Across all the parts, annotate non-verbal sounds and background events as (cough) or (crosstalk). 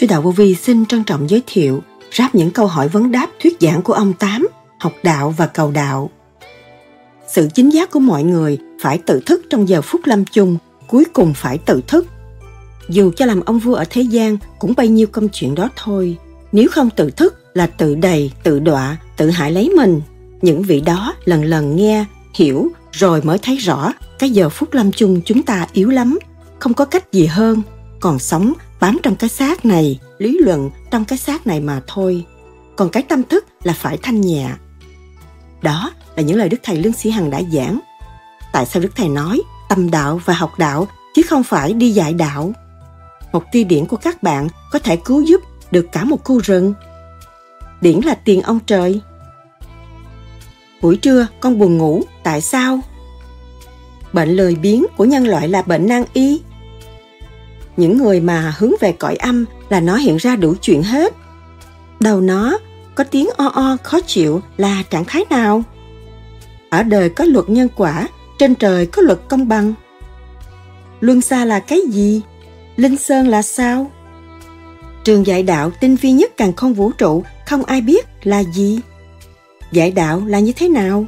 Sư Đạo Vô Vi xin trân trọng giới thiệu ráp những câu hỏi vấn đáp thuyết giảng của ông Tám, học đạo và cầu đạo. Sự chính giác của mọi người phải tự thức trong giờ phút lâm chung, cuối cùng phải tự thức. Dù cho làm ông vua ở thế gian cũng bấy nhiêu công chuyện đó thôi. Nếu không tự thức là tự đầy, tự đọa, tự hại lấy mình. Những vị đó lần lần nghe, hiểu rồi mới thấy rõ cái giờ phút lâm chung chúng ta yếu lắm, không có cách gì hơn, còn sống bám trong cái xác này, lý luận trong cái xác này mà thôi. Còn cái tâm thức là phải thanh nhẹ. Đó là những lời Đức Thầy Lương Sĩ Hằng đã giảng. Tại sao Đức Thầy nói tâm đạo và học đạo chứ không phải đi dạy đạo? Một tia điển của các bạn có thể cứu giúp được cả một khu rừng. Điển là tiền ông trời. Buổi trưa con buồn ngủ, tại sao? Bệnh lười biếng của nhân loại là bệnh nan y. Những người mà hướng về cõi âm là nó hiện ra đủ chuyện hết. Đầu nó có tiếng o o khó chịu là trạng thái nào? Ở đời có luật nhân quả, trên trời có luật công bằng. Luân xa là cái gì? Linh Sơn là sao? Trường dạy đạo tinh vi nhất càng không vũ trụ, không ai biết là gì. Dạy đạo là như thế nào?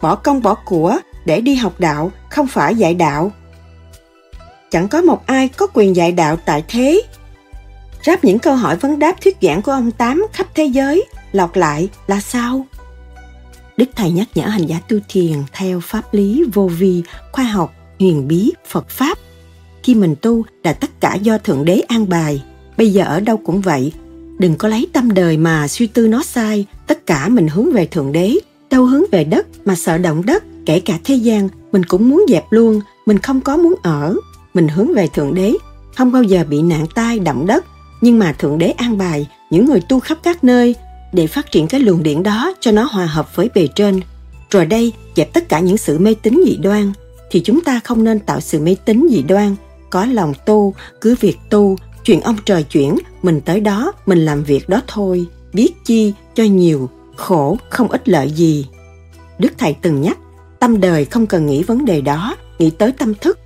Bỏ công bỏ của để đi học đạo không phải dạy đạo. Chẳng có một ai có quyền dạy đạo tại thế. Ráp những câu hỏi vấn đáp thuyết giảng của ông Tám khắp thế giới, lọc lại là sao? Đức Thầy nhắc nhở hành giả tu thiền theo pháp lý vô vi, khoa học, huyền bí, Phật Pháp. Khi mình tu là tất cả do Thượng Đế an bài. Bây giờ ở đâu cũng vậy. Đừng có lấy tâm đời mà suy tư nó sai. Tất cả mình hướng về Thượng Đế. Đâu hướng về đất mà sợ động đất. Kể cả thế gian, mình cũng muốn dẹp luôn. Mình không có muốn ở. Mình hướng về Thượng Đế. Không bao giờ bị nạn tai, động đất. Nhưng mà Thượng Đế an bài những người tu khắp các nơi để phát triển cái luồng điện đó cho nó hòa hợp với bề trên. Rồi đây, dẹp tất cả những sự mê tín dị đoan, thì chúng ta không nên tạo sự mê tín dị đoan. Có lòng tu, cứ việc tu, chuyện ông trời chuyển, mình tới đó, mình làm việc đó thôi. Biết chi cho nhiều, khổ không ích lợi gì. Đức Thầy từng nhắc, tâm đời không cần nghĩ vấn đề đó, nghĩ tới tâm thức.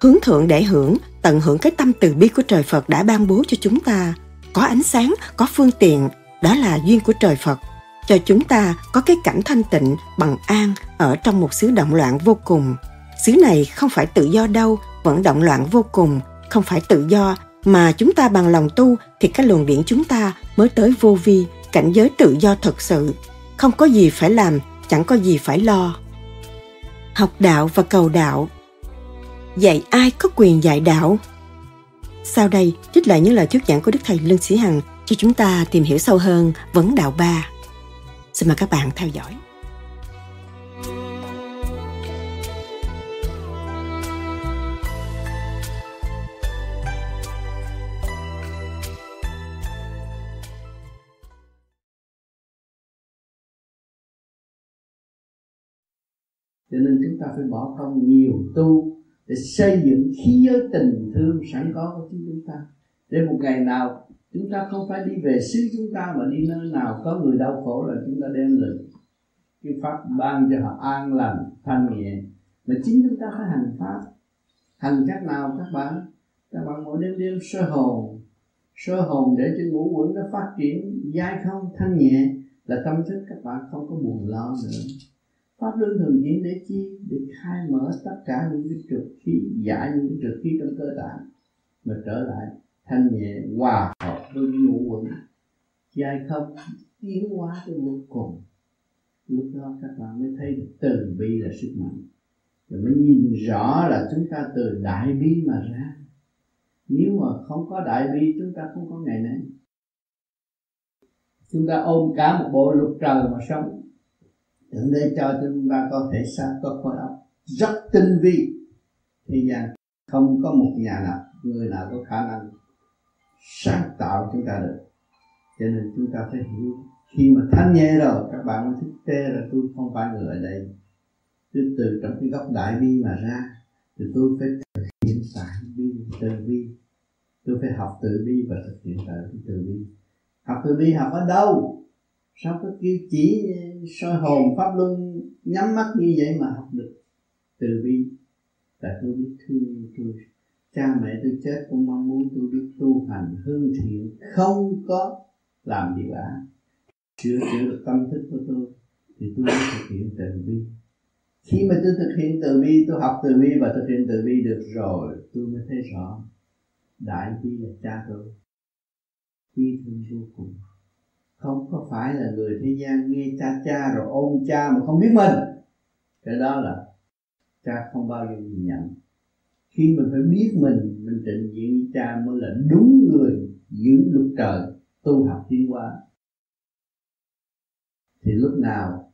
Hướng thượng để hưởng, tận hưởng cái tâm từ bi của trời Phật đã ban bố cho chúng ta. Có ánh sáng, có phương tiện, đó là duyên của trời Phật cho chúng ta có cái cảnh thanh tịnh bằng an ở trong một xứ động loạn vô cùng. Xứ này không phải tự do đâu, vẫn động loạn vô cùng, không phải tự do mà chúng ta bằng lòng tu thì cái luồng điển chúng ta mới tới vô vi, cảnh giới tự do thật sự. Không có gì phải làm, chẳng có gì phải lo. Học đạo và cầu đạo Dạy ai có quyền dạy đạo? Sau đây, trích lại những lời thuyết giảng của Đức Thầy Lương Sĩ Hằng cho chúng ta tìm hiểu sâu hơn vấn đạo ba. Xin mời các bạn theo dõi. cho nên chúng ta phải bỏ công nhiều tu để xây dựng khí giới tình thương sẵn có của chính chúng ta. Để một ngày nào chúng ta không phải đi về xứ chúng ta mà đi nơi nào có người đau khổ là chúng ta đem lực cái pháp ban cho họ an lành, thanh nhẹ. Mà chính chúng ta phải hành pháp. Hành cách nào các bạn? Các bạn mỗi đêm đêm sơ hồn. Sơ hồn để cho ngũ quẩn nó phát triển, dai không, thanh nhẹ. Là tâm thức các bạn không có buồn lo nữa pháp luân thường diễn để chi, để khai mở tất cả những cái trượt khí giải những cái trượt khí trong cơ tạng mà trở lại thanh nhẹ, hòa hợp với ngũ quẩn. Giai không, tiến hóa tới vô cùng. Lúc đó các bạn mới thấy được từ bi là sức mạnh. Rồi mới nhìn rõ là chúng ta từ đại bi mà ra. Nếu mà không có đại bi, chúng ta không có ngày nay. Chúng ta ôm cả một bộ lục trời mà sống. Thượng Đế cho chúng ta có thể xác, có khối óc rất tinh vi. Thế gian không có một nhà nào, người nào có khả năng sáng tạo chúng ta được. Cho nên chúng ta phải hiểu, khi mà thanh nhẹ rồi, các bạn mới thức tê là tôi không phải người ở đây. Tôi từ trong cái góc đại bi mà ra, thì tôi phải thực hiện tại bi từ bi. Tôi phải học từ bi và thực hiện tại từ bi. Học từ bi học ở đâu? Sao có kêu chỉ ờ, soi hồn, pháp luân, nhắm mắt như vậy mà học được? Từ bi. Tại tôi biết thương tôi. Cha mẹ tôi chết cũng mong muốn tôi biết tu hành hương thiện, không có làm điều ác. Chữa chữa được tâm thức của tôi, thì tôi mới thực hiện từ bi. Khi mà tôi thực hiện từ bi, tôi học từ bi và thực hiện từ bi được rồi, tôi mới thấy rõ. Đại bi là cha tôi. Quy thương vô cùng không có phải là người thế gian nghe cha cha rồi ôm cha mà không biết mình. Cái đó là cha không bao giờ nhìn nhận. Khi mình phải biết mình mình trình diện với cha mới là đúng người giữ luật trời, tu học tiến hóa. Thì lúc nào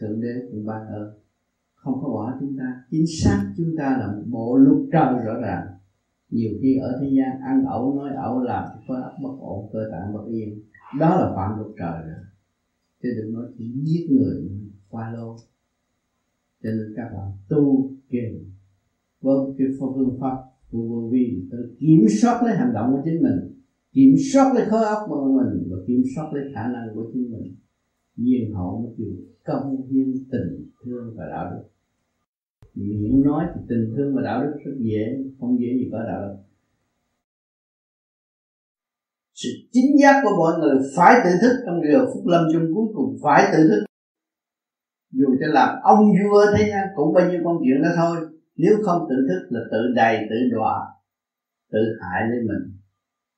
thượng đế cũng ban ơn. Không có bỏ chúng ta. Chính xác chúng ta là một bộ luật trời rõ ràng. Nhiều khi ở thế gian ăn ẩu, nói ẩu, làm có bất ổn, cơ tạng bất yên đó là phạm luật trời rồi chứ đừng nói chỉ giết người qua lô cho nên các bạn tu kiềm với vâng, cái phương pháp của vô vi tự kiểm soát lấy hành động của chính mình, kiểm soát lấy khối óc của mình và kiểm soát lấy khả năng của chính mình. Nhiên hậu mới chịu công hiến tình thương và đạo đức. Miệng nói thì tình thương và đạo đức rất dễ, không dễ gì có đạo đức sự chính giác của mọi người phải tự thức trong giờ phút lâm chung cuối cùng, phải tự thức. Dù cho làm ông vua thế nha cũng bao nhiêu công chuyện đó thôi, nếu không tự thức là tự đầy, tự đọa, tự hại lên mình.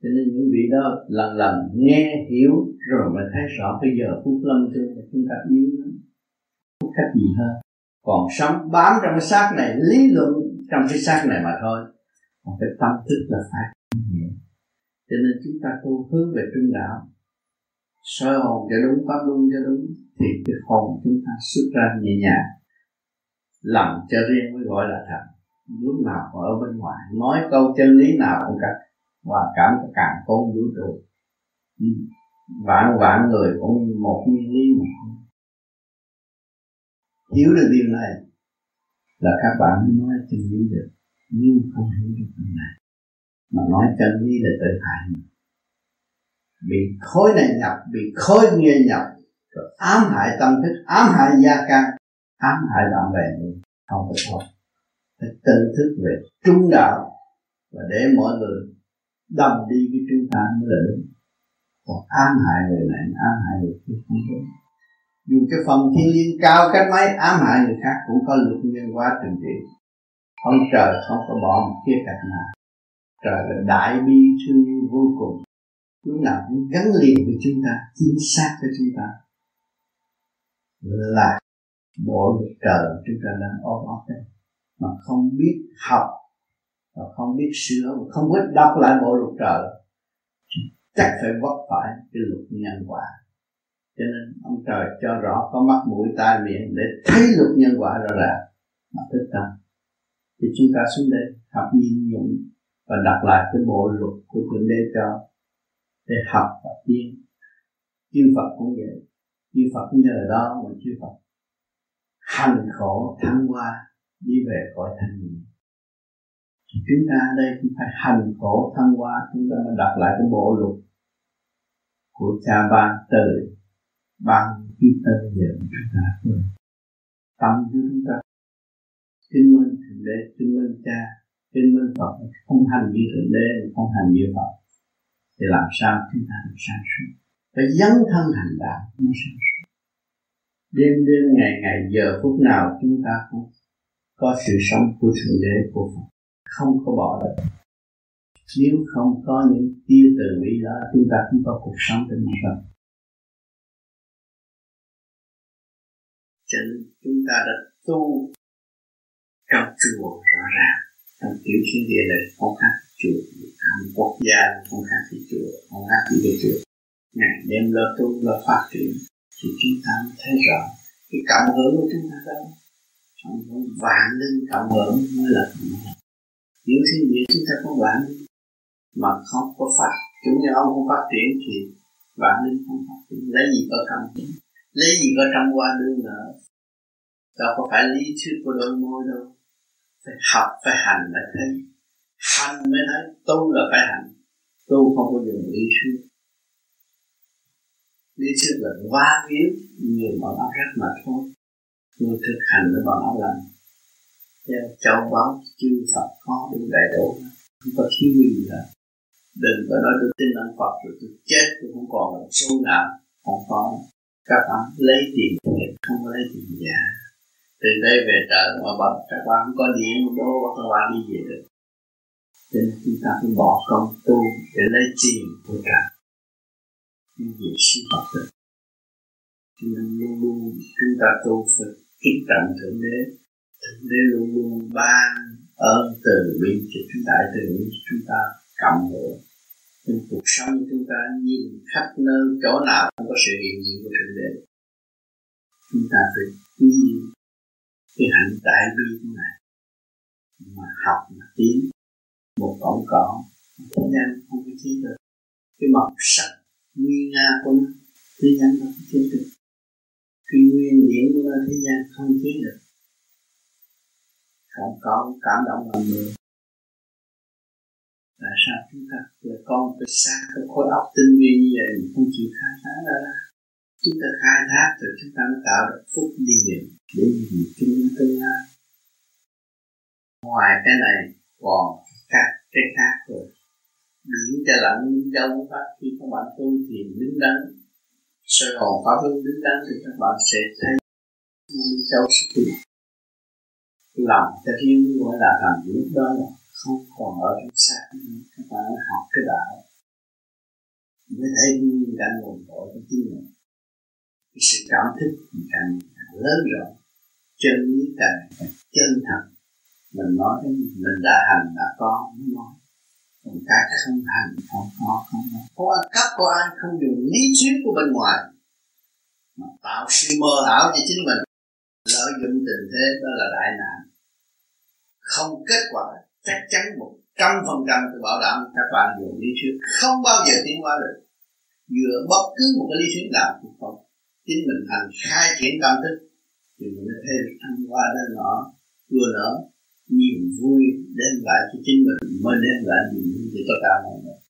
Cho nên những vị đó lần lần nghe, hiểu rồi mới thấy rõ bây giờ phút lâm chung chúng ta yếu lắm. Không cách gì hơn? Còn sống bám trong cái xác này, lý luận trong cái xác này mà thôi. Còn cái tâm thức là phải cho nên chúng ta tu hướng về trung đạo. Soi hồn cho đúng, pháp luân cho đúng, thì cái hồn chúng ta xuất ra nhẹ nhàng. Làm cho riêng mới gọi là thật. Lúc nào ở bên ngoài. Nói câu chân lý nào cũng cả. Và cảm cả càng con vũ trụ. Ừ. Vạn vạn người cũng một nguyên lý mà hiểu được điều này là các bạn mới nói chân lý được. Nhưng không hiểu được điều này mà nói chân lý là tự hại mình bị khối này nhập, bị khối nghe nhập, rồi ám hại tâm thức, ám hại gia căn, ám hại bạn bè mình. Không có thôi. Phải tin thức về trung đạo và để mọi người đồng đi với chúng ta mới là đúng. Còn ám hại người này, ám hại người kia không đúng dù cái phần thiên liêng cao cách mấy ám hại người khác cũng có luật nhân hóa trình trị. Ông trời không có bỏ một khía cạnh nào trời là đại bi thương vô cùng. Lúc nào cũng gắn liền với chúng ta, chính xác với chúng ta. Là bộ luật trời chúng ta đang ôm ấp đây. Mà không biết học và không biết sửa và không biết đọc lại bộ luật trời. Chắc phải vấp phải cái luật nhân quả. Cho nên ông trời cho rõ, có mắt, mũi, tai, miệng để thấy luật nhân quả rõ ràng. Mà thức tâm. Thì chúng ta xuống đây học nhìn dụng và đặt lại cái bộ luật của thượng đế cho, để học và tiến chư Phật cũng vậy. Chư Phật nhờ đó, mà chư Phật hành khổ, thăng hoa, đi về cõi thanh nhẹ. Chúng ta ở đây cũng phải hành khổ, thăng hoa. Chúng ta mới đặt lại cái bộ luật của cha ban từ. Ban khi tân giờ chúng ta. Tâm của chúng ta. Chứng minh thượng đế chứng minh cha trên bên phật không hành như thượng đế, không hành như phật. Thì làm sao chúng ta được sáng suốt? Phải dấn thân hành đạo mới sáng suốt. Đêm đêm, ngày ngày, giờ phút nào chúng ta cũng có sự sống của thượng đế, của phật. Không có bỏ được nếu không có những tia từ bi đó, chúng ta không có cuộc sống trên mặt đất cho nên chúng ta đã tu trong chùa rõ ràng trong tiểu thiên địa này không khác chùa tham quốc gia không khác thì chùa không khác gì cái chùa. Ngày đêm lo tu, lo phát triển, thì chúng ta mới thấy rõ cái cộng hưởng của chúng ta đâu trong đó vạn linh cộng hưởng mới là nếu hưởng tiểu thiên địa chúng ta có vạn mà không có phát chúng như ông không phát triển thì vạn linh không phát triển. Lấy gì có cộng hưởng lấy gì có trong qua đương nợ đâu có phải lý thuyết của đôi môi đâu phải học, phải hành mới thấy. Hành mới thấy, tu là phải hành. Tu không có dùng lý thuyết lý thuyết là quá víu nhiều bọn nó rất mà thôi người thực hành với bọn áo làm theo châu báu, chư Phật có đủ đầy đủ không có thiếu gì cả. Đừng có nói tôi tin ông Phật rồi tôi chết, tôi không còn là số nào, không có. Các bạn lấy tiền thiệt không có lấy tiền giả từ đây về trời mà bạn các bạn không có điện đâu, các bạn đi về được. Cho nên chúng ta phải bỏ công tu để lấy tiền của trời. Như vậy sinh hoạt được. Cho nên luôn luôn chúng ta tu phải kính trọng thượng đế. Thượng đế luôn luôn ban ơn từ bi cho chúng ta từ bi chúng ta cảm ngộ trong cuộc sống của chúng ta nhìn khắp nơi, chỗ nào cũng có sự hiện diện của thượng đế. Chúng ta phải quý cái hạnh đại bi của ngài. Mà học, mà tiến, một cọng cỏ thế gian không có tiến được. Cái màu sắc nguyên nga của nó, thế gian không có chế được. Cái nguyên điển của nó, thế gian không tiến được. Không có cảm động lòng người. Tại sao chúng ta, là con từ xa cái khối óc tinh vi như vậy mà không chịu khai phá ra? Chúng ta khai thác rồi chúng ta mới tạo được phúc điền để nhìn chung tương lai. Ngoài cái này còn các cái khác rồi. Biển cho lạnh minh châu pháp, khi các bạn tu thiền đứng đắn soi hồn pháp luân đứng đắn thì các bạn sẽ thấy minh châu sẽ tìm làm cho riêng gọi là làm lúc đó là không còn ở trong xác các bạn học cái đạo. Mới thấy nguyên đã nguồn tội trong tim mình cái sự cảm thức càng lớn rộng, chân lý càng chân thật. Mình nói mình đã hành, đã có mới nói. Còn cái không hành, không có không có. Có ăn cắp có ai không dùng lý thuyết của bên ngoài. Mà tạo sự mơ ảo cho chính mình, lợi dụng tình thế đó là đại nạn. Không kết quả, chắc chắn một trăm phần trăm tôi bảo đảm các bạn dùng lý thuyết không bao giờ tiến hóa được. Dựa bất cứ một cái lý thuyết nào cũng không chính mình thành khai triển tâm thức, thì mình mới thấy thăng hoa đến nọ vừa nở niềm vui đem lại cho chính mình, mới đem lại niềm vui cho tất cả mọi người.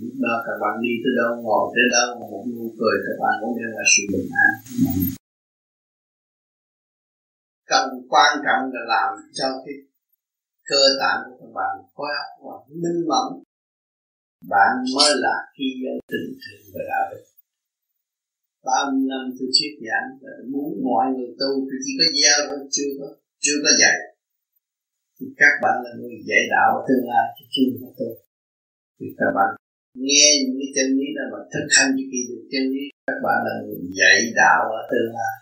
Lúc đó các bạn đi tới đâu, ngồi tới đâu một nụ cười các bạn cũng đem lại sự bình an. Cần quan trọng là làm cho cái cơ tạng của các bạn khối óc và minh mẫn. Bạn mới là khi dân tình thường về đạo đức bao nhiêu năm tôi thuyết giảng muốn mọi người tu, thì chỉ có gieo thôi, chưa có chưa có dạy. Thì các bạn là người dạy đạo tương lai chứ chưa có tu. Thì các bạn nghe những cái chân lý đó mà thực hành cho kỳ được chân lý, các bạn là người dạy đạo ở tương lai,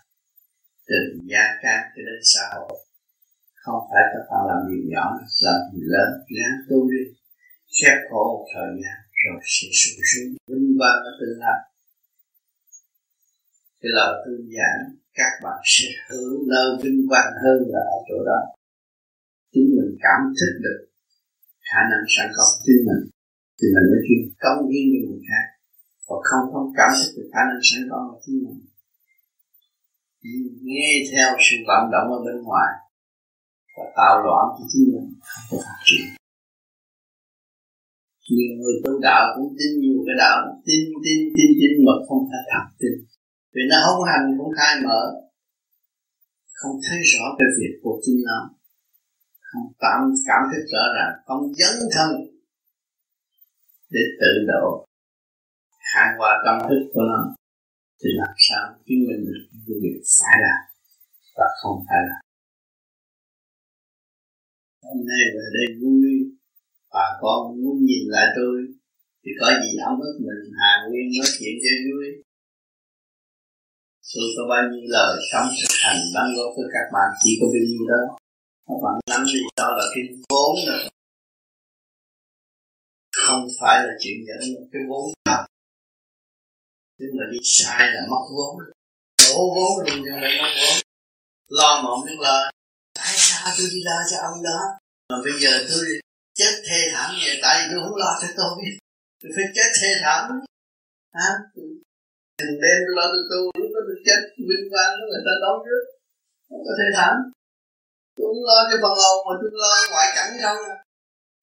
từ gia can cho đến xã hội. Không phải các bạn làm điều nhỏ, làm điều lớn ráng tu đi, khép khổ một thời gian, rồi sẽ sung xuống vinh quang ở tương lai cái lời tôi giảng các bạn sẽ hưởng nơi vinh quang hơn là ở chỗ đó. Chính mình cảm thức được khả năng sẵn có chính mình, thì mình mới chuyên công hiến cho người khác. Và không không cảm thức được khả năng sẵn có của chính mình nghe theo sự vận động ở bên ngoài và tạo loạn cho chính mình không có phát triển. Nhiều người tu đạo cũng tin, nhiều cái đạo tin tin tin tin mà không phải thật tin vì nó không hành, không khai mở. Không thấy rõ cái việc của chính nó. Không cảm cảm thức rõ ràng. Không dấn thân để tự độ. Khai qua tâm thức của nó, thì làm sao chứng minh được cái việc phải làm và không phải làm hôm nay về đây vui, bà con muốn nhìn lại tôi, thì có gì ấm ức mình, hà nguyên nói chuyện cho vui tôi có bao nhiêu lời sống thực hành đóng góp với các bạn? Chỉ có bao nhiêu đó. Các bạn nắm đi, đó là cái vốn rồi không phải là chuyện dẫn cái vốn nào. Nhưng mà đi sai là mất vốn. Đổ vốn rồi nhưng lại mất vốn. Lo mộng không lời. Tại sao tôi đi lo cho ông đó? Mà bây giờ tôi chết thê thảm vậy, tại vì tôi không lo cho tôi. Tôi phải chết thê thảm. Hả? Đừng đem lo tu tu lúc đó tôi chết vinh quang người ta đón trước không có thể thảm tôi không lo cho phần hồn mà tôi lo ngoại cảnh không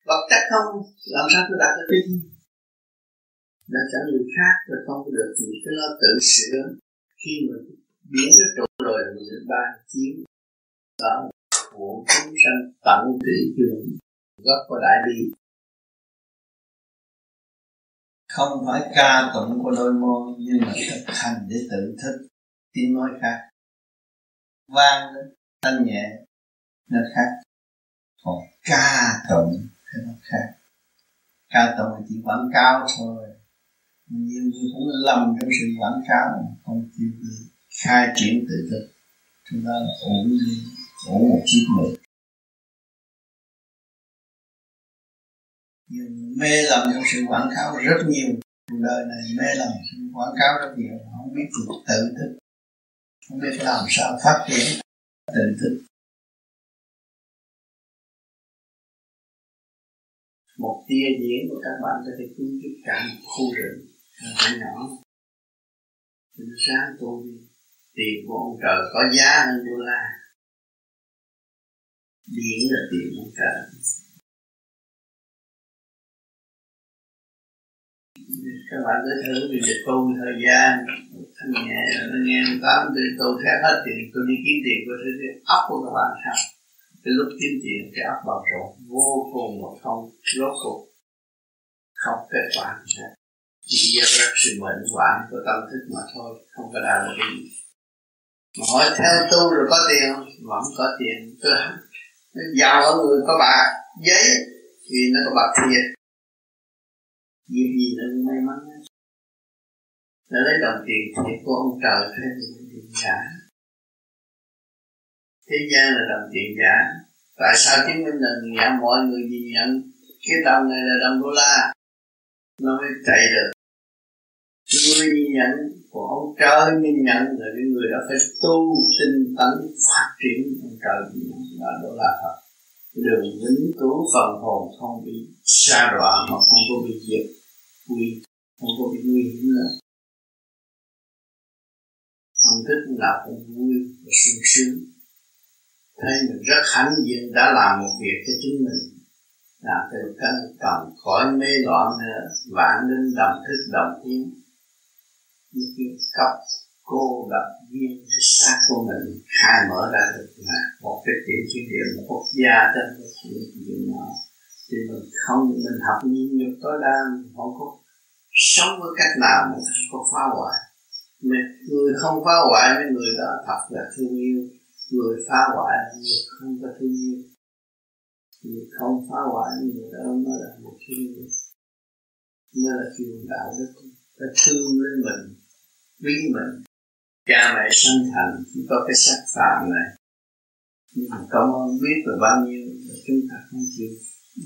vật chất không, làm sao tôi đạt được cái gì? Đã cho người khác rồi không được gì. Cái lo tự sửa. Khi mà biến nó trụ rồi mình sẽ ba chiến đó của chúng sanh tận tụy trường gốc của đại bi không phải ca tụng của đôi môi, nhưng mà thực hành để tự thức. Tiếng nói khác. Vang thanh nhẹ, nó khác. Còn ca tụng thì nó khác. Ca tụng chỉ quảng cáo thôi. Nhiều người cũng lầm trong sự quảng cáo, không chịu khai triển tự thức. Chúng ta là ổn đi ổn một chiếc mực. Mê lầm trong sự quảng cáo rất nhiều. Cuộc đời này mê lầm sự quảng cáo rất nhiều. Không biết tự thức. Không biết làm sao phát triển tự thức. Một tia diễn của các bạn có thể cứu giúp cả một khu rừng. Là nhỏ. Thì sáng tôi tiền của ông trời có giá hơn đô la. Điện là tiền ông trời. Các bạn cứ thử vì dịch tu thời gian, thanh nhẹ, nó nghe tám tôi tôi khác hết tiền tôi đi kiếm tiền, tôi thấy ấp của các bạn sao cái lúc kiếm tiền, cái ấp bận trộn vô cùng mà không rốt cuộc không kết quả. Chỉ do rất sự mệnh quản của tâm thức mà thôi, không có đạt được cái gì. Mà hỏi theo tu rồi có tiền không? vẫn có tiền. Tôi giàu ở người có bạc, giấy, thì nó có bạc thiệt việc gì nó may mắn nó lấy đồng tiền thiệt của ông trời thuê tiền giả. Thế gian là đồng tiền giả. Tại sao chứng minh là nhận mọi người nhìn nhận? Cái đồng này là đồng đô la. Nó mới chạy được. Người nhìn nhận. Của ông trời nhìn nhận là những người đã phải tu, tinh tấn, phát triển. Ông trời nhìn nhận là đô la thật đường vĩnh tố phần hồn không bị xa đọa mà không có bị diệt. Nguy không có bị nguy hiểm nữa. Tâm thích là cũng vui và sung sướng. Thấy mình rất hãnh diện đã làm một việc cho chính mình. Làm từ căn cần khỏi mê loạn nữa, vạn linh đồng thức đồng tiếng như cái cấp cô lập viên cái xác của mình, khai mở ra được là một cái tiểu chuyển điểm một quốc gia trên cái chuyện chuyện nhỏ thì mình không, mình học nhiên nhục tối đa không có sống với cách nào mà không có phá hoại. Người không phá hoại với người đó thật là thương yêu. Người phá hoại, người không có thương yêu. Người không phá hoại người đó mới là một thương yêu mới là truyền đạo đức phải thương lên mình, quý mình cha mẹ sinh thành chỉ có cái sắc phạm này. Nhưng mà công ơn biết là bao nhiêu, mà chúng ta không chịu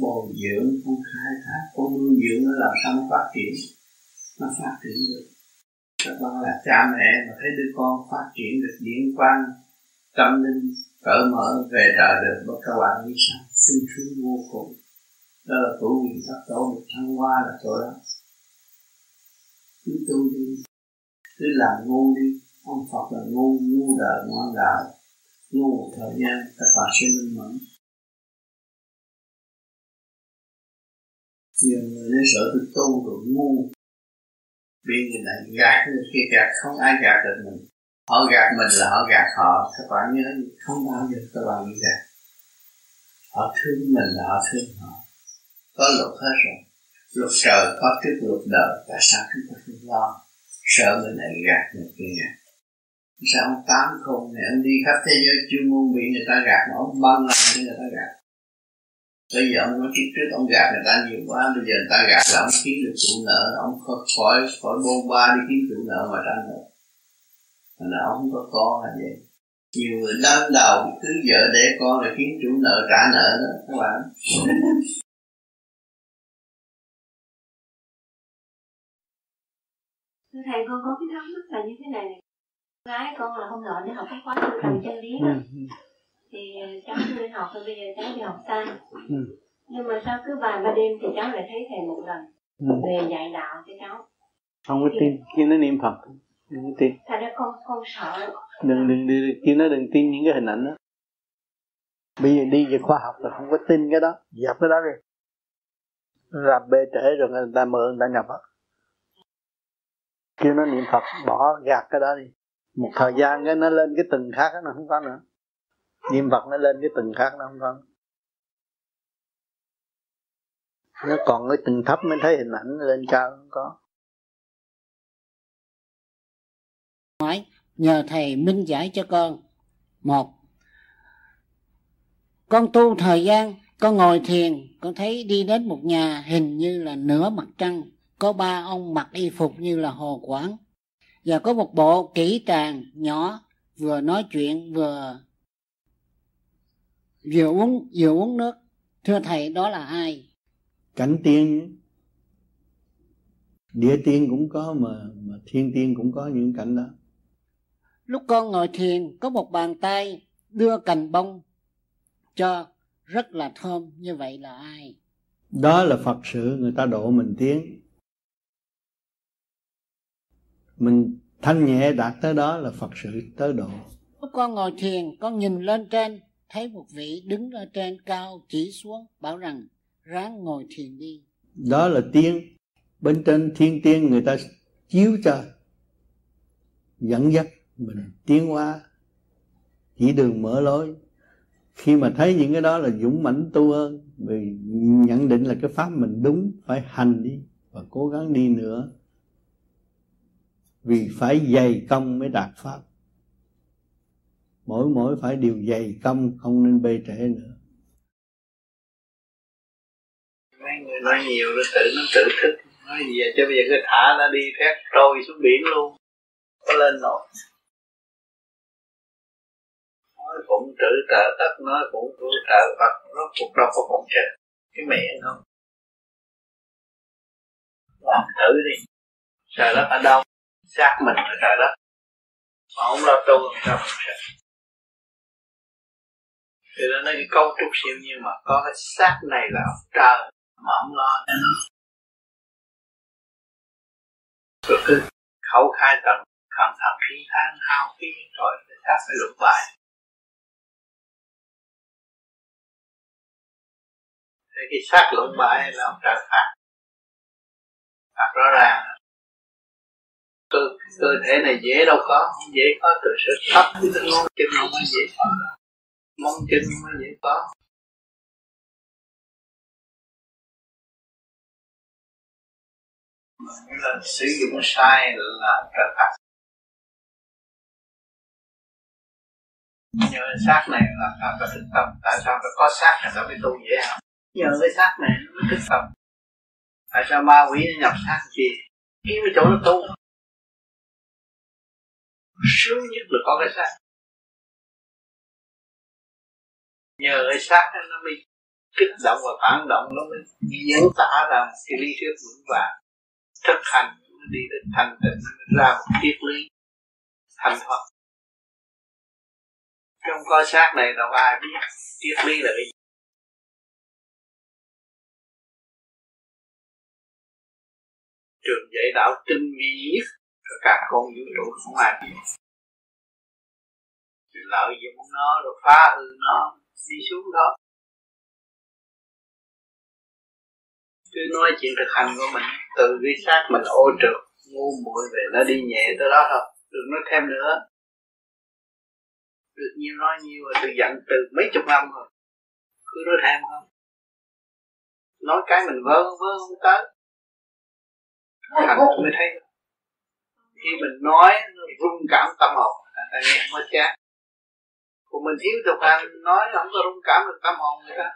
bồi dưỡng, không khai thác, không nuôi dưỡng, nó làm sao nó phát triển, nó phát triển được. Các bạn là cha mẹ mà thấy đứa con phát triển được điển quang, tâm linh, cởi mở về trời được và các bạn nghĩ sao sung sướng vô cùng. Đó là tổ quyền thất tổ được thăng hoa là chỗ đó. Cứ tu đi, cứ làm ngu đi ông Phật là ngu ngu đời ngoan đạo ngu một thời gian các bạn sẽ minh mẫn. Nhiều người nên sợ tôi tu rồi ngu, bị người này gạt, người kia gạt, không ai gạt được mình. Họ gạt mình là họ gạt họ, các bạn nhớ không bao giờ các bạn bị gạt họ thương mình là họ thương họ. Có luật hết rồi. Luật trời có trước luật đời tại sao chúng ta không lo, sợ người này gạt người kia gạt sao ông tám không này ông đi khắp thế giới chuyên môn bị người ta gạt, mà ông băng lần cho người ta gạt. Bây giờ ông nói trước trước ông gạt người ta nhiều quá, bây giờ người ta gạt là ông kiếm được chủ nợ, ông khỏi khỏi bôn ba đi kiếm chủ nợ mà trả nợ mà là ông không có con là vậy. Nhiều người đâm đầu, cứ vợ để con là kiếm chủ nợ trả nợ đó, các bạn. Thầy, con có cái thắc mắc là như thế này này gái con là hôm nọ đi học cái khóa tu trần chân lý đó. Ừ. thì cháu chưa đi học rồi bây giờ cháu đi học sai ừ. nhưng mà sao cứ vài ba đêm thì cháu lại thấy thầy một lần ừ. về dạy đạo cho cháu. Không có tin khi nó niệm phật đừng có tin. Thật ra con con sợ. Đừng đừng đừng khi nó đừng tin những cái hình ảnh đó. Bây giờ đi về khoa học là không có tin cái đó. Dập cái đó rồi làm bê trễ rồi người ta mượn người ta nhập á. Kêu nó niệm phật bỏ gạt cái đó đi một thời gian cái nó lên cái từng khác nó không có nữa. Niệm phật nó lên cái từng khác nó không có nó còn cái từng thấp mới thấy hình ảnh lên cao không có. Hỏi, nhờ thầy minh giải cho con. Một, con tu thời gian, con ngồi thiền, con thấy đi đến một nhà hình như là nửa mặt trăng, có ba ông mặc y phục như là hồ quảng và có một bộ kỹ tràng nhỏ vừa nói chuyện vừa vừa uống vừa uống nước. Thưa thầy đó là ai? Cảnh tiên. Địa tiên cũng có mà mà thiên tiên cũng có những cảnh đó. Lúc con ngồi thiền có một bàn tay đưa cành bông cho rất là thơm. Như vậy là ai? Đó là phật sự người ta độ mình tiến mình thanh nhẹ đạt tới đó là phật sự tới độ. Lúc con ngồi thiền con nhìn lên trên thấy một vị đứng ở trên cao chỉ xuống bảo rằng ráng ngồi thiền đi. Đó là tiên. Bên trên thiên tiên người ta chiếu cho dẫn dắt mình. Tiến hóa chỉ đường mở lối. Khi mà thấy những cái đó là dũng mãnh tu hơn vì nhận định là cái pháp mình đúng phải hành đi và cố gắng đi nữa vì phải dày công mới đạt pháp. Mỗi mỗi phải điều dày công, không nên bê trễ nữa. Mấy người nói nhiều, nó tự nó tự thức. Nói gì vậy? chứ bây giờ cứ thả nó đi, thét trôi xuống biển luôn. Có lên nổi. Nói phụng trữ trợ tất nói phụng trữ trợ phật, nó cuộc đâu có phụng chờ. Cái mẹ không làm thử đi. Trời đất ở đâu? Xác mình ở trời đất. Mà không lo tu làm sao không sợ thì nó nói cái cấu trúc siêu nhiên mà có cái xác này là ông trời mà không lo. Nên nó rồi cứ khẩu khai tận cảm thầm khí than hao khí, rồi cái xác phải lục bài thì cái xác lục bài là ông trời phạt. Phạt rõ ràng cơ cơ thể này dễ đâu có không dễ có từ sự thấp tới ngón chân không có dễ có. Mong chân có dễ có. Là sử dụng sai là trở phạt. Nhờ xác này là ta phải thực tâm tại sao phải có xác này? Ta mới tu dễ học. Nhờ cái xác này nó mới thức tâm tại sao ma quỷ nhập xác gì kiếm cái chỗ nó tu sướng nhất là có cái xác. Nhờ cái xác nó mới kích động và phản động, nó mới diễn tả ra cái lý thuyết vững vàng. Thực hành đi đến thành tịnh ra một triết lý thành thoát trong coi xác này đâu ai biết triết lý là cái gì. Trường dạy đạo tinh vi nhất rồi cả con vũ trụ không ai biết lợi dụng nó rồi phá hư nó, đi xuống đó. Cứ nói chuyện thực hành của mình, từ ghi sát mình ô trượt, ngu muội về nó đi nhẹ tới đó thôi, đừng nói thêm nữa. Được nhiều nói nhiều rồi, tôi giận từ mấy chục năm rồi, cứ nói thêm không nói cái mình vớ vớ không tới. Hành mới thấy khi mình nói, nó rung cảm tâm hồn. À, ta nghe mới có chán. Còn mình thiếu tục hành nói không có rung cảm được tâm hồn người ta.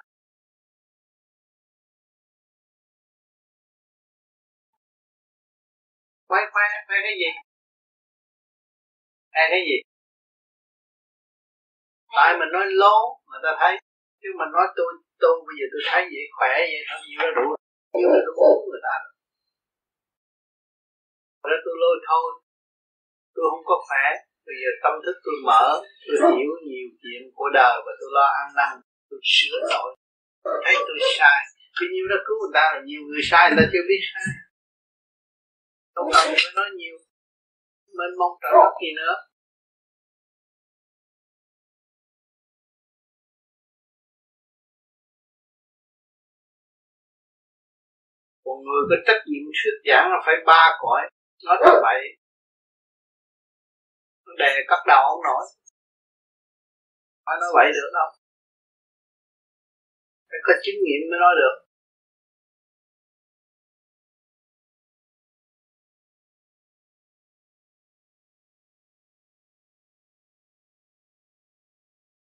Khoe khoe khoe cái gì? Khoe cái gì? Tại mình nói lố người ta thấy. Chứ mình nói tôi tôi bây giờ tôi thấy vậy, khỏe vậy thôi, nhiều nó đủ nhiều nó đủ người ta rồi tôi lôi thôi. Tôi không có khỏe bây giờ tâm thức tôi mở tôi hiểu nhiều chuyện của đời và tôi lo ăn năn tôi sửa lỗi. Thấy tôi sai. Vì nhiêu nó cứu người ta là nhiều người sai người ta chưa biết sai. Không cần phải nói nhiều. Mình mong trợ đất gì nữa? Còn người có trách nhiệm thuyết giảng là phải ba cõi nói là vậy đề cắt đầu không nổi. Phải nói vậy được không? phải có chứng nghiệm mới nói được.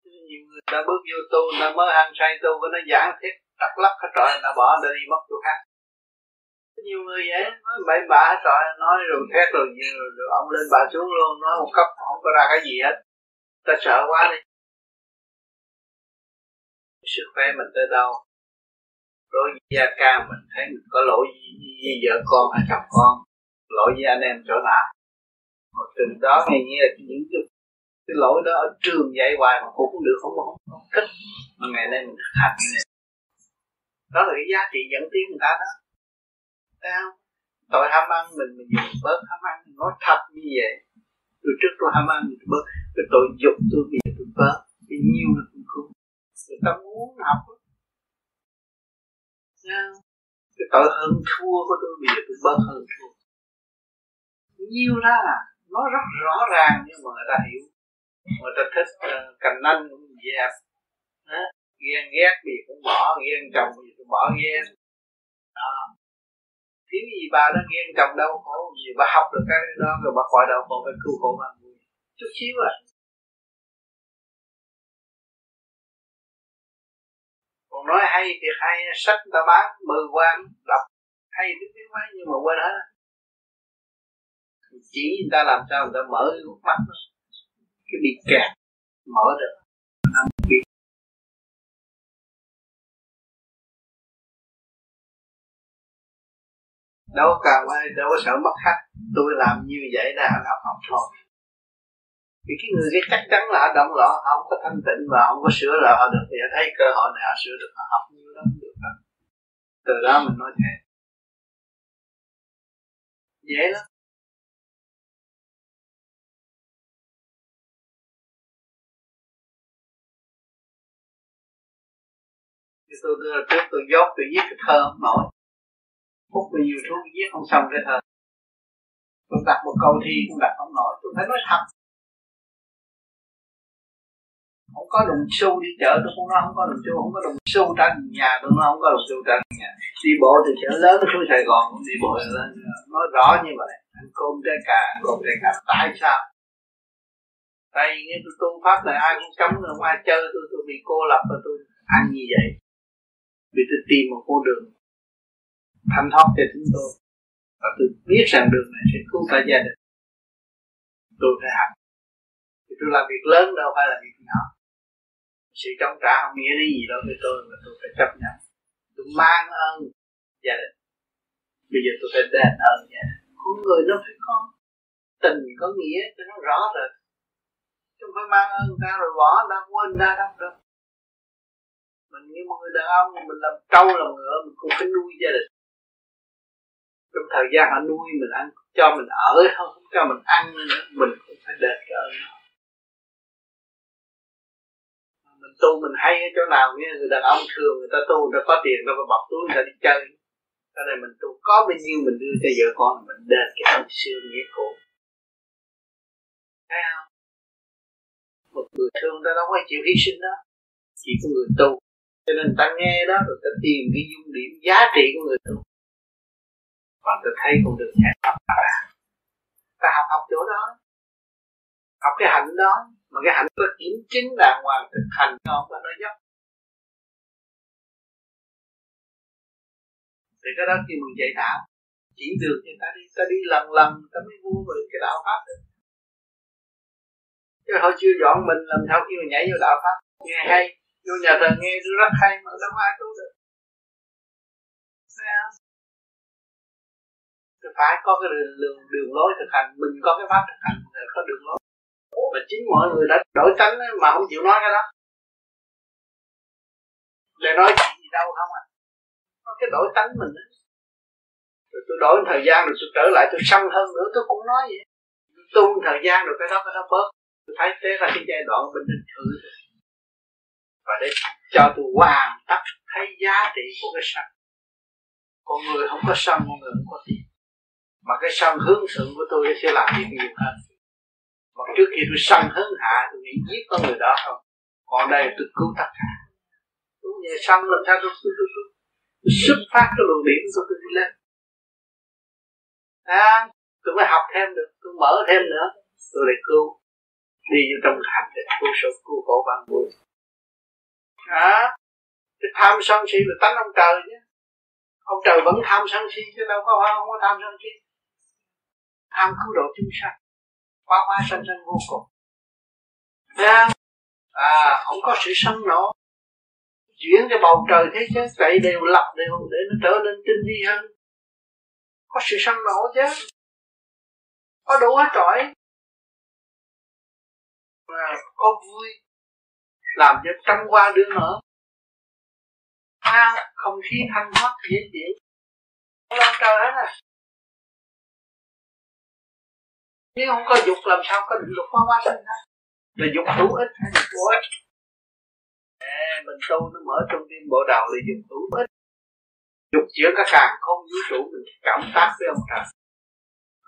Nhiều người đã bước vô tu đã mới hăng say tu có nó giảng thiết tắc lắc hết trời nó bỏ nó đi mất chỗ khác nhiều người vậy. Nói bậy bạ trời nói rồi thét rồi, rồi, rồi ông lên bà xuống luôn nói một cấp không có ra cái gì hết. Ta sợ quá đi. Sức khỏe mình tới đâu? Đối với gia ca mình thấy mình có lỗi gì, gì vợ con hay chồng con lỗi với anh em chỗ nào? Một từ đó nghe như là những cái, cái lỗi đó ở trường dạy hoài mà cũng được không không, không thích. Mà ngày nay mình thực hành đó là cái giá trị dẫn tiến người ta đó thấy tôi ham ăn mình mình dùng bớt ham ăn. Nói thật như vậy từ trước tôi ham ăn tôi bớt. Cái tội dục tôi bị tôi bớt. Vì nhiêu là cũng không. Người ta muốn học cái tội hơn thua của tôi bây giờ tôi bớt hơn thua. Nhiêu ra là nó rất rõ ràng nhưng mà người ta hiểu. Người ta thích uh, cành nanh cũng dẹp. Ghen ghét thì cũng bỏ ghen chồng gì cũng bỏ ghen. Đó thiếu gì bà nó ghen chồng đau khổ gì, bà học được cái đó rồi bà khỏi đau khổ phải cứu khổ mà chút xíu à. Còn nói hay thì hay, sách ta bán, mười quan, đọc, hay biết biết mấy nhưng mà quên hết. Chỉ người ta làm sao người ta mở cái mắt cái bị kẹt, mở được. Bị đâu có cần ai, đâu có sợ mất khách. Tôi làm như vậy là học học thôi. Thì cái người cái chắc chắn là họ động loạn, họ không có thanh tịnh và không có sửa lại họ được. Thì họ thấy cơ hội này họ sửa được, họ học như đó được đó. từ đó mình nói thế. Dễ lắm. Thì tôi đưa trước, tôi dốt, tôi viết cái thơ không nổi hút bao nhiêu thuốc giết không xong cái thơ tôi đặt một câu thi cũng đặt không nổi. Tôi phải nói thật. Không có đồng xu đi chợ, tôi không nói không có đồng xu, không có đồng xu trả nhà, tôi nói không có đồng xu trả nhà. Đi bộ từ chợ lớn xuống Sài Gòn cũng đi bộ lên ờ, nói rõ như vậy. Ăn cơm trái cà, cơm trái cà, tại sao? Tại vì nghe tôi tu pháp này ai cũng cấm rồi ai chơi, tôi tôi bị cô lập và tôi ăn như vậy. Vì tôi tìm một con đường thanh thoát cho chúng tôi. Và tôi biết rằng đường này sẽ cứu cả gia đình. Tôi phải học. Thì tôi làm việc lớn đâu phải là việc nhỏ. Sự trong trả không nghĩa lý gì đâu với tôi mà tôi phải chấp nhận. Tôi mang ơn gia đình. Bây giờ tôi phải đền ơn gia đình. Con người nó phải có tình, có nghĩa cho nó rõ rồi không phải mang ơn ta rồi bỏ ta quên ta đâu đâu. Mình như một người đàn ông, mình làm trâu, làm ngựa, mình cũng phải nuôi gia đình trong thời gian họ nuôi mình ăn cho mình ở không, không cho mình ăn nữa mình cũng phải đền cái ơn mình tu mình hay ở chỗ nào nghe người đàn ông thường người ta tu người ta có tiền người ta bọc túi người ta đi chơi. Cho nên mình tu có bao nhiêu mình đưa cho vợ con mình đền cái ơn xưa nghĩa cũ. Thấy không? Một người thương ta đâu có chịu hy sinh đó. Chỉ có người tu. Cho nên ta nghe đó rồi ta tìm cái dung điểm giá trị của người tu và tôi thấy con đường giải thoát ta ta học học chỗ đó. Học cái hạnh đó. Mà cái hạnh có kiểm chứng đàng hoàng thực hành không và nó dốc. Thì cái đó khi mình dạy đạo, chỉ được người ta đi ta đi lần lần, ta mới mua về cái đạo pháp được. Chứ họ chưa dọn mình làm sao khi mà nhảy vô đạo pháp. Nghe hay. Vô nhà thờ nghe rất hay, mà đâu ai tu được phải có cái đường, đường, đường lối thực hành mình có cái pháp thực hành có đường lối. Và chính mọi người đã đổi tánh mà không chịu nói cái đó. Để nói chuyện gì đâu không à. Có cái đổi tánh mình đó. rồi tôi đổi thời gian rồi tôi trở lại tôi săn hơn nữa tôi cũng nói vậy. Tu thời gian rồi cái đó cái đó bớt. Tôi thấy thế là cái giai đoạn bình định thử và để cho tôi hoàn tất thấy giá trị của cái sân con người không có sân con người không có tiền mà cái sân hướng thượng của tôi sẽ làm việc nhiều hơn. Mà trước khi tôi sân hứng hạ tôi nghĩ giết con người đó không? Còn đây tôi cứu tất cả. Tôi nhẹ sân làm sao tôi tôi tôi, tôi, tôi xuất phát cái luồng điểm của tôi đi lên. À, tôi mới học thêm được tôi mở thêm nữa. Tôi lại cứu. Đi vô trong hạnh để cứu số cứu khổ bạn vui à, cái tham sân si là tánh ông trời nhé. ông trời vẫn tham sân si chứ đâu có không có tham sân si tham cứu độ chúng sanh. Qua hoa sanh sanh vô cùng. À, à không có sự sân nổ, chuyển cho bầu trời thế giới vậy đều lập đều để nó trở nên tinh vi hơn. Có sự sân nổ chứ. Có đủ hết trọi mà có vui. Làm cho trăm qua đứa nữa à, không khí thanh thoát dễ chịu. Không trời hết à nếu không có dục làm sao có định luật qua qua sinh hết là dục hữu ích hay dục vô ích? À, mình tu nó mở trong tim bộ đầu là dục hữu ích. Dục giữa các càng không vũ trụ mình cảm tác với ông trời.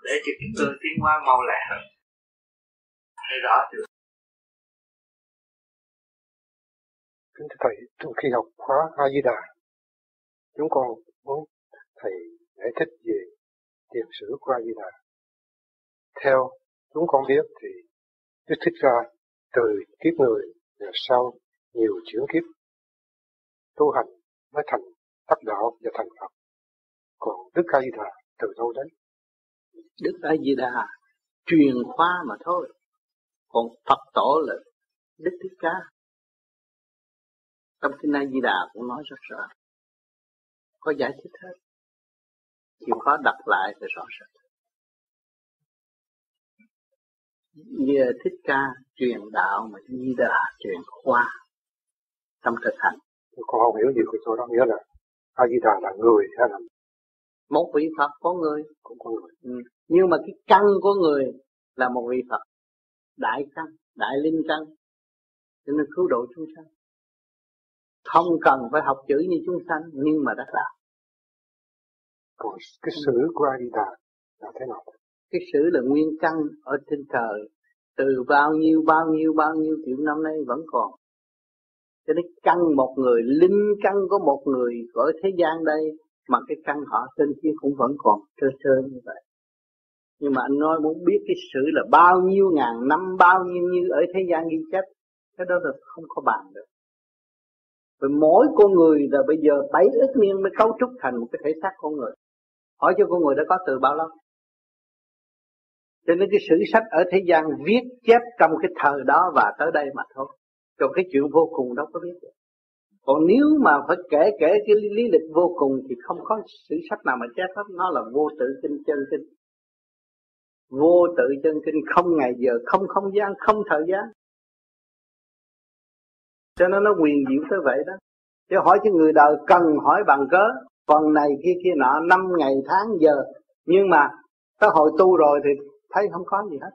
Để cho cái cơ tiến hoa mau lẹ hơn. Thấy rõ chưa? Kính thưa thầy trong khi học khóa a di đà chúng con muốn thầy giải thích về tiền sử của a di đà theo chúng con biết thì Đức Thích Ca từ kiếp người và sau nhiều chuyển kiếp, tu hành mới thành đắc đạo và thành Phật. Còn Đức A Di Đà từ đâu đấy? Đức A Di Đà truyền khoa mà thôi. Còn Phật tổ là Đức Thích Ca. Trong kinh A Di Đà cũng nói rất rõ. Có giải thích hết. Chịu khó đọc lại thì rõ ràng như thích ca truyền đạo mà di đà truyền khoa trong thực hành con không hiểu nhiều cái chỗ đó nghĩa là a di đà là người hay là một vị phật có người. cũng có người. Ừ. nhưng mà cái căn của người là một vị phật. Đại căn đại linh căn. Cho nên cứu độ chúng sanh. Không cần phải học chữ như chúng sanh nhưng mà đã làm còn cái sử của a di đà là thế nào cái sự là nguyên căn ở trên trời, từ bao nhiêu bao nhiêu bao nhiêu triệu năm nay vẫn còn. Cho nên căn một người, linh căn của một người ở thế gian đây, mà cái căn họ trên kia cũng vẫn còn trơ trơ như vậy. Nhưng mà anh nói muốn biết cái sự là bao nhiêu ngàn năm, bao nhiêu như ở thế gian ghi chép, cái đó là không có bàn được. Rồi mỗi con người là bây giờ bảy ức niên mới cấu trúc thành một cái thể xác con người. Hỏi cho con người đã có từ bao lâu? Cho nên cái sử sách ở thế gian viết chép trong cái thời đó và tới đây mà thôi. Còn cái chuyện vô cùng đâu có biết được. Còn nếu mà phải kể kể cái lý lịch vô cùng thì không có sử sách nào mà chép hết. Nó là vô tự kinh chân kinh. Vô tự chân kinh, không ngày giờ, không không gian, không thời gian. Cho nên nó quyền diệu tới vậy đó. Chứ hỏi cho người đời cần hỏi bằng cớ, phần này, kia kia nọ, năm ngày, tháng giờ. Nhưng mà tới hồi tu rồi thì thấy không có gì hết.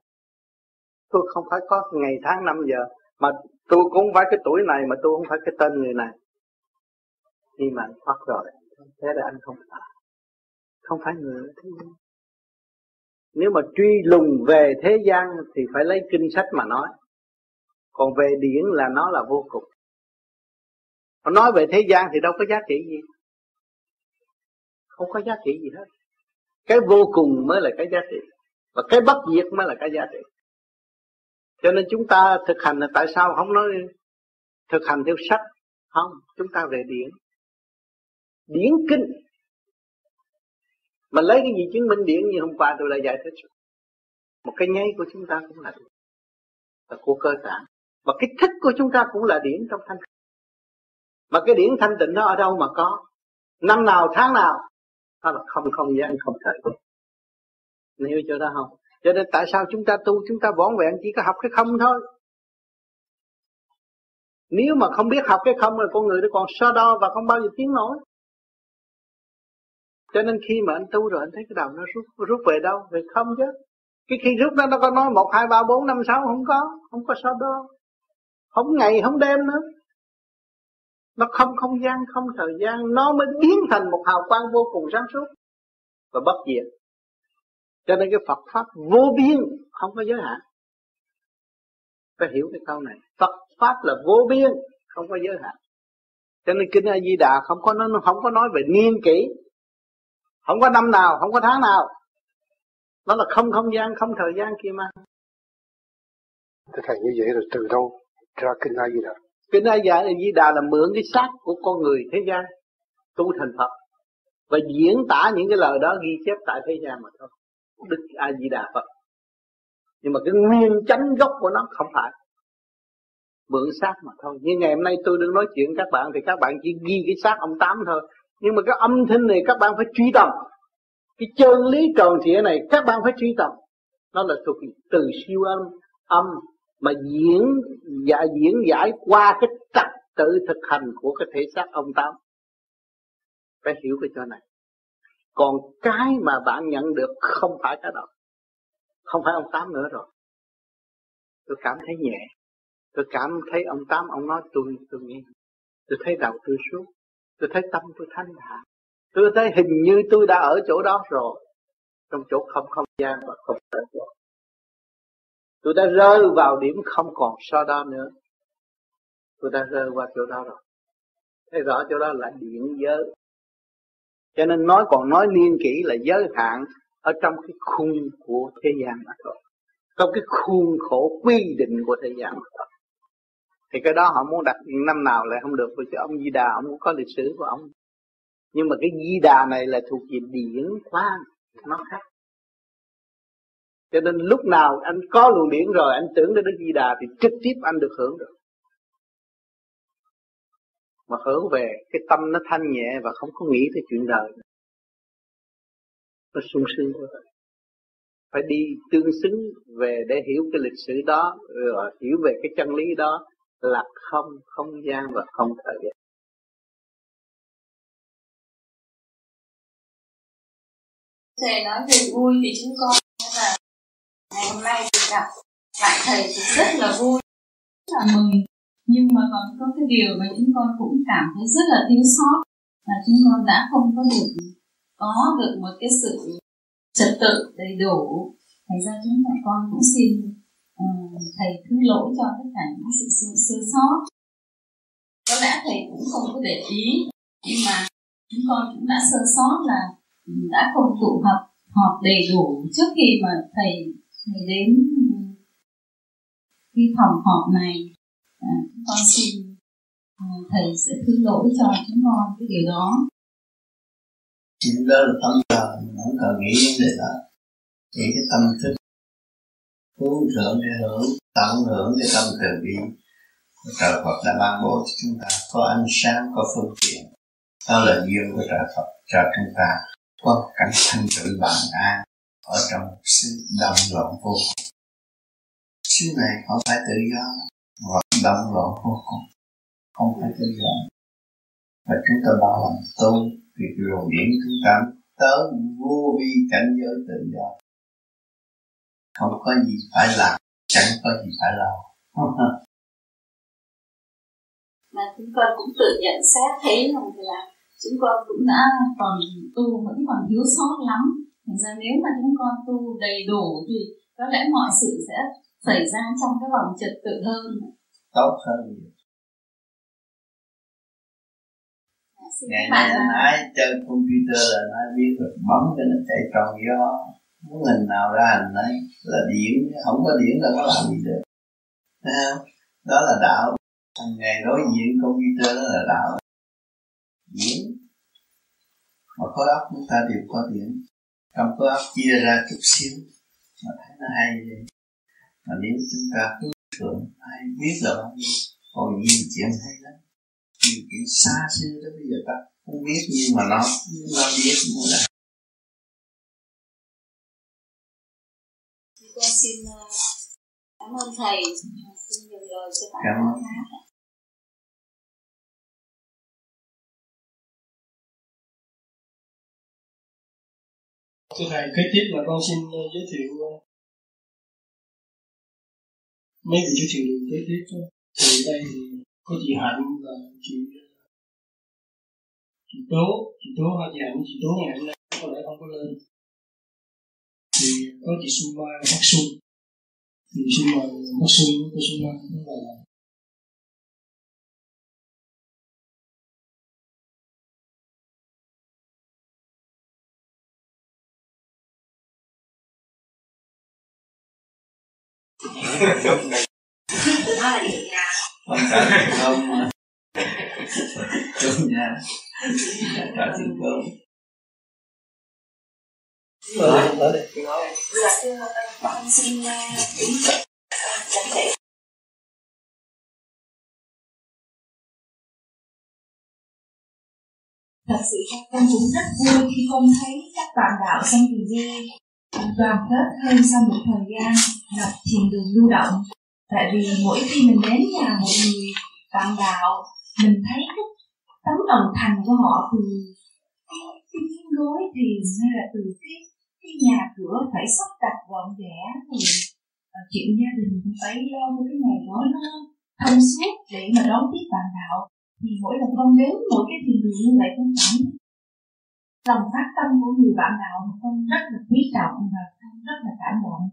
Tôi không phải có ngày tháng năm giờ, mà tôi cũng phải cái tuổi này, mà tôi không phải cái tên người này. Khi mà anh thoát rồi. Thế là anh không phải. Không phải người thế gian. Nếu mà truy lùng về thế gian thì phải lấy kinh sách mà nói. Còn về điển là nó là vô cùng. Mà nói về thế gian thì đâu có giá trị gì. Không có giá trị gì hết. Cái vô cùng mới là cái giá trị và cái bất diệt mới là cái giá trị. Cho nên chúng ta thực hành là tại sao không nói thực hành theo sách? Không, chúng ta về điển. Điển kinh. Mà lấy cái gì chứng minh điển như hôm qua tôi đã giải thích. Một cái nháy của chúng ta cũng là điển. Là của cơ sở. Và cái thích của chúng ta cũng là điển trong thanh mà cái điển thanh tịnh đó ở đâu mà có? Năm nào, tháng nào? Đó là không không gian không thời gian hiểu chỗ đó không? Cho nên tại sao chúng ta tu, chúng ta võn vẹn chỉ có học cái không thôi. Nếu mà không biết học cái không là con người nó còn so đo và không bao giờ tiến nổi. Cho nên khi mà anh tu rồi anh thấy cái đầu nó rút rút về đâu? Về không chứ. Cái khi rút nó nó có nói một, hai, ba, bốn, năm, sáu, không có. Không có so đo. Không ngày, không đêm nữa. Nó không không gian, không thời gian. Nó mới biến thành một hào quang vô cùng sáng suốt và bất diệt cho nên cái Phật pháp vô biên không có giới hạn. Phải hiểu cái câu này. Phật pháp là vô biên không có giới hạn. Cho nên kinh A Di Đà không có nó không có nói về niên kỷ. Không có năm nào không có tháng nào. Nó là không không gian không thời gian kia mà. Thưa Thầy như vậy rồi từ đâu ra kinh A Di Đà? Kinh A Di Đà là mượn cái xác của con người thế gian tu thành Phật. Và diễn tả những cái lời đó ghi chép tại thế gian mà thôi Đức A Di Đà Phật. Nhưng mà cái nguyên chánh gốc của nó không phải. Mượn xác mà thôi. Như ngày hôm nay tôi đang nói chuyện các bạn thì các bạn chỉ ghi cái xác ông tám thôi. Nhưng mà cái âm thanh này các bạn phải truy tầm. Cái chân lý tròn trịa này các bạn phải truy tầm. Nó là thuộc từ siêu âm âm mà diễn dạ diễn giải qua cái trật tự thực hành của cái thể xác ông tám. Phải hiểu cái chỗ này còn cái mà bạn nhận được không phải cái đó. Không phải ông tám nữa rồi. Tôi cảm thấy nhẹ. Tôi cảm thấy ông tám, ông nói tôi tôi nghe. Tôi thấy đầu tôi suốt. Tôi thấy tâm tôi thanh thản. Tôi thấy hình như tôi đã ở chỗ đó rồi. Trong chỗ không không gian và không thời gian tôi đã rơi vào điểm không còn so đo nữa. Tôi đã rơi qua chỗ đó rồi. Thấy rõ chỗ đó là điện giới cho nên nói còn nói niên kỷ là giới hạn ở trong cái khung của thế gian mà thôi. Trong cái khuôn khổ quy định của thế gian mà thôi. Thì cái đó họ muốn đặt năm nào lại không được vì ông Di Đà, ông cũng có lịch sử của ông. Nhưng mà cái Di Đà này là thuộc về điển khoan, nó khác. Cho nên lúc nào anh có luồng điển rồi, anh tưởng đến Đức Di Đà thì trực tiếp anh được hưởng được mà hướng về, cái tâm nó thanh nhẹ và không có nghĩ tới chuyện đời. Nó sung sướng quá. Phải đi tương xứng về để hiểu cái lịch sử đó, rồi hiểu về cái chân lý đó là không không gian và không thời gian. Thầy nói về vui thì chúng con là ngày hôm nay thì gặp lại thầy thì rất là vui, rất là mừng nhưng mà còn có cái điều mà chúng con cũng cảm thấy rất là thiếu sót là chúng con đã không có được có được một cái sự trật tự đầy đủ. Thành ra chúng con cũng xin uh, thầy thứ lỗi cho tất cả những sự sơ, sơ sót. Có lẽ thầy cũng không có để ý nhưng mà chúng con cũng đã sơ sót là đã không tụ họp họp đầy đủ trước khi mà thầy thầy đến ừ, cái phòng họp này à, con xin à, thầy sẽ thứ lỗi cho chúng con cái điều đó. Những đó là tâm giờ mình không cần nghĩ đến đề đó. Chỉ cái tâm thức hướng thượng để hưởng tận hưởng cái tâm từ bi. Trời Phật đã ban bố cho chúng ta có ánh sáng có phương tiện. Đó là duyên của trời Phật cho chúng ta. Có cảnh thanh tự bằng an ở trong sự đồng loạn vô cùng. Xứ này không phải tự do và đau loạn vô cùng không phải tự do và chúng ta bảo làm tu thì luồng điển chúng ta tới vô vi cảnh giới tự do. Không có gì phải làm, chẳng có gì phải làm (laughs) mà chúng con cũng tự nhận xét thấy rằng là chúng con cũng đã còn tu vẫn còn thiếu sót lắm. Thành ra nếu mà chúng con tu đầy đủ thì có lẽ mọi sự sẽ xảy ra trong cái vòng trật tự hơn. Tốt hơn nhiều. Ngày nay anh ái chơi computer là anh biết rồi bấm cái nó chạy tròn gió muốn hình nào ra hình ấy là điện không có điện là có làm gì được. Thấy không? đó là đạo. Hàng ngày đối diện computer đó là đạo. Diễn mà khối óc chúng ta đều có điện trong khối óc chia ra chút xíu. Mà thấy nó hay đi mà nếu chúng ta hướng thượng hay biết là bao nhiêu còn nhiều chuyện hay lắm. Nhiều chuyện xa xưa đó bây giờ ta không biết nhưng mà nó nó biết như là con xin ờ, cảm ơn thầy xin dừng lời cho bạn. Cảm ơn. Thưa Thầy, kế tiếp là con xin ờ, giới thiệu ờ, mấy vị chủ thiền đường kế tiếp đó. Thì đây thì có chị Hạnh và chị chị Tố, chị Tố hay chị Hạnh, chị Tố ngày hôm nay có lẽ không có lên. Thì có chị Suma Bắc Xuân thì xin mời bác xuân có xuân mai cũng là (laughs) trả tiền cơm cơm nhà trả tiền cơm Tới tới đây. thưa xin thật sự con cũng rất vui khi con thấy các bạn đạo sanh từ di đoàn kết hơn sau một thời gian lập thiền đường lưu động tại vì mỗi khi mình đến nhà một người bạn đạo, mình thấy cái tấm lòng thành của họ từ cái tiếng đối thiền hay là từ cái cái nhà cửa phải sắp đặt gọn ghẽ rồi à, chuyện gia đình cũng phải lo cho cái ngày đó nó thông suốt để mà đón tiếp bạn đạo. Thì mỗi lần con đến mỗi cái thiền đường như vậy con cảm lòng phát tâm của người bạn đạo mà con rất là quý trọng và con rất là cảm động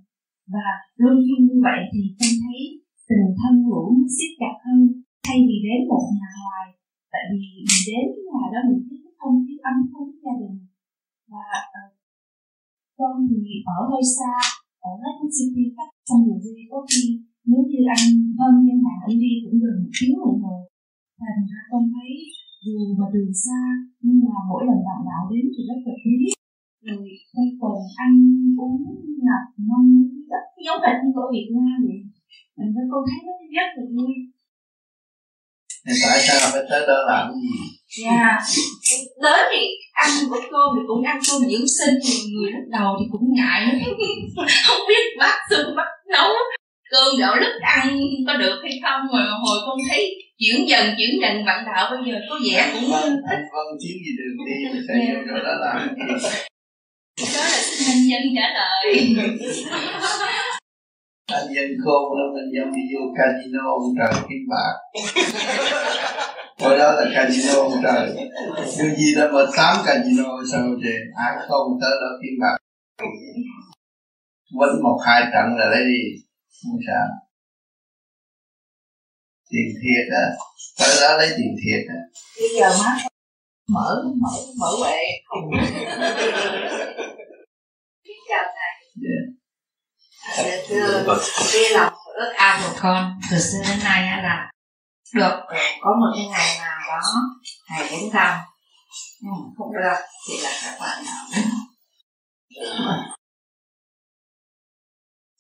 và luôn khi như vậy thì con thấy tình thân hữu nó siết chặt hơn thay vì đến một nhà hoài. Tại vì mình đến cái nhà đó mình thấy cái không khí ấm cúng gia đình. Và uh, con thì ở hơi xa ở Redwood City cách trong mùa duy có khi nếu như anh Vân chẳng hàng anh đi cũng gần một tiếng đồng hồ. Thành ra con thấy dù mà đường xa nhưng mà mỗi lần bạn đạo đến thì rất là quý rồi quay quần ăn uống ngập ngon rất giống hệt như ở Việt Nam vậy. Mình với con thấy nó rất là vui Thì tại sao phải tới đó làm? Gì Dạ. Đến thì ăn bữa cơm thì cũng ăn cơm dưỡng sinh thì Người lúc đầu thì cũng ngại. (laughs) Không biết bác xưng bác nấu Cơm gạo lứt ăn có được hay không Mà hồi con thấy chuyển dần chuyển dần bạn đạo bây giờ có vẻ cũng vâng, thích. anh vâng chiếm gì đường đi thì sẽ vô chỗ đó gì Đó là xin anh dân trả lời. Anh dân khôn lắm anh giống đi vô casino ông trời kiếm bạc. Hồi đó là casino ông trời. Dù gì đã mở tám casino sao thì ai không tới đó kiếm bạc. Quýnh một hai trận là lấy đi. Không sao Tiền thiệt á. Tới đó lấy tiền thiệt á. Bây giờ má mở mở mở thầy yeah. Dạ, thưa khi lòng ước ao của con từ xưa đến nay là được ờ, có một cái ngày nào đó thầy đến thăm. Nhưng không được thì là các bạn nào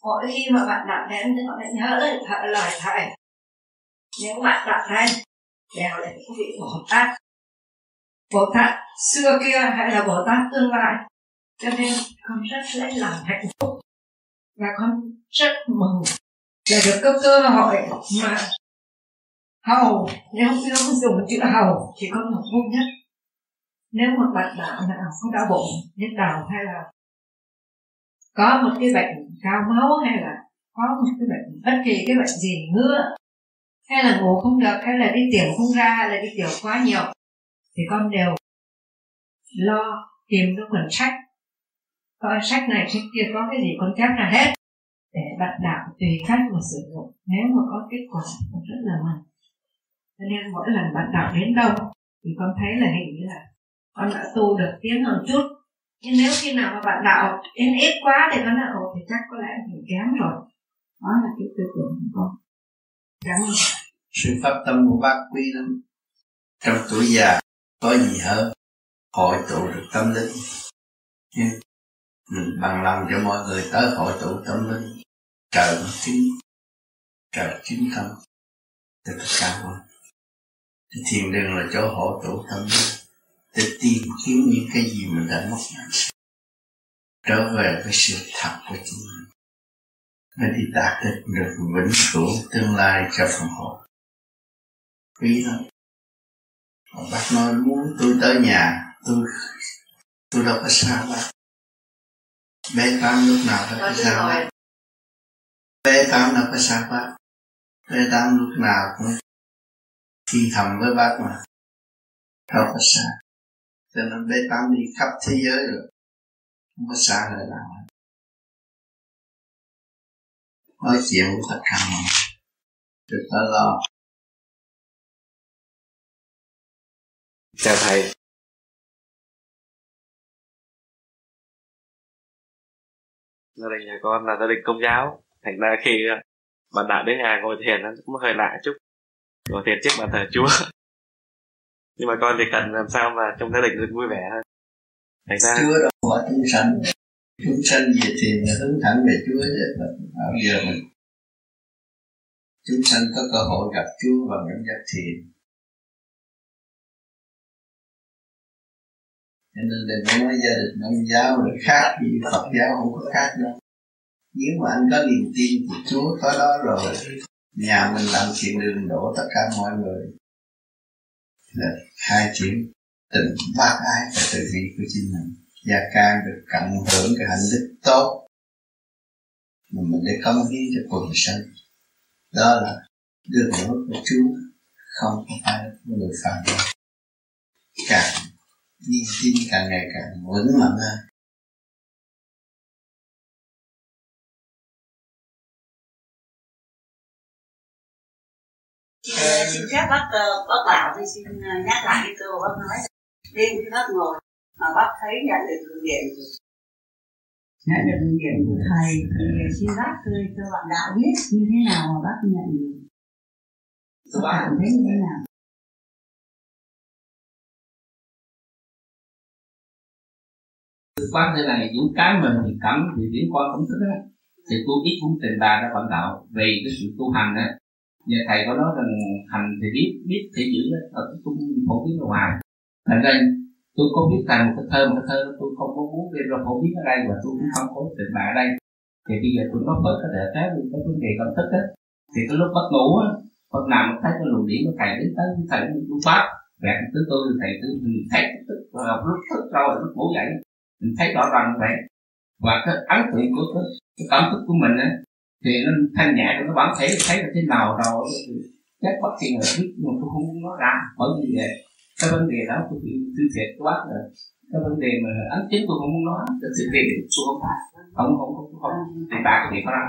mỗi khi mà bạn đọc đến thì họ lại nhớ lời, lời thầy. Nếu bạn đọc đây đều là những vị bồ tát. Bồ tát xưa kia hay là bồ tát tương lai? Cho nên con rất lấy làm hạnh phúc. Và con rất mừng là được có cơ hội mà hầu. Nếu không dùng chữ hầu thì con là vui nhất. Nếu một bạn đạo nào không đau bụng, nhức đầu hay là có một cái bệnh cao máu hay là có một cái bệnh bất kỳ cái bệnh gì nữa hay là ngủ không được, hay là đi tiểu không ra, hay là đi tiểu quá nhiều, thì con đều lo tìm cái quyển sách coi sách này, sách kia có cái gì con chép ra hết. Để bạn đạo tùy cách mà sử dụng. Nếu mà có kết quả cũng rất là mừng. Cho nên mỗi lần bạn đạo đến đâu thì con thấy là hình như là con đã tu được tiến hơn chút. Nhưng nếu khi nào mà bạn đạo đến ít quá thì con là ồ, thì chắc có lẽ mình kém rồi. Đó là cái tư tưởng của con. Cảm ơn sự pháp tâm của bác quý lắm. Trong tuổi già, có gì hơn hội tụ được tâm linh. Nhưng mình bằng lòng cho mọi người tới hội tụ tâm linh. Trời nó chính trời chính tâm thì tất cả mọi thì thiền đường là chỗ hội tụ tâm linh. Để tìm kiếm những cái gì mình đã mất trở về với sự thật của chúng mình. Để đi đạt được được vĩnh cửu tương lai cho phần hồn quý lắm Còn bác nói muốn tôi tới nhà, tôi tôi đâu có xa bác bé tám lúc nào đâu có xa bác bé tám đâu có xa bác bé tám lúc nào cũng thi thầm với bác mà. Đâu có xa cho nên bé tám đi khắp thế giới rồi. Không có xa lời nào nói chuyện với tất cả mọi người được ta lo. Chào thầy gia đình nhà con là gia đình công giáo. Thành ra khi ờ, bạn đạo đến nhà ngồi thiền nó cũng hơi lạ chút. Ngồi thiền trước bàn thờ chúa. (laughs) Nhưng mà con thì cần làm sao mà trong gia đình được vui vẻ hơn. Thành ra chúa đâu có chúng sanh. Chúng sanh về thiền là hướng thẳng về chúa vậy bao giờ mình chúng sanh có cơ hội gặp chúa bằng những giác thiền. Cho nên đừng có nói gia đình ông giáo là khác gì, Phật giáo không có khác đâu nếu mà anh có niềm tin thì Chúa có đó rồi. Nhà mình làm chuyện đường đổ tất cả mọi người. Là hai chuyện, tình bác ái và từ bi của chính mình. Gia can được cộng hưởng cái hạnh đức tốt. Mà mình để cống hiến cho quần sanh. Đó là đường lối của Chúa. Không phải của người phạm càng niềm tin càng ngày càng vững mạnh hơn xin phép bác uh, bác bảo thì xin uh, nhắc lại cái câu bác nói. Đêm khi bác ngồi mà bác thấy nhận được đường điện. Nhận được đường điện của thầy thì xin bác tươi cho bạn đạo biết như thế nào mà bác nhận được. Bác cảm thấy như thế nào bác thế này, những cái mình thì cấm thì điển con cũng thích á, thì tôi biết cũng trình bày ra bạn đạo về cái sự tu hành á. Nhà thầy có nói rằng hành thì biết biết thì giữ đó ở cũng phổ biến ở ngoài. Thành ra tôi có biết rằng một cái thơ, một cái thơ tôi không có muốn đem ra phổ biến ở đây, và tôi cũng không có trình bày ở đây. Thì bây giờ tôi nói bớt cái để cái cái vấn đề con thích á. Thì cái lúc bắt ngủ á, bắt nằm thấy cái luồng điển của thầy đến tới, thầy cũng pháp vẹn tới tôi thầy tôi mình thấy tức rồi lúc thức rồi, lúc ngủ dậy mình thấy rõ ràng vậy. Và cái ấn tượng của cái, cái cảm xúc của mình ấy thì nó thanh nhẹ nó bản thể thấy là thế nào rồi chắc bất kỳ người biết nhưng mà tôi không muốn nói ra bởi vì vậy cái vấn đề đó tôi bị tư thiệt quá rồi. Cái vấn đề mà ấn chính tôi không muốn nói cái sự việc tôi không phải không không không không thì bạc cái việc đó ra.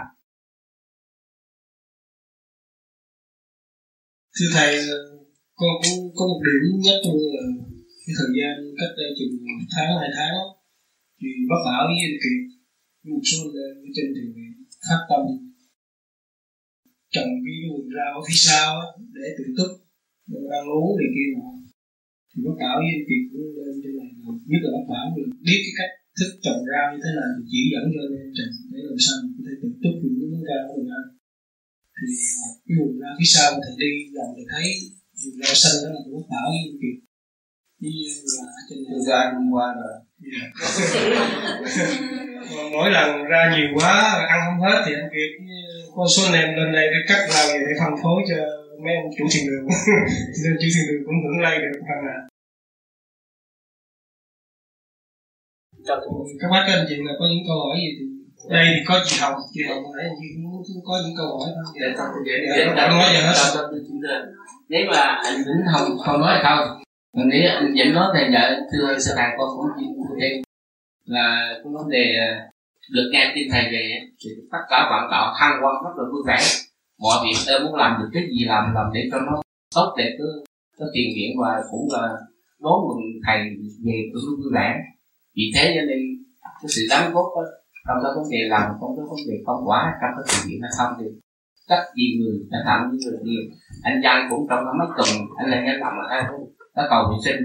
Thưa thầy con cũng có một điểm nhất là cái thời gian cách đây chừng tháng hai tháng đó, thì bác bảo với anh kỳ một số lên trên thì phát tâm trồng cái vườn rau phía sau để tự túc ăn uống này kia mà. Thì bác bảo với anh kỳ cũng lên trên này nhất là bác bảo được, biết cái cách thức trồng rau như thế nào thì chỉ dẫn cho anh em trồng, để làm sao mình có thể tự túc những miếng rau của mình ăn. Thì à, cái vườn rau phía sau thì đi, làm thì thấy vườn rau xanh đó là của bác với anh kỳ đi là trên này ra hôm qua rồi mỗi lần ra nhiều quá ăn không hết thì anh Kiệt con số anh em lên đây cái cách làm gì để phân phối cho mấy ông chủ thiền đường nên chủ thiền đường cũng hưởng lây được phần nào các bác các anh chị là có những câu hỏi gì thì đây thì có chị Hồng chị Hồng nãy chị cũng có những câu hỏi thôi để trong để để nói giờ hết nếu mà anh Vĩnh Hồng không nói không mình nghĩ anh Vĩnh nói thì vợ thưa sư thầy con cũng chỉ thêm là cái vấn đề à, được nghe tin thầy về thì tất cả bạn đạo thăng quan rất là vui vẻ. Mọi việc tôi muốn làm được cái gì làm làm để cho nó tốt, để cái cái tiền viện và cũng là đón mừng thầy về cũng vui vẻ. Vì thế cho nên, cái sự đóng góp trong cái vấn đề làm, trong cái vấn đề công quả, trong cái tiền viện hay không thì cách gì người đã làm như người nhiều anh Giang cũng trong mấy tuần, anh lên anh làm là hai cái cầu vệ sinh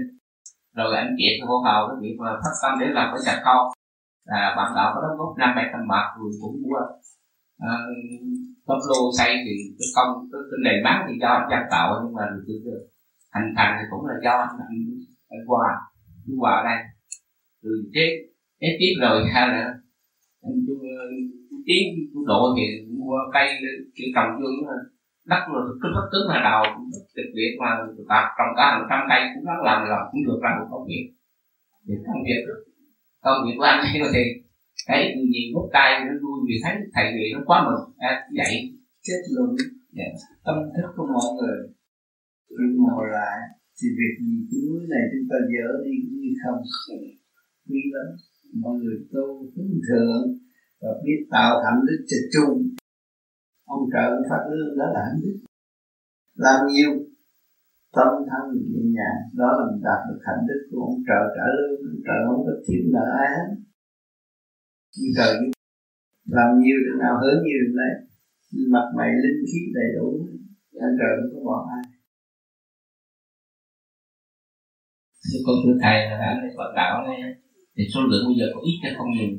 rồi anh kiệt hô hào cái việc mà phát tâm để làm cái sạch con là bạn đạo có đóng góp năm bảy trăm bạc rồi cũng mua à, tấm lô xây thì cái công cái, cái nền móng thì do anh tạo nhưng mà cái, cái thành thành thì cũng là do anh anh, anh qua anh qua đây. Từ thế thế tiếp rồi ha là anh chú tiến chú độ thì mua cây cái trồng dương đất rồi cứ bất cứ mà đầu trực việc mà tập trồng cả hàng trăm cây cũng rất làm làm cũng được ra một công việc. Để công việc công việc của anh ấy thì thấy nhìn gốc cây nó vui vì thấy thầy vị nó quá mừng. À, vậy chất lượng yeah. tâm thức của mọi người. Nhưng ngồi lại thì việc gì cái núi này chúng ta dỡ đi cũng như không. Quý lắm mọi người tu hướng thượng và biết tạo thành đức cho chung ông trợ phát lương, đó là hạnh đức làm nhiều, tâm thân nhẹ nhàng, đó là mình đạt được hạnh đức của ông trợ trả lương. Ông trợ không có thiếu nợ ai hết. Ông trợ làm nhiều được nào hưởng nhiều được đấy mặt mày linh khí đầy đủ ông trợ không có bỏ ai. Thì con thưa thầy, là đã này Phật đạo này, thì số lượng bây giờ có ít hay không nhiều?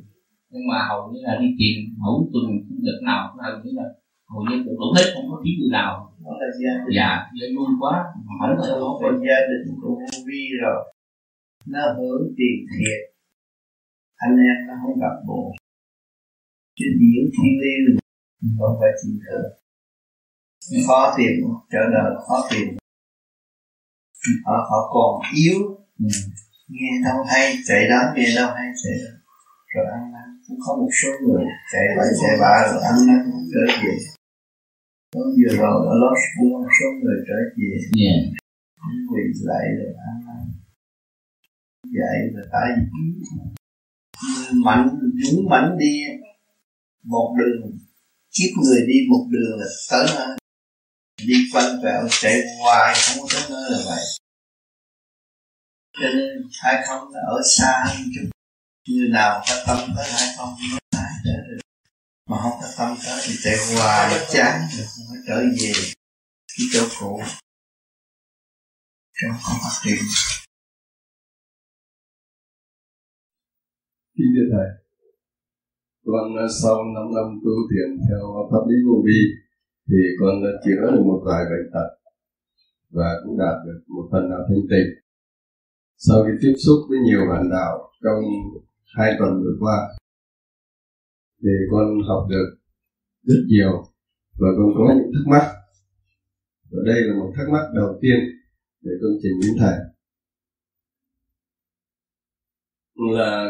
Nhưng mà hầu như là đi tìm mỗi tuần, được nhật nào hầu như là hầu như cũng đủ hết không có thiếu người nào. Đó là gia đình. Dạ dễ vui quá. Không có là không về gia đình của vô vi rồi. Nó hưởng tiền thiệt. Anh em nó không gặp bộ chứ điển thiên liêng không phải chịu thở khó tìm trở đời khó tìm. Họ họ còn yếu. Ừ. nghe đâu hay chạy đó nghe đâu hay chạy đó. Rồi ăn năn cũng có một số người chạy bậy chạy bạ rồi ăn năn cũng trở về có vừa rồi ở Los một số người trở về. Yeah. cũng quỳ lại rồi. Ăn năn dạy rồi tại vì mạnh dũng mãnh đi một đường kiếp người đi một đường là tới nơi. Đi quanh vẹo chạy hoài không có tới nơi là vậy. Cho nên hai không là ở xa hơn chút người nào có tâm tới hai không mà không có tâm tới thì chạy hoài chán rồi không trở về. Cái chỗ cũ. Chỗ không phát triển Kính thưa Thầy, con sau 5 năm tu thiền theo pháp lý vô vi thì con đã chữa được một vài bệnh tật và cũng đạt được một phần nào thanh tịnh. Sau khi tiếp xúc với nhiều bạn đạo trong hai tuần vừa qua thì con học được rất nhiều và con có những thắc mắc. Và đây là một thắc mắc đầu tiên để con trình đến thầy là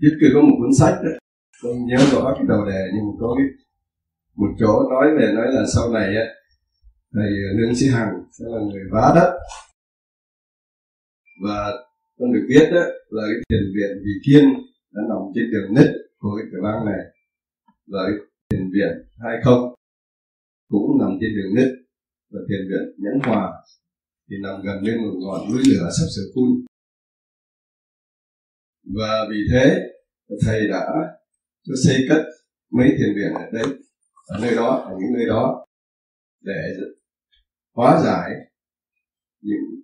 trước kia có một cuốn sách đấy con nhớ rõ cái đầu đề nhưng mà có biết một chỗ nói về, nói là sau này á, thầy nương sĩ hằng sẽ là người vá đất. Và con được biết đó là cái tiền viện vị thiên đã nằm trên đường nít của cái cửa bang này với thiền viện hai không, cũng nằm trên đường nứt và thiền viện nhẫn hòa thì nằm gần bên một ngọn núi lửa sắp sửa phun. Và vì thế, thầy đã cho xây cất mấy thiền viện ở đấy ở nơi đó, ở những nơi đó, để hóa giải những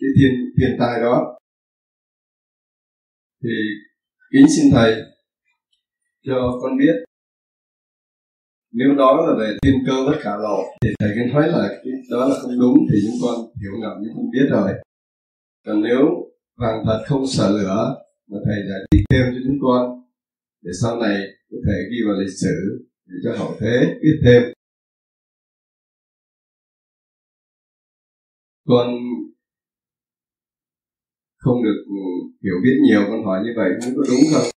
cái thiên thiên tai đó. Thì kính xin thầy cho con biết, nếu đó là về thiên cơ bất khả lộ, thì thầy cứ nói là cái đó là không đúng, thì chúng con hiểu ngầm nhưng không biết rồi. Còn nếu vàng thật không sợ lửa, mà thầy giải thích thêm cho chúng con để sau này có thể ghi vào lịch sử để cho hậu thế biết thêm. Con không được hiểu biết nhiều con hỏi như vậy cũng có đúng không?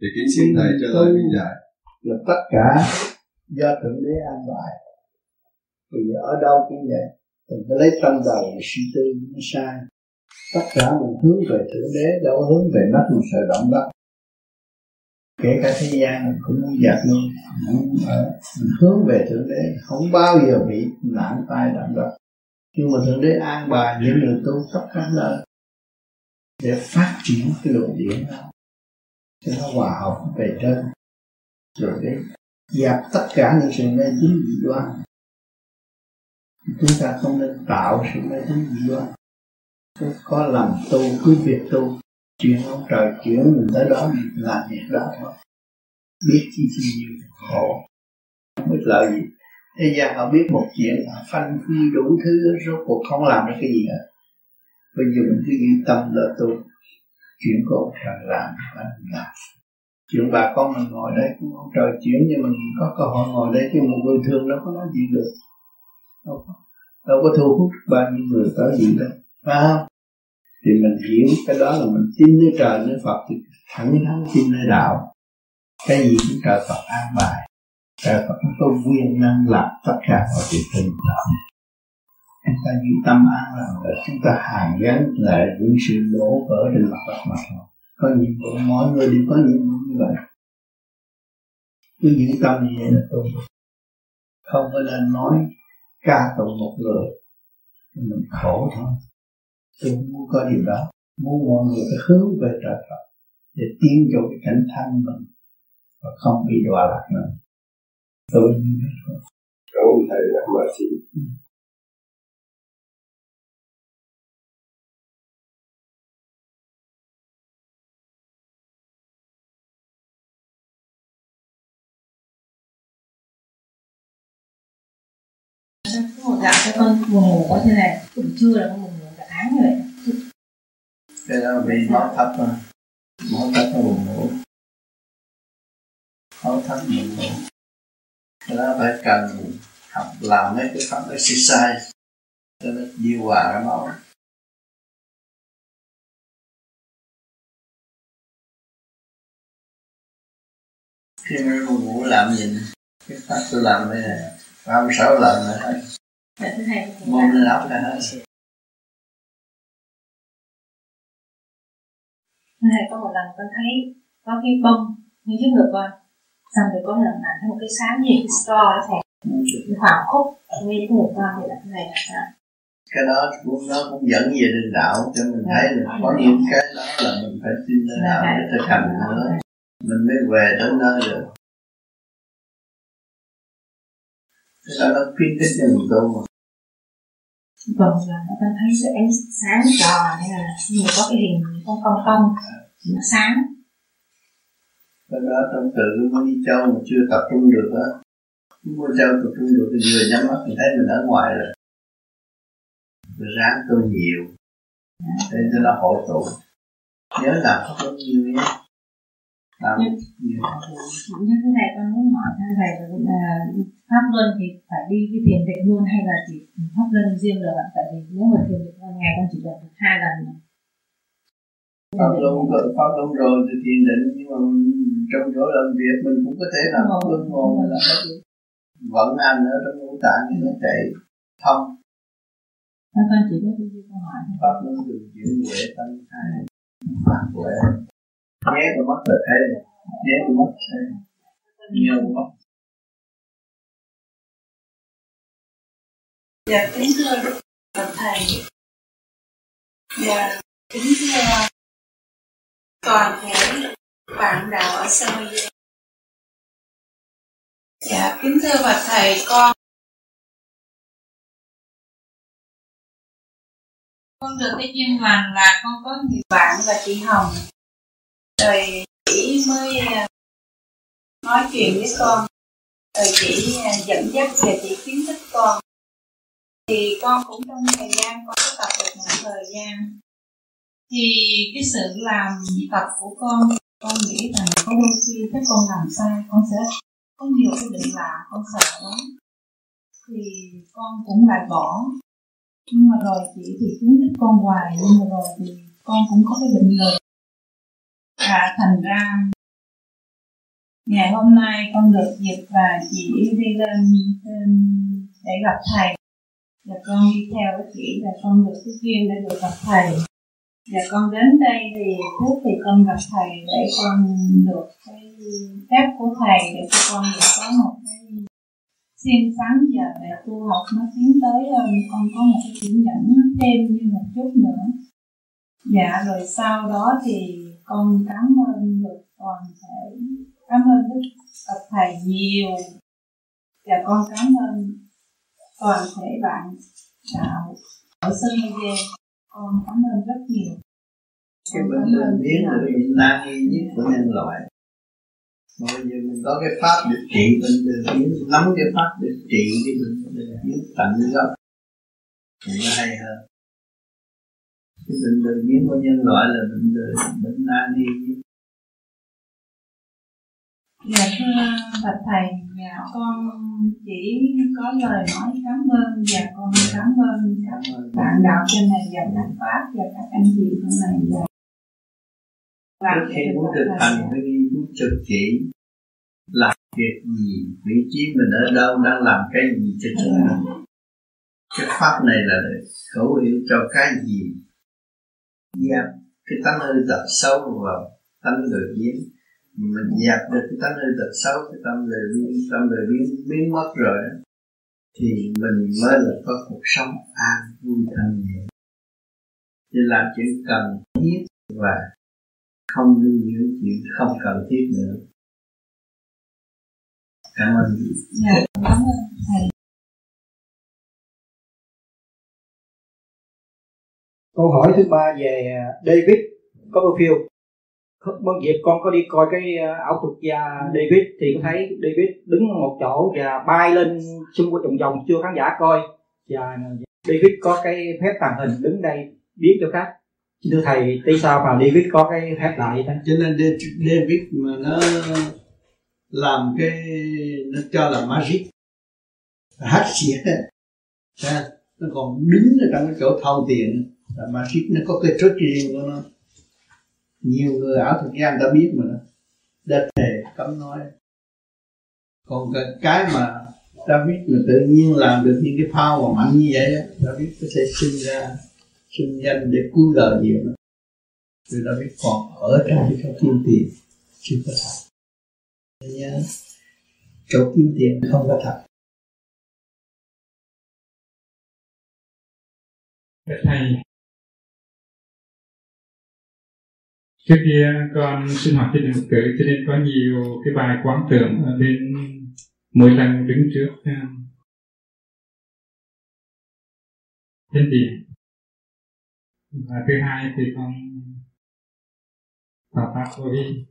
Thì kính xin thầy cho lời minh giải là tất cả do thượng đế an bài. Thì ở đâu cũng vậy. Mình phải lấy tâm đầu để suy tư nó sai. Tất cả mình hướng về thượng đế, đâu hướng về đất một sự động đất. Kể cả thế gian mình cũng muốn giặt luôn. Ờ, mình hướng về thượng đế, không bao giờ bị nạn tai động đất. Nhưng mà thượng đế an bài những người tu khắp các nơi để phát triển cái luồng điển đó cho nó hòa hợp về trên. Rồi để dẹp tất cả những sự mê tín dị đoan. Chúng ta không nên tạo sự mê tín dị đoan. Có làm tu, cứ việc tu, chuyện ông trời chuyển mình tới đó mình làm việc đó thôi biết chi chi nhiều khổ. Không biết lợi gì. Thế gian họ biết một chuyện, họ phanh phi đủ thứ, rốt cuộc không làm được cái gì hết. Bây giờ mình cứ yên tâm là tu chuyện của ông làm phải làm chuyện bà con mình ngồi đây cũng không trời chuyển nhưng mình có cơ hội ngồi đây chứ một người thường đâu có nói gì được. Đâu có, đâu có thu hút bao nhiêu người tới gì đâu. Phải không? Thì mình hiểu cái đó là mình tin nơi trời nơi Phật thì thẳng thắn tin nơi đạo. Cái gì cũng trời Phật an bài. Trời Phật có quyền năng làm tất cả mọi chuyện tình đạo chúng ta giữ tâm an là để chúng ta hàn gắn lại những sự đổ vỡ trên mặt đất mặt, thôi. Có nhiệm vụ mỗi người đều có nhiệm vụ như vậy. Cứ giữ tâm như vậy là tu không có nên nói ca tụng một người mình khổ thôi. Tôi không muốn có điều đó. Muốn mọi người phải hướng về trời Phật để tiến vào cái cảnh thanh mình và không bị đọa lạc nữa. Tôi như vậy thôi. Cảm ơn thầy đã mời chị. Một dạo cho con buồn ngủ có thế này cũng chưa là con buồn ngủ cả tháng như vậy cái đó bị máu thấp mà. Máu thấp nó buồn ngủ. Máu thấp buồn ngủ. Cái đó phải cần học làm mấy cái pháp exercise cho nó điều hòa cái máu. Khi mà buồn ngủ làm gì nè? Cái pháp tôi làm đây này năm sáu lần nữa dạ môn lên ốc là hết thầy có một lần con thấy có cái bông như trước ngực con xong rồi có lần là thấy một cái sáng gì cái straw đó thầy. Khoảng khúc ngay trước ngực con thì là cái này là sao? Cái đó cũng nó cũng dẫn về đường đạo cho mình thấy là có những cái đó là mình phải tin lên đạo để thực hành nữa mình mới về tới nơi được đó nó khuyến khích cho mình tu mà. Vâng là con thấy cái ánh sáng tròn hay là như có cái hình con cong cong nó sáng. Cái đó trong tự mới đi châu mà chưa tập trung được á. Mua châu tập trung được thì vừa nhắm mắt thì thấy mình ở ngoài rồi. Rồi ráng tu nhiều. Để cho nó hội tụ. Nhớ làm pháp luân nhiều nhé làm nhiều như thế này con muốn hỏi thầy thầy là pháp luân thì phải đi cái thiền định luôn hay là chỉ pháp luân riêng được ạ tại vì nếu mà thiền định một ngày con chỉ được hai lần? Pháp luân rồi pháp luân rồi thì thiền định nhưng mà trong chỗ làm việc mình cũng có thể làm pháp luân ngồi là pháp luân vận hành ở trong ngũ tạng thì nó chạy thông. Con chỉ biết cái câu hỏi pháp luân được chuyển huệ tâm hai pháp huệ nhé con mất là thế nhé, tôi mất thế nhớ nhiều mất. Dạ kính thưa Đức Phật Thầy. Dạ kính thưa toàn thể bạn đạo ở Sân Mây Dạ kính thưa Phật Thầy, con Con được cái duyên lành là con có người bạn và chị Hồng. Rồi chị mới à, nói chuyện với con. Rồi chị à, dẫn dắt và chị khuyến khích con. Thì con cũng trong thời gian con có tập được một thời gian, thì cái sự làm tập của con con nghĩ rằng có đôi khi các con làm sai, con sẽ có nhiều cái định lạ, con sợ lắm. Thì con cũng lại bỏ. Nhưng mà rồi chị thì khuyến khích con hoài, nhưng mà rồi thì con cũng có cái định lực và thành ra. Ngày hôm nay con được dịp và chị đi lên trên để gặp thầy. Và con đi theo với chị và con được cái duyên để được gặp thầy. Và con đến đây thì trước thì con gặp thầy để con được cái phép của thầy để cho con được có một cái xin sáng giờ để tu học nó tiến tới con có một cái chuyển dẫn thêm như một chút nữa. Dạ rồi sau đó thì con cảm ơn được toàn thể. Cảm ơn đức tập thầy nhiều. Và con cảm ơn toàn thể bạn đạo ở sân Mê con cảm ơn rất nhiều. Cái bệnh lười biếng là bệnh nan y nhất của nhân loại. Mà bây giờ mình có cái pháp để trị bệnh lười biếng nắm cái pháp để trị cái bệnh lười biếng tận gốc. Thì nó hay hơn cái bệnh lười biếng của nhân loại là bệnh lười bệnh nan nhất Dạ thưa Bạch Thầy, dạ con chỉ có lời nói cảm ơn và con cảm ơn các bạn đạo trên này và các Pháp và các anh chị trong này và Trước khi muốn thực hành phải đi muốn trực chỉ làm việc gì, vị trí mình ở đâu, đang làm cái gì cho chính mình. Cái pháp này là khẩu hiệu cho cái gì dẹp cái tánh hơi tập sâu vào tánh lười biến mình dẹp được cái tánh hư tật xấu cái tâm lười biếng, tâm lười biếng biến mất rồi thì mình mới là có cuộc sống an vui thanh nhẹ. Để làm chuyện cần thiết và không lưu giữ chuyện không cần thiết nữa. Cảm ơn. Dạ cảm ơn thầy. Câu hỏi thứ ba về à, David Copperfield. Mỗi dịp vâng, con có đi coi cái à, ảo thuật gia David thì có thấy David đứng một chỗ và bay lên xung quanh vòng vòng, chưa khán giả coi. Và David có cái phép tàng hình đứng đây biết cho khác thưa thầy tại sao mà David có cái phép lại vậy cho nên David mà nó làm cái, nó cho là magic. Hát xỉa. Ấy nó còn đứng ở trong cái chỗ thâu tiền là ma magic nó có cái trick riêng của nó nhiều người ảo thuật gian đã biết mà đã thề cấm nói. Còn cái, cái mà biết mà tự nhiên làm được những cái phao và mạnh như vậy David có thể sinh ra sinh danh để cứu đời nhiều lắm. Rồi biết còn ở trong cái chỗ kim tiền chưa có thật. Nhớ chỗ kim tiền không có thật. Thầy trước kia con sinh hoạt trên đường cử, cho nên có nhiều cái bài quán tưởng nên mỗi lần đứng trước trên điện và thứ hai thì con tạo pháp vô vi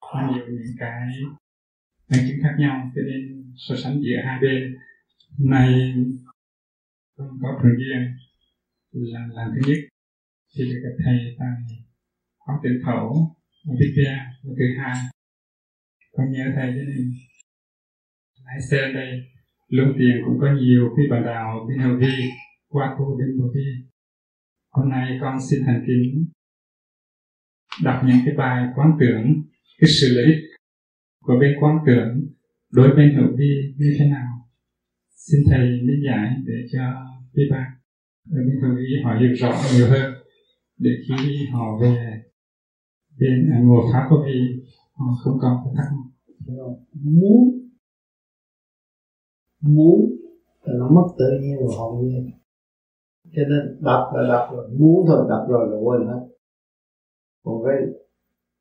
có nhiều những cái bằng chứng khác nhau, cho nên so sánh giữa hai bên. Này con có thường duyên là làm thứ nhất, thì được gặp thầy tại có tự khẩu và biết và thứ hai con nhớ thầy cho nên lái xe đây lương tiền cũng có nhiều khi bà đào bên hầu vi qua cô bên bồ vi hôm nay con xin thành kính đọc những cái bài quán tưởng, cái sự lợi ích của bên quán tưởng đối bên hữu vi như thế nào. Xin thầy lý giải để cho quý bạn ở bên hữu vi họ hiểu rõ nhiều hơn, để khi họ về bên ngồi pháp có vị không còn phải thắc muốn muốn thì nó mất tự nhiên và hồn nhiên. Cho nên đập là đập rồi, muốn thôi, đập rồi là quên hết. Còn cái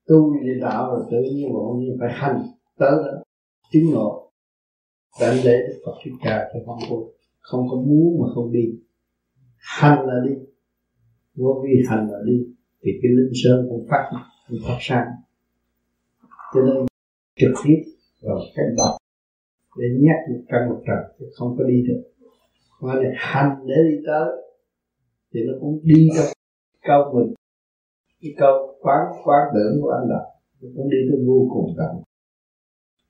tu đi đạo rồi tự nhiên và hồn nhiên phải hành tới đó, chứng ngộ. Đánh lễ Đức Phật Thích Ca thì không có không có muốn mà không đi. Hành là đi. Vô vi hành là đi. Thì cái linh sơn cũng phát cũng phát sáng cho nên trực tiếp vào cái đọc để nhắc một căn một trần chứ không có đi được. Mà này hành để đi tới thì nó cũng đi trong câu mình. Cái câu quán quán tưởng của anh đọc nó cũng đi tới vô cùng tận.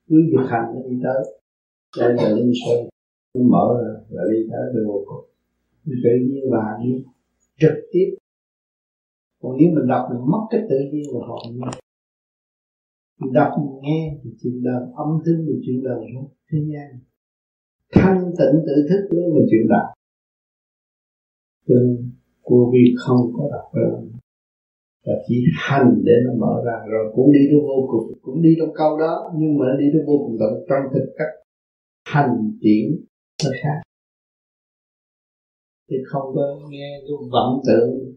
Cứ việc hành nó đi tới. Đây là linh sơn nó mở ra là đi tới được vô cùng. Tự nhiên và đi trực tiếp còn nếu mình đọc mình mất cái tự nhiên của họ nhiên mình đọc mình nghe thì chuyện đời âm thanh thì chuyện đời hết thế gian. Thanh tịnh tự thức mới mình chuyện đạo. Từ nên, cô vi không có đọc rồi và chỉ hành để nó mở ra. Rồi cũng đi đến vô cùng, cũng đi trong câu đó, nhưng mà đi đến vô cùng tận trong thực cách hành triển nó khác. Thì không có nghe cái vọng tưởng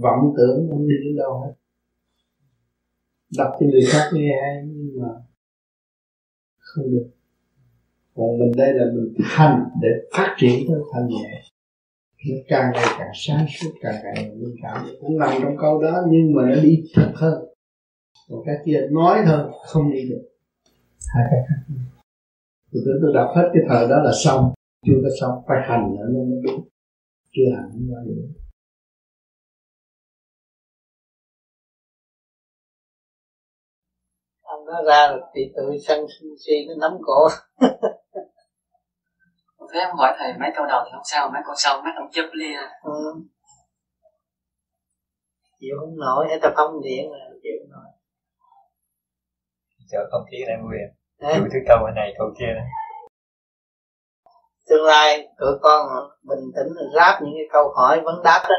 vọng tưởng không đi đến đâu hết. Đọc cho người khác nghe hay, nhưng mà không được. Còn mình đây là mình hành để phát triển tới thanh nhẹ. Nó càng ngày càng sáng suốt, càng ngày mình cảm. Cũng nằm trong câu đó, nhưng mà nó đi thật hơn. Còn cái kia nói thôi không đi được. Hai cái khác tôi tôi đọc hết cái thời đó là xong. Chưa có xong, phải hành nữa, nó mới đúng. Chưa hành không bao giờ nó ra rồi thì tự sân si nó nắm cổ. (laughs) Thế em hỏi thầy mấy câu đầu thì không sao mấy câu sau mấy ông chấp lia. Ừ. chịu không nổi hay tập phong điện là chịu không nổi. Chờ không khí này vui đủ thứ câu này câu kia này. Tương lai tụi con bình tĩnh ráp những cái câu hỏi vấn đáp đó.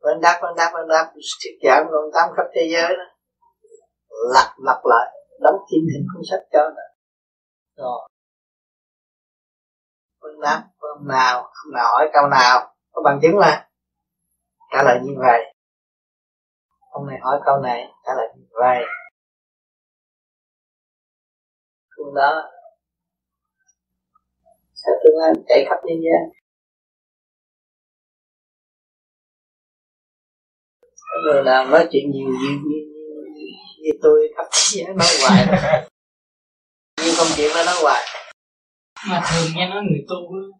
Vấn đáp vấn đáp vấn đáp thuyết giảng còn tám khắp thế giới đó lặp lặp lại đóng kim hình cuốn sách cho nè rồi. Phương nát hôm nào không nào hỏi câu nào có bằng chứng mà. Trả lời như vậy. Ông này hỏi câu này trả lời như vậy. Phương đó. Sẽ tương lai chạy khắp nhân gian người nào nói chuyện nhiều nhiều như, như, tôi khắp thế giới nói hoài. Nhưng công chuyện nó nói hoài. Mà thường nghe nói người tu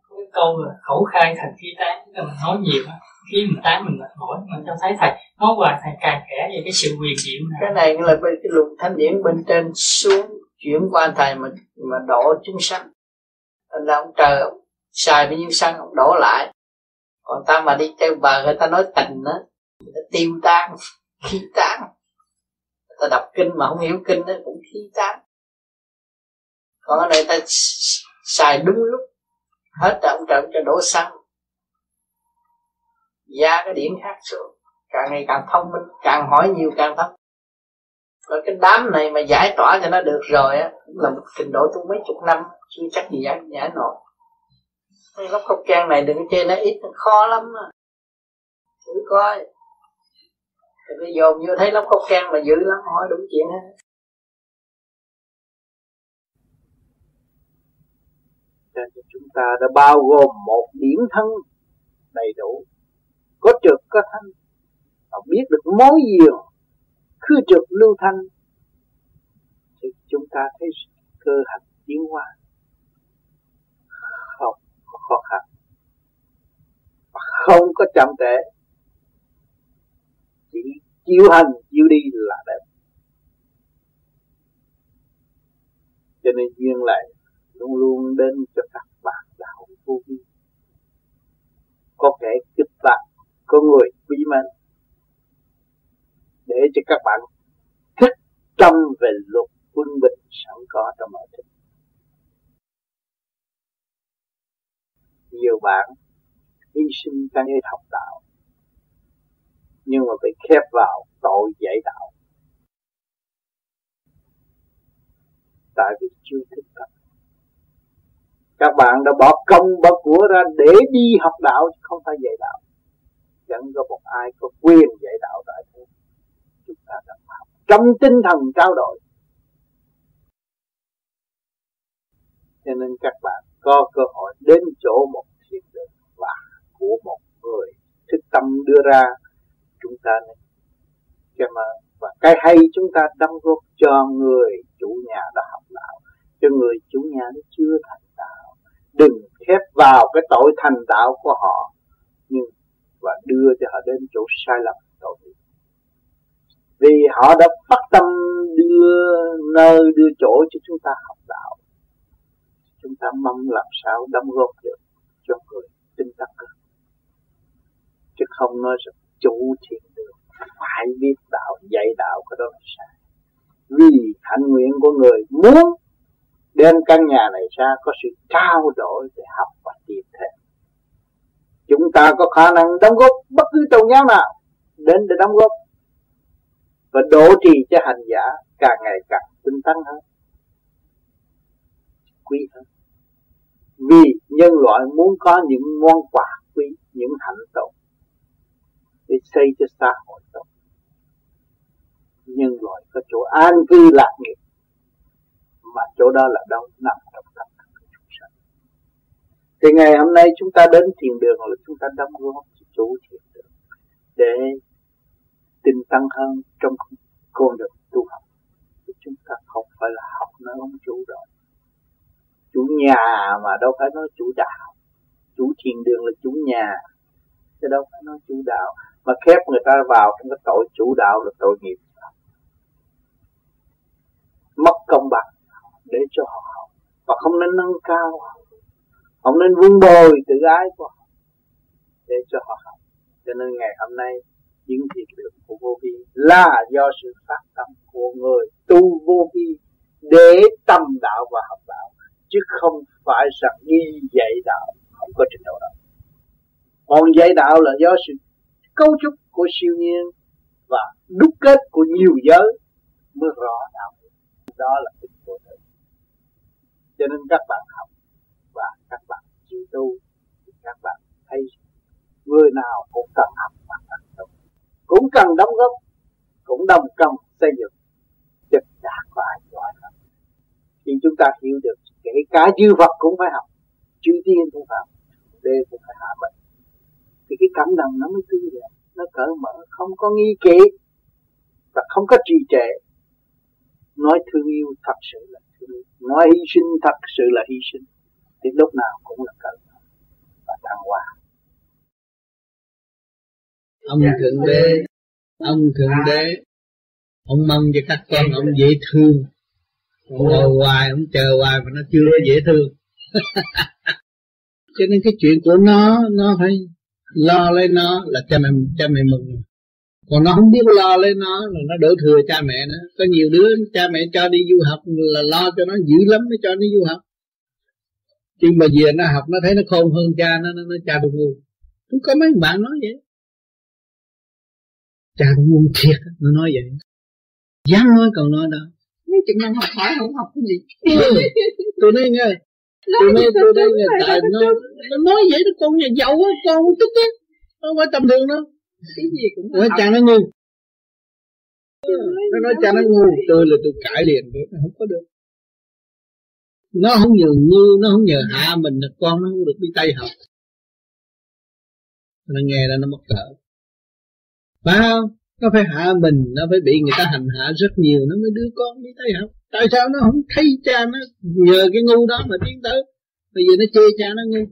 có cái câu là khẩu khai thành khí tán là mình nói nhiều á khi mình tán mình mệt mỏi mình cho thấy thầy. Nói hoài thầy càng kể về cái sự quyền diệu này. Cái này là bên cái luồng thanh điển bên trên xuống chuyển qua thầy mà mà đổ chúng sanh. Nên là ông trời ông xài bao nhiêu xăng ông đổ lại. Còn ta mà đi theo bờ người ta nói tình á nó tiêu tan (laughs) khí tan người ta đọc kinh mà không hiểu kinh nó cũng khí chán. Còn ở đây ta xài đúng lúc, hết trọng trận cho đổ xăng. Ra cái điểm khác xuống, càng ngày càng thông minh, càng hỏi nhiều càng thông. Rồi cái đám này mà giải tỏa cho nó được rồi á là một trình độ tu mấy chục năm, chưa chắc gì giải giải nổi. Cái góc không can này đừng chê nó ít, nó khó lắm mà thử coi thì bây giờ như thấy lắm cốc khen mà dữ lắm hỏi đúng chuyện hết. Cho chúng ta đã bao gồm một điển thân đầy đủ. Có trực, có thanh. Và biết được mối diều khư trực, lưu thanh, thì chúng ta thấy cơ hành tiến hóa. Không có khó khăn. Không có chậm trễ. Chỉ chịu hành chịu đi là đẹp. Cho nên duyên lại luôn luôn đến cho các bạn đạo vô vi. Có kẻ kích bạn, có người quý mến. Để cho các bạn thức tâm về luật quân bình sẵn có trong mọi thứ. Nhiều bạn hy sinh cái học đạo nhưng mà phải khép vào tội dạy đạo. Tại vì chưa thực tập. Các bạn đã bỏ công bỏ của ra để đi học đạo chứ không phải dạy đạo. Chẳng có một ai có quyền dạy đạo tại thế. Chúng ta đã học trong tinh thần trao đổi. Cho nên các bạn có cơ hội đến chỗ một thiền đường và của một người thức tâm đưa ra chúng ta nên cho mà, và cái hay chúng ta đóng góp cho người chủ nhà đã học đạo, cho người chủ nhà nó chưa thành đạo. Đừng khép vào cái tội thành đạo của họ, nhưng, và đưa cho họ đến chỗ sai lầm, tội vì họ đã phát tâm đưa nơi, đưa chỗ cho chúng ta học đạo. Chúng ta mong làm sao đóng góp được cho người tinh tắc chứ không nói rằng chủ thiền đường, phải biết đạo, dạy đạo cái đó là sai. Vì hạnh nguyện của người muốn đem căn nhà này ra, có sự trao đổi để học và tìm thêm. Chúng ta có khả năng đóng góp bất cứ tôn giáo nào đến để đóng góp và độ trì cho hành giả càng ngày càng tinh tấn hơn, quý hơn. Vì nhân loại muốn có những món quà quý, những hạnh tội để xây cho xã hội tốt. Nhân loại có chỗ an cư lạc nghiệp, mà chỗ đó là đâu? Nằm trong tâm thức của chúng sanh. Thì ngày hôm nay chúng ta đến thiền đường là chúng ta đóng góp cho chủ thiền đường để tinh tăng hơn trong con đường tu học. Chúng ta không phải là học nơi ông chủ rồi chủ nhà mà đâu phải nói chủ đạo. Chủ thiền đường là chủ nhà. Chứ đâu phải nói chủ đạo mà khép người ta vào trong cái tội chủ đạo là tội nghiệp. Mất công bằng để cho họ và không nên nâng cao. Không nên vun bồi tự ái của họ để cho họ học. Cho nên ngày hôm nay, những việc được của vô vi là do sự phát tâm của người tu vô vi để tâm đạo và học đạo, chứ không phải rằng đi dạy đạo không có trình độ đâu còn dạy đạo là do sự cấu trúc của siêu nhiên và đúc kết của nhiều giới mới rõ đạo đó là tính vô tự. Cho nên các bạn học và các bạn chịu tu, thì các bạn thấy người nào cũng cần học và cần tu. Cũng cần đóng góp, cũng đồng công xây dựng. Trực đạt và an toàn hơn khi chúng ta hiểu được kể cả dư vật cũng phải học, chư tiên cũng phải học đê cũng phải hạ mình thì cái cảm động nó mới tươi đẹp nó cởi mở không có nghi kỵ và không có trì trệ. Nói thương yêu thật sự là thương yêu nói hy sinh thật sự là hy sinh thì lúc nào cũng là cởi mở và thăng hoa. Ông thượng đế ông thượng đế ông mong cho các con ông dễ thương. Ông ngồi hoài ông chờ hoài mà nó chưa dễ thương. (laughs) Cho nên cái chuyện của nó nó phải lo lấy nó là cha mẹ cha mẹ mừng. Còn nó không biết lo lấy nó là nó đổ thừa cha mẹ nữa. Có nhiều đứa cha mẹ cho đi du học là lo cho nó dữ lắm mới cho đi du học. Nhưng mà về nó học nó thấy nó khôn hơn cha nó nó, nó cha tôi ngu. Tôi có mấy bạn nói vậy. Cha tôi ngu thiệt nó nói vậy. Dám nói còn nói đâu chừng nào học hỏi không học cái gì. Tôi nói nghe tôi nói tôi nói nghe tại nó. nó nói vậy đó con nhà giàu á con tức á. Nó không phải tầm thường đâu. Cái gì cũng nói cha nó ngu. Nó nói cha nó ngu tôi là tôi cãi liền được không có được. Nó không nhờ ngu nó không nhờ hạ mình là con nó không được đi tây học. Nó nghe ra nó mất cỡ. Phải không nó phải hạ mình, nó phải bị người ta hành hạ rất nhiều. Nó mới đưa con đi tây học. Tại sao nó không thấy cha nó nhờ cái ngu đó mà tiến tới? Bây giờ nó chê cha nó ngu.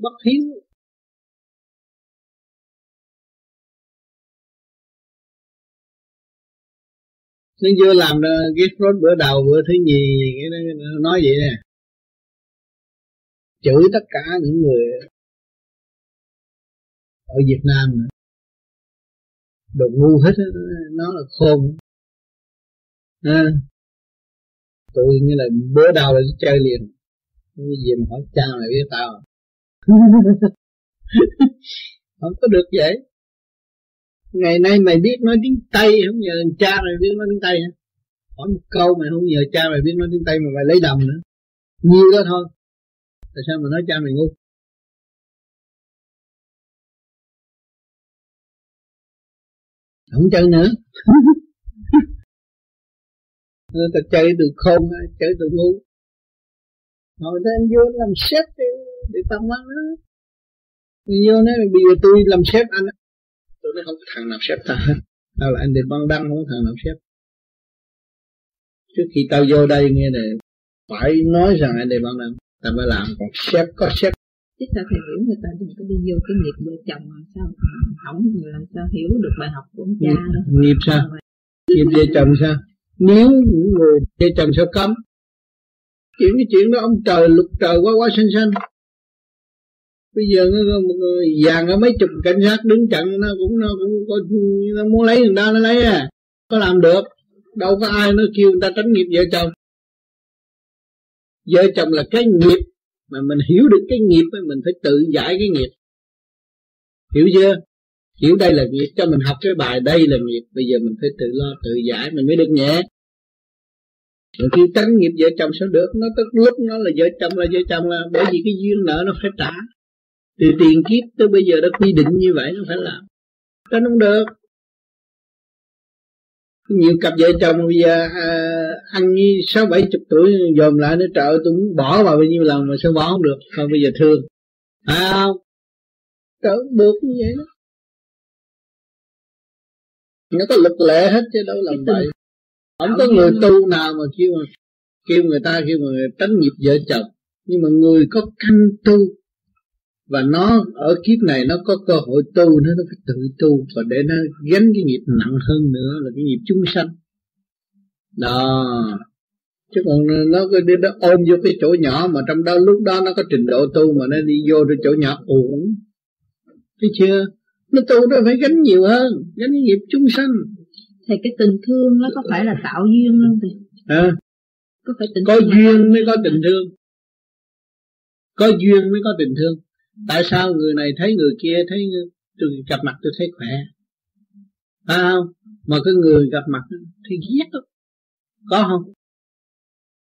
Bất hiếu. Nó vừa làm ờ, cái rốt bữa đầu, bữa thứ nhì, cái nó nói vậy nè. Chửi tất cả những người ở Việt Nam nữa. Đồ ngu hết đó, nó là khôn. À, tôi như là bữa đầu là chơi liền. Cái gì mà hỏi cha mày biết tao? (laughs) Không có được vậy. Ngày nay mày biết nói tiếng tây không nhờ cha mày biết nói tiếng tây hả? Hỏi một câu mày không nhờ cha mày biết nói tiếng tây mà mày lấy đầm nữa. Nhiều đó thôi. Tại sao mà nói cha mày ngu? Không chơi nữa. (laughs) Người ta chơi từ khôn chơi từ ngu. Nãy anh vô làm sếp đi để tăng ăn đó vô nói, bây giờ tôi làm sếp anh tôi nói, không có thằng nào sếp ta tao là anh để băng đăng, không có thằng nào sếp. Trước khi tao vô đây, nghe này phải nói rằng anh để băng đăng, tao mới làm. Còn sếp có sếp chứ sao thầy hiểu người ta đừng có đi vô cái nghiệp vợ chồng mà sao không làm sao hiểu được bài học của ông cha đâu. nghiệp sao? Nghiệp vợ chồng sao? Nếu những người vợ chồng sao cấm? Chuyện cái chuyện đó ông trời lục trời quá quá xanh xanh. Bây giờ nó một người vàng ở mấy chục cảnh sát đứng chặn nó cũng nó cũng có nó muốn lấy người ta nó lấy à. Có làm được. Đâu có ai nó kêu người ta tránh nghiệp vợ chồng. Vợ chồng là cái nghiệp mà mình hiểu được cái nghiệp mình phải tự giải cái nghiệp. Hiểu chưa? Hiểu đây là nghiệp, cho mình học cái bài đây là nghiệp. Bây giờ mình phải tự lo, tự giải, mình mới được nhẹ. Rồi khi tránh nghiệp, vợ chồng sao được. Nó tức lúc nó là vợ chồng là vợ chồng là bởi vì cái duyên nợ nó phải trả. Từ tiền kiếp tới bây giờ đã quy định như vậy, nó phải làm. Đó không được nhiều cặp vợ chồng bây giờ à, ăn như sáu bảy chục tuổi dòm lại nó trợ tôi muốn bỏ vào bao nhiêu lần mà sao bỏ không được? Không bây giờ thương. À không? Trợ buộc như vậy đó. Nó có luật lệ hết chứ đâu làm vậy. Không có người tu nào mà kêu mà kêu người ta kêu mà người tránh nghiệp vợ chồng. Nhưng mà người có căn tu và nó ở kiếp này nó có cơ hội tu nó nó phải tự tu. Và để nó gánh cái nghiệp nặng hơn nữa là cái nghiệp chúng sanh. Đó. Chứ còn nó cái nó ôm vô cái chỗ nhỏ mà trong đó lúc đó nó có trình độ tu mà nó đi vô cái chỗ nhỏ uổng. Thấy chưa? Nó tu nó phải gánh nhiều hơn gánh cái nghiệp chúng sanh. Thì cái tình thương nó có phải là tạo duyên không thầy à, có phải tình có duyên mới có tình thương. Có duyên mới có tình thương tại sao người này thấy người kia thấy tôi gặp mặt tôi thấy khỏe? À, mà cái người gặp mặt thì ghét đó. có không?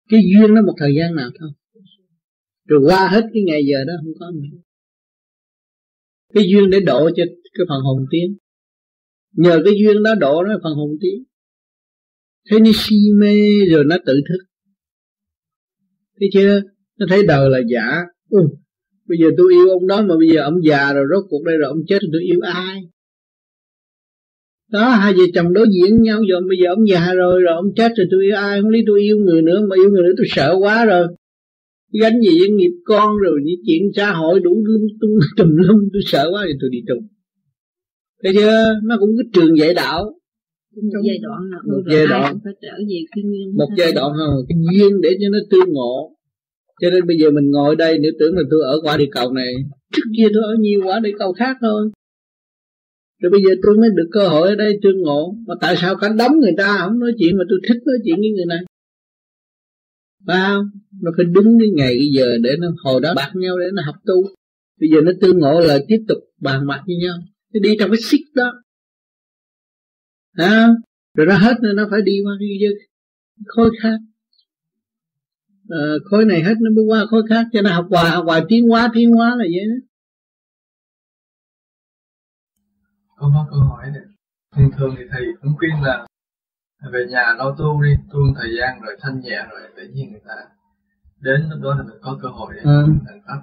Cái duyên nó một thời gian nào thôi. Rồi qua hết cái ngày giờ đó không có nữa. Cái duyên để độ cho cái phần hồn tiến. Nhờ cái duyên đó độ nó phần hồn tiến. Thế nó si mê rồi nó tự thức. Thấy chưa? Nó thấy đời là giả. Ừ, bây giờ tôi yêu ông đó mà bây giờ ông già rồi rốt cuộc đây rồi ông chết rồi tôi yêu ai? Đó hai vợ chồng đối diện nhau rồi bây giờ ông già rồi rồi ông chết rồi tôi yêu ai? Không lý tôi yêu người nữa mà yêu người nữa tôi sợ quá rồi. Gánh gì với nghiệp con rồi những chuyện xã hội đủ lung tung (laughs) tùm lum tôi sợ quá thì tôi đi tu thấy chưa? Nó cũng cái trường dạy đạo. Một giai đoạn nào? Một giai đoạn. phải trở về thiên nguyên một giai đoạn không cái duyên để cho nó tương ngộ cho nên bây giờ mình ngồi đây nếu tưởng là tôi ở quả địa cầu này trước kia tôi ở nhiều quả địa cầu khác thôi. Rồi bây giờ tôi mới được cơ hội ở đây tương ngộ. Mà tại sao cả đóng người ta không nói chuyện mà tôi thích nói chuyện với người này? Phải không? Nó phải đúng cái ngày cái giờ để nó hồi đó bạc nhau để nó học tu. Bây giờ nó tương ngộ là tiếp tục bàn bạc với nhau. Nó đi trong cái xích đó. À, rồi nó hết rồi nó phải đi qua cái khối khác à, khối này hết nó mới qua khối khác cho nó học hoài học hoài tiến hóa tiến hóa là vậy đó con có câu hỏi này thường thường thì thầy cũng khuyên là về nhà lo tu đi tu thời gian rồi thanh nhẹ rồi tự nhiên người ta đến lúc đó là mình có cơ hội để ừ. thành pháp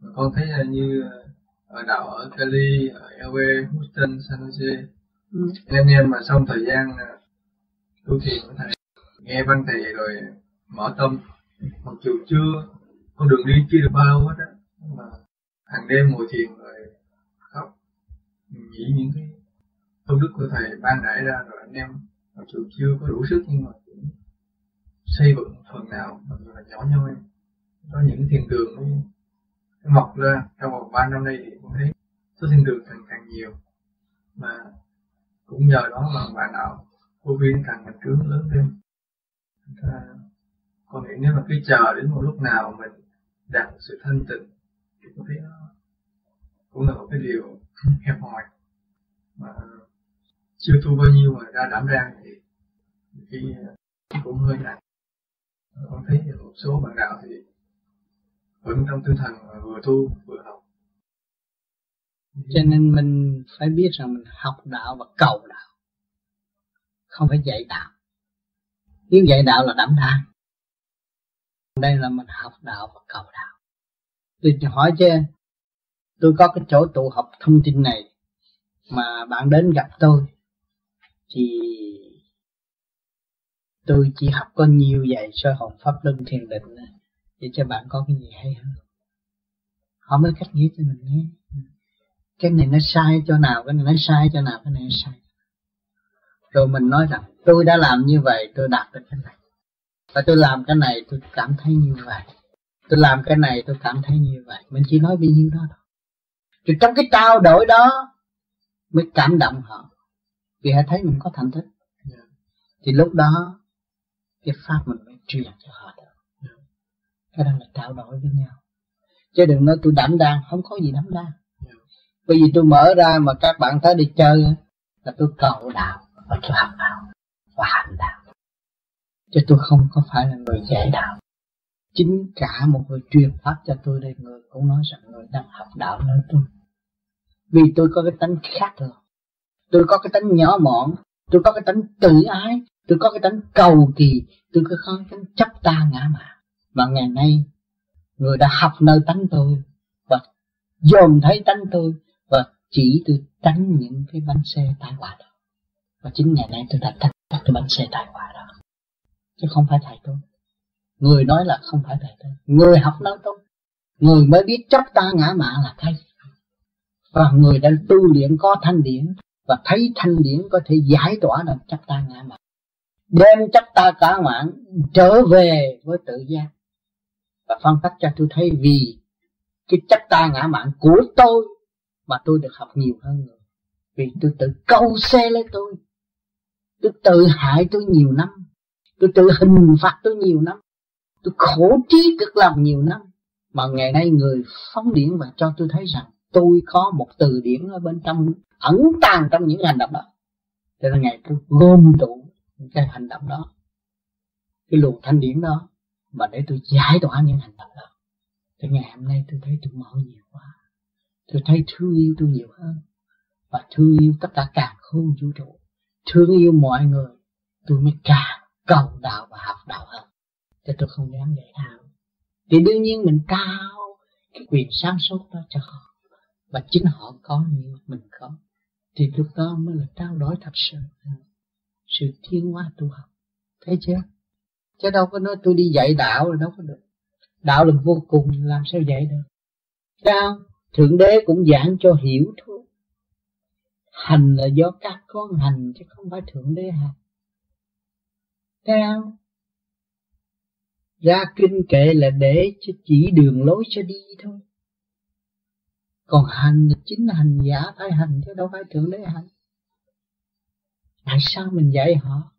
mà con thấy như ở đảo ở Cali ở LA Houston San Jose ừ. em em mà xong thời gian tu thiền của thầy nghe văn thầy rồi mở tâm mặc dù chưa con đường đi chưa được bao lâu hết á mà hàng đêm ngồi thiền rồi khóc, nghĩ những cái công đức của thầy ban nãy ra rồi anh em mặc dù chưa có đủ sức nhưng mà cũng xây dựng phần nào, mặc dù là nhỏ nhoi, có những thiền đường nó mọc ra trong vòng ba năm nay thì cũng thấy số thiền đường càng càng nhiều, mà cũng nhờ đó mà bạn đạo vô vi càng mạnh trướng lớn thêm còn nghĩ nếu mà cứ chờ đến một lúc nào mình đạt sự thanh tịnh thì có thấy nó cũng là một cái điều (laughs) hẹp hòi. Mà chưa tu bao nhiêu mà ra đảm đang thì khi ờ, cũng hơi nặng. Con thấy một số bạn đạo thì vẫn trong tinh thần vừa tu, vừa học. Cho nên mình phải biết rằng mình học đạo và cầu đạo, không phải dạy đạo nếu dạy đạo là đảm đang đây là mình học đạo và cầu đạo. Tôi hỏi chứ, tôi có cái chỗ tụ họp thông tin này mà bạn đến gặp tôi thì tôi chỉ học có nhiều vậy sơ hồn pháp luân thiền định để cho bạn có cái gì hay hơn. Họ mới cách nghĩa cho mình nghe cái này nó sai cho nào, cái này nó sai cho nào, cái này nó sai. Rồi mình nói rằng, tôi đã làm như vậy, tôi đạt được cái này và tôi làm cái này, tôi cảm thấy như vậy. Tôi làm cái này, tôi cảm thấy như vậy. Mình chỉ nói bao nhiêu đó thôi. Rồi trong cái trao đổi đó mới cảm động họ. Vì họ thấy mình có thành tích. Thì lúc đó, cái pháp mình mới truyền cho họ được. Cái đó là trao đổi với nhau. Chứ đừng nói tôi đảm đang, không có gì đảm đang. Bởi vì tôi mở ra mà các bạn tới đi chơi là tôi cầu đạo và tôi học đạo và hành đạo chứ tôi không có phải là người dạy đạo. Chính cả một người truyền pháp cho tôi đây, người cũng nói rằng người đang học đạo nơi tôi. Vì tôi có cái tánh khác rồi. Tôi có cái tánh nhỏ mọn, tôi có cái tánh tự ái, tôi có cái tánh cầu kỳ, tôi có cái tánh chấp ta ngã mạn và ngày nay, người đã học nơi tánh tôi và dòm thấy tánh tôi và chỉ tôi tránh những cái bánh xe tai họa đó. Và chính ngày nay tôi đã tránh cái bánh xe tai họa đó chứ không phải thầy tôi. Người nói là không phải thầy tôi. Người học nói tôi người mới biết chấp ta ngã mạn là thầy. Và người đang tu luyện có thanh điển, và thấy thanh điển có thể giải tỏa được chấp ta ngã mạn đem chấp ta cả mạn trở về với tự giác. Và phân tích cho tôi thấy vì cái chấp ta ngã mạn của tôi mà tôi được học nhiều hơn người. Vì tôi tự câu xe lấy tôi. Tôi tự hại tôi nhiều năm tôi tự hình phạt tôi nhiều năm. Tôi khổ trí cực lòng nhiều năm. Mà ngày nay người phóng điển và cho tôi thấy rằng tôi có một từ điển ở bên trong, ẩn tàng trong những hành động đó. Cho nên ngày tôi gom tụ cái hành động đó, cái luồng thanh điển đó mà để tôi giải tỏa những hành động đó. Thì ngày hôm nay tôi thấy tôi mở nhiều quá. Tôi thấy thương yêu tôi nhiều hơn. Và thương yêu tất cả càng khôn vũ trụ. Thương yêu mọi người, tôi mới càng cầu đạo và học đạo hơn. Cho tôi không dám dạy đạo thì đương nhiên mình trao cái quyền sáng suốt đó cho họ, và chính họ có như mình có thì lúc đó mới là trao đổi thật sự sự thiên hóa tu học. Thấy chưa? Chứ đâu có nói tôi đi dạy đạo là đâu có được. Đạo là vô cùng, làm sao dạy được? Sao thượng đế cũng giảng cho hiểu thôi hành là do các con hành chứ không phải thượng đế hành theo. Ra kinh kệ là để cho chỉ đường lối cho đi thôi. Còn hành là chính là hành giả phải hành chứ đâu phải thượng đế hành. Tại sao mình dạy họ?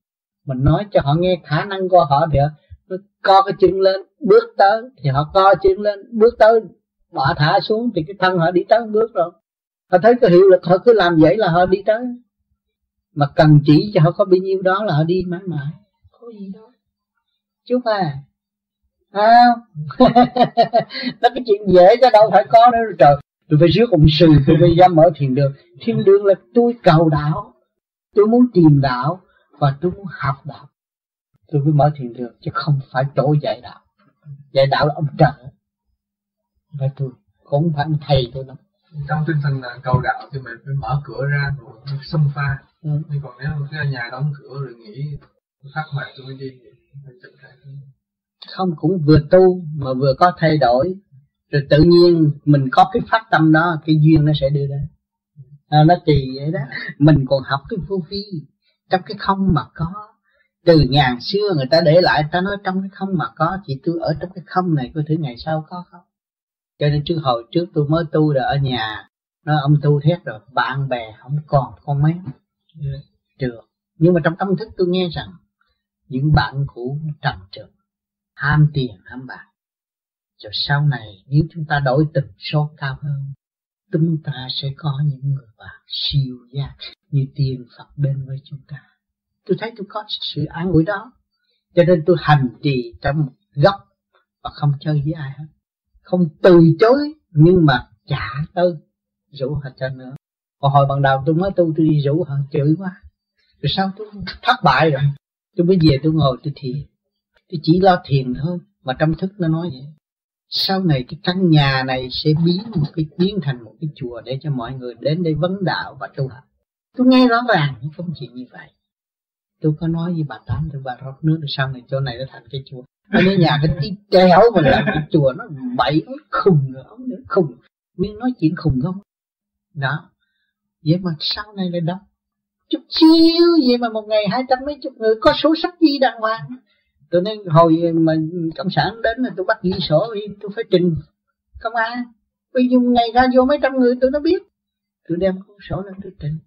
Mình nói cho họ nghe khả năng của họ được nó co cái chân lên, bước tới. Thì họ co chân lên, bước tới. Bỏ thả xuống thì cái thân họ đi tới bước rồi. Họ thấy cái hiệu lực họ cứ làm vậy là họ đi tới. Mà cần chỉ cho họ có bao nhiêu đó là họ đi mãi mãi gì đâu chúc à à nó cái chuyện dễ cho đâu phải có nữa trời tôi phải rước ông sư tôi mới dám mở thiền đường. Thiền đường là tôi cầu đạo. Tôi muốn tìm đạo và tôi muốn học đạo. Tôi mới mở thiền đường chứ không phải chỗ dạy đạo. Dạy đạo là ông trời. Và tôi cũng phải ông thầy tôi đâu trong tinh thần là cầu đạo thì mình phải mở cửa ra rồi xâm pha. Ừ. nhưng còn nếu cái nhà đóng cửa rồi nghĩ phát hoạt tôi đi phải không cũng vừa tu mà vừa có thay đổi. Rồi tự nhiên mình có cái phát tâm đó cái duyên nó sẽ đưa đến à, nó tùy vậy đó. Mình còn học cái vô vi trong cái không mà có. Từ ngàn xưa người ta để lại ta nói trong cái không mà có chỉ tôi ở trong cái không này coi thử ngày sau có không? Cho nên trước hồi trước tôi mới tu rồi ở nhà nó ông tu thét rồi bạn bè không còn con mấy. Được. Nhưng mà trong tâm thức tôi nghe rằng những bạn cũ trầm trượt, ham tiền, ham bạc. Rồi sau này, nếu chúng ta đổi tần số cao hơn, chúng ta sẽ có những người bạn siêu giác như tiền Phật bên với chúng ta. Tôi thấy tôi có sự an ủi đó. Cho nên tôi hành trì trong một góc và không chơi với ai hết. Không từ chối, nhưng mà trả tới rủ họ cho nữa. Còn hồi ban đầu tôi mới tu, tôi đi rủ họ chửi quá. Rồi sau tôi thất bại rồi tôi mới về tôi ngồi, tôi thiền. Tôi chỉ lo thiền thôi, mà trong thức nó nói vậy. Sau này cái căn nhà này sẽ biến một cái, biến thành một cái chùa để cho mọi người đến đây vấn đạo và tu học. Tôi nghe rõ ràng những công chuyện như vậy. Tôi có nói với bà tám, tôi bà rót nước, sau này chỗ này nó thành cái chùa. Ở cái nhà cái tí treo mà làm cái chùa, nó bậy, nó khùng nữa khùng. Nhưng nói chuyện khùng không? Đó. Vậy mà sau này lại đóng chút xíu vậy mà một ngày hai trăm mấy chục người có số sách gì đàng hoàng. Tôi nên hồi mà cộng sản đến là tôi bắt ghi sổ đi, tôi phải trình. Công an bây giờ ngày ra vô mấy trăm người tôi nó biết. Tôi đem cuốn sổ lên tôi trình.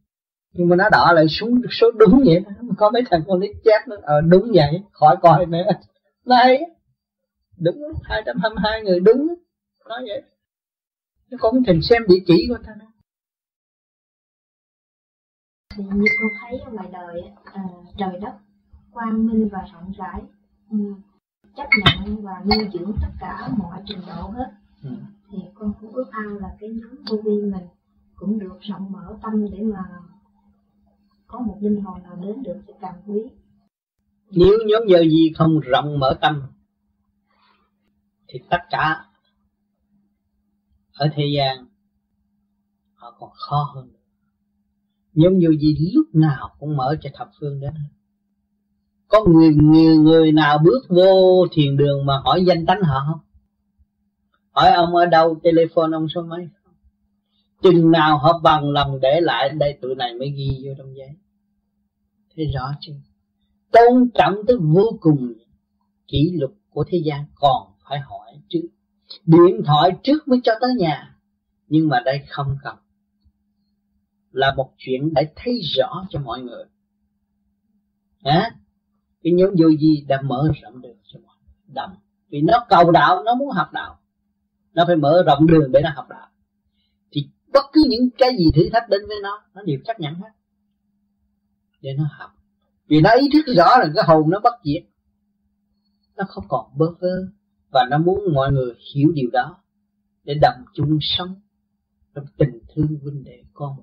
Nhưng mà nó đỏ lại xuống số đúng vậy đó. có mấy thằng con nít chép nó ờ đúng vậy. Khỏi coi nữa. Này đúng. Hai trăm hai mươi hai người đúng. Nói vậy. Nó có thằng xem địa chỉ của ta nữa thì như con thấy ở ngoài đời à, trời đất quang minh và rộng rãi ừ, chấp nhận và nuôi dưỡng tất cả mọi trình độ hết. Ừ. thì con cũng ước ao là cái nhóm vô vi mình cũng được rộng mở tâm để mà có một linh hồn nào đến được thì càng quý. Nếu nhóm giờ gì không rộng mở tâm thì tất cả ở thế gian họ còn khó hơn nhưng như gì lúc nào cũng mở cho thập phương đến có người, người người nào bước vô thiền đường mà hỏi danh tánh họ không? Hỏi ông ở đâu telephone ông số mấy? Chừng nào họ bằng lòng để lại đây tụi này mới ghi vô trong giấy. Thấy rõ chưa? Tôn trọng tới vô cùng kỷ lục của thế gian còn phải hỏi trước. Điện thoại trước mới cho tới nhà nhưng mà đây không cần là một chuyện để thấy rõ cho mọi người. À, cái nhóm vô gì đã mở rộng đường cho mọi người. Đồng vì nó cầu đạo nó muốn học đạo. Nó phải mở rộng đường để nó học đạo. Thì bất cứ những cái gì thử thách đến với nó nó đều chấp nhận hết. Để nó học. Vì nó ý thức rõ là cái hồn nó bất diệt. Nó không còn bơ vơ. Và nó muốn mọi người hiểu điều đó. Để đồng chung sống trong tình thương huynh đệ con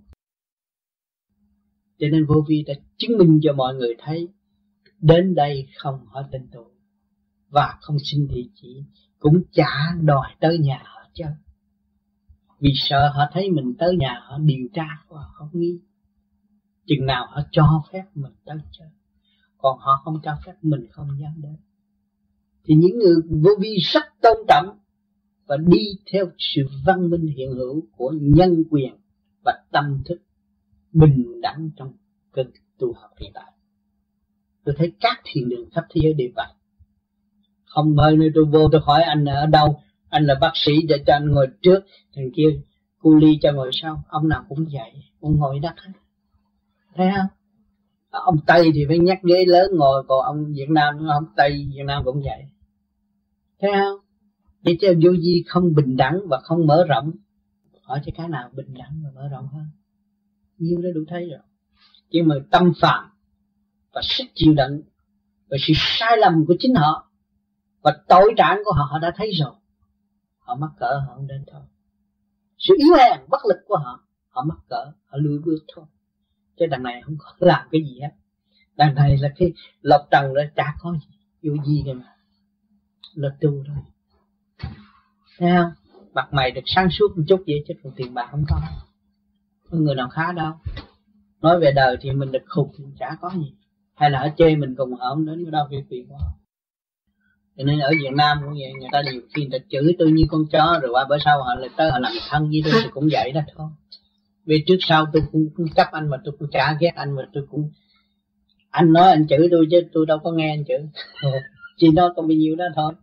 cho nên vô vi đã chứng minh cho mọi người thấy, đến đây không hỏi tên tuổi và không xin địa chỉ, cũng chả đòi tới nhà họ chơi vì sợ họ thấy mình tới nhà họ điều tra và không nghi. Chừng nào họ cho phép mình tới chơi, còn họ không cho phép mình không dám đến. Thì những người vô vi rất tôn trọng và đi theo sự văn minh hiện hữu của nhân quyền và tâm thức bình đẳng trong cơn tu học hiện tại. Tôi thấy các thiền đường khắp thế giới đều vậy. Không mời nơi tôi vô tôi hỏi anh ở đâu, anh là bác sĩ để cho anh ngồi trước, thằng kia cu ly cho ngồi sau. Ông nào cũng vậy, ông ngồi đất hết. Thấy không? Ông tây thì phải nhắc ghế lớn ngồi, còn ông việt nam ông tây, việt nam cũng vậy. Thấy không? Để cho vô vi không bình đẳng và không mở rộng. Hỏi cho cái nào bình đẳng và mở rộng hơn? Nhiều đã đủ thấy rồi. Nhưng mà tâm phạm và sức chịu đựng và sự sai lầm của chính họ và tội trạng của họ họ đã thấy rồi. Họ mắc cỡ, họ không đến thôi. Sự yếu hèn, bất lực của họ họ mắc cỡ, họ lùi bước thôi. Chứ đằng này không có (laughs) làm cái gì hết. Đằng này là cái lọc trần đó, chả có gì vô gì cả. Mà là tu thôi. Thấy không? Mặt mày được sáng suốt một chút vậy chứ còn tiền bạc không có có người nào khá đâu nói về đời thì mình được khùng thì chả có gì. Hay là ở chê mình cùng họ không đến đâu việc gì của họ cho nên ở Việt Nam cũng vậy người ta nhiều khi người ta chửi tôi như con chó rồi qua bữa sau họ lại tới họ làm thân với tôi thì cũng vậy đó thôi. Vì trước sau tôi cũng, cũng chấp anh mà tôi cũng chả ghét anh mà tôi cũng anh nói anh chửi tôi chứ tôi đâu có nghe anh chửi. (laughs) Chỉ nói có bao nhiêu đó thôi.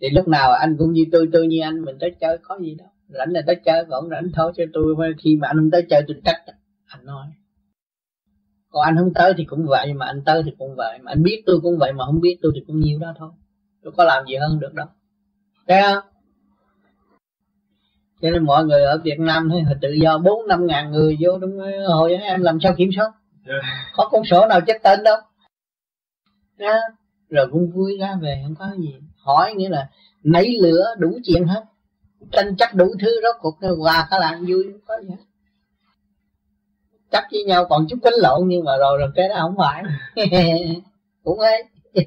Thì lúc nào anh cũng như tôi tôi như anh mình tới chơi có gì đâu rảnh là tới chơi còn rảnh thôi cho tôi khi mà anh không tới chơi tôi trách. Anh nói. Còn anh không tới thì cũng vậy mà anh tới thì cũng vậy. Mà anh biết tôi cũng vậy mà không biết tôi thì cũng nhiều đó thôi. Tôi có làm gì hơn được đâu. Thấy không? Cho nên mọi người ở Việt Nam thấy tự do. Bốn năm ngàn người vô trong hội em làm sao kiểm soát? Yeah. có con sổ nào chết tên đâu. Đó. rồi cũng vui ra về không có gì. Hỏi nghĩa là nảy lửa đủ chuyện hết tranh chấp đủ thứ rốt cuộc hòa cả làng vui không có gì hết chấp với nhau còn chút kính lộn nhưng mà rồi rồi cái đó không phải. (laughs) Cũng ấy. (laughs)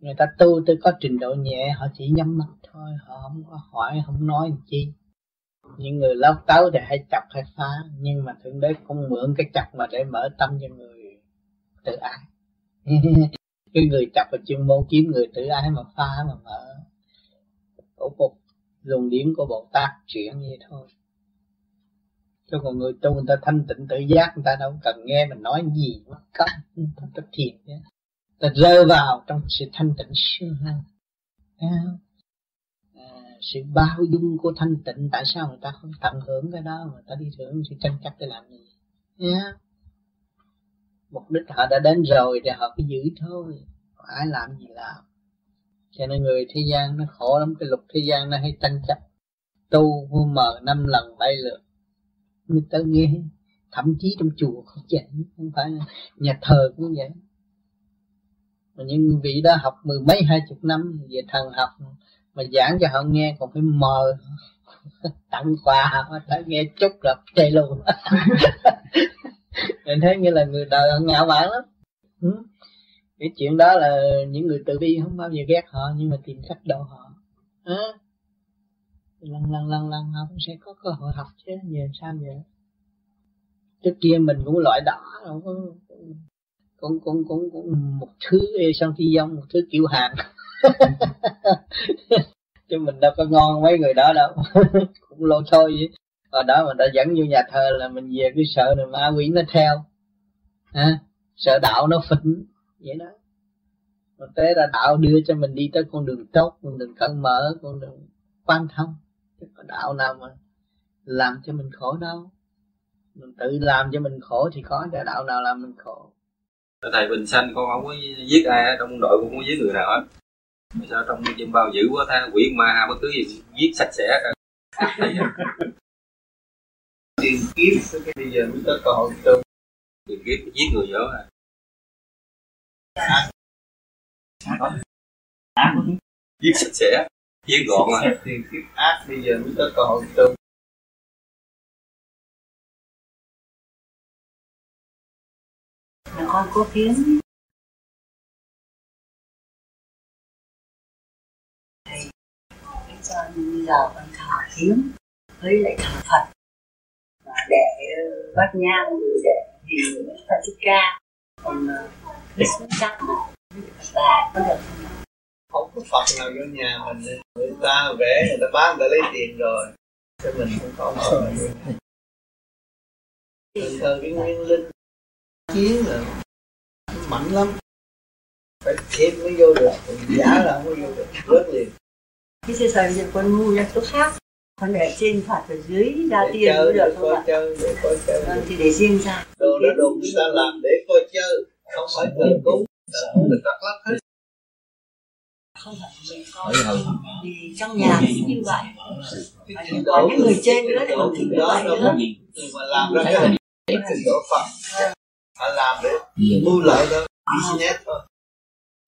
Người ta tu tôi có trình độ nhẹ, họ chỉ nhắm mắt thôi, họ không có hỏi, không nói chi. Những người lóc tấu thì hay chọc hay phá, nhưng mà thượng đế không mượn cái chọc mà để mở tâm cho người tự ái. (laughs) Cái người chọc là chuyên môn kiếm người tự ái mà phá mà mở cổ phục luồng điểm của bồ tát chuyện như thôi. Chứ còn người tu người ta thanh tịnh tự giác người ta đâu cần nghe mình nói gì mà cấp ta thiền nhé. Ta rơi vào trong sự thanh tịnh siêu hơn à, sự bao dung của thanh tịnh tại sao người ta không tận hưởng cái đó mà ta đi hưởng sự tranh chấp để làm gì? Yeah. mục đích họ đã đến rồi thì họ cứ giữ thôi ai làm gì làm cho nên người thế gian nó khổ lắm, cái luật thế gian nó hay tranh chấp. Tu vô mờ năm lần bảy lượt. Người ta nghe thậm chí trong chùa không vậy không phải nhà thờ cũng vậy. Mà những vị đó học mười mấy, hai chục năm, về thần học, mà giảng cho họ nghe còn phải mờ. (laughs) Tặng quà họ phải nghe chút là chạy luôn. (laughs) Mình thấy như là người đời họ ngạo mạn lắm. Ừ cái chuyện đó là những người tự bi không bao giờ ghét họ nhưng mà tìm cách độ họ. À. lần lần lần lần họ cũng sẽ có cơ hội học chứ giờ sao vậy trước kia mình cũng loại đó cũng cũng cũng cũng cũng một thứ sang phi dông một thứ kiểu hàng (laughs) chứ mình đâu có ngon mấy người đó đâu. (laughs) Cũng lô thôi vậy ở đó mà đã dẫn vô nhà thờ là mình về cứ sợ là ma quỷ nó theo. À, sợ đạo nó phỉnh vậy đó. Mà tế ra đạo đưa cho mình đi tới con đường tốt con đường cân mở con đường quan thông. Chứ có đạo nào mà làm cho mình khổ đâu. Mình tự làm cho mình khổ thì có cái đạo nào làm mình khổ. Thầy bình sanh con không có giết ai trong đội cũng không có giết người nào hết. Mà sao trong chim bao dữ quá tha quỷ ma bất cứ gì giết sạch sẽ tiền kiếp cái bây giờ mới có cơ hội tu. Tiền kiếp giết người dở à giết sạch sẽ. Giết gọn à. Tiền kiếp ác bây giờ mới có cơ hội tu. Con có kiếm thầy cho bây giờ con thờ kiếm với lại thờ Phật. Và để bắt nhang để thì Phật thích ca. Còn và có được không có Phật nào vô nhà mình người ta vẽ người ta bán người ta lấy tiền rồi. Cho mình không có mà mình thờ cái nguyên linh chiến là mạnh lắm. Phải thêm mới vô được còn giả là không có vô được rớt liền. Cái xe sợi giờ con ngu ra chỗ khác. Con để trên phạt ở dưới ra để tiền chơi cũng được để không coi ạ? chơi để coi chơi. Vâng, thì để riêng ra. Đồ đồ người ta làm để coi chơi không phải thờ cúng người ta lắc hết. Không phải mình coi vì trong nhà cũng như vậy. Còn những người trên nữa thì còn thỉnh đó vậy nữa có nhưng mà làm ra cái cái trình độ Phật. Họ làm để mưu lợi thôi business thôi.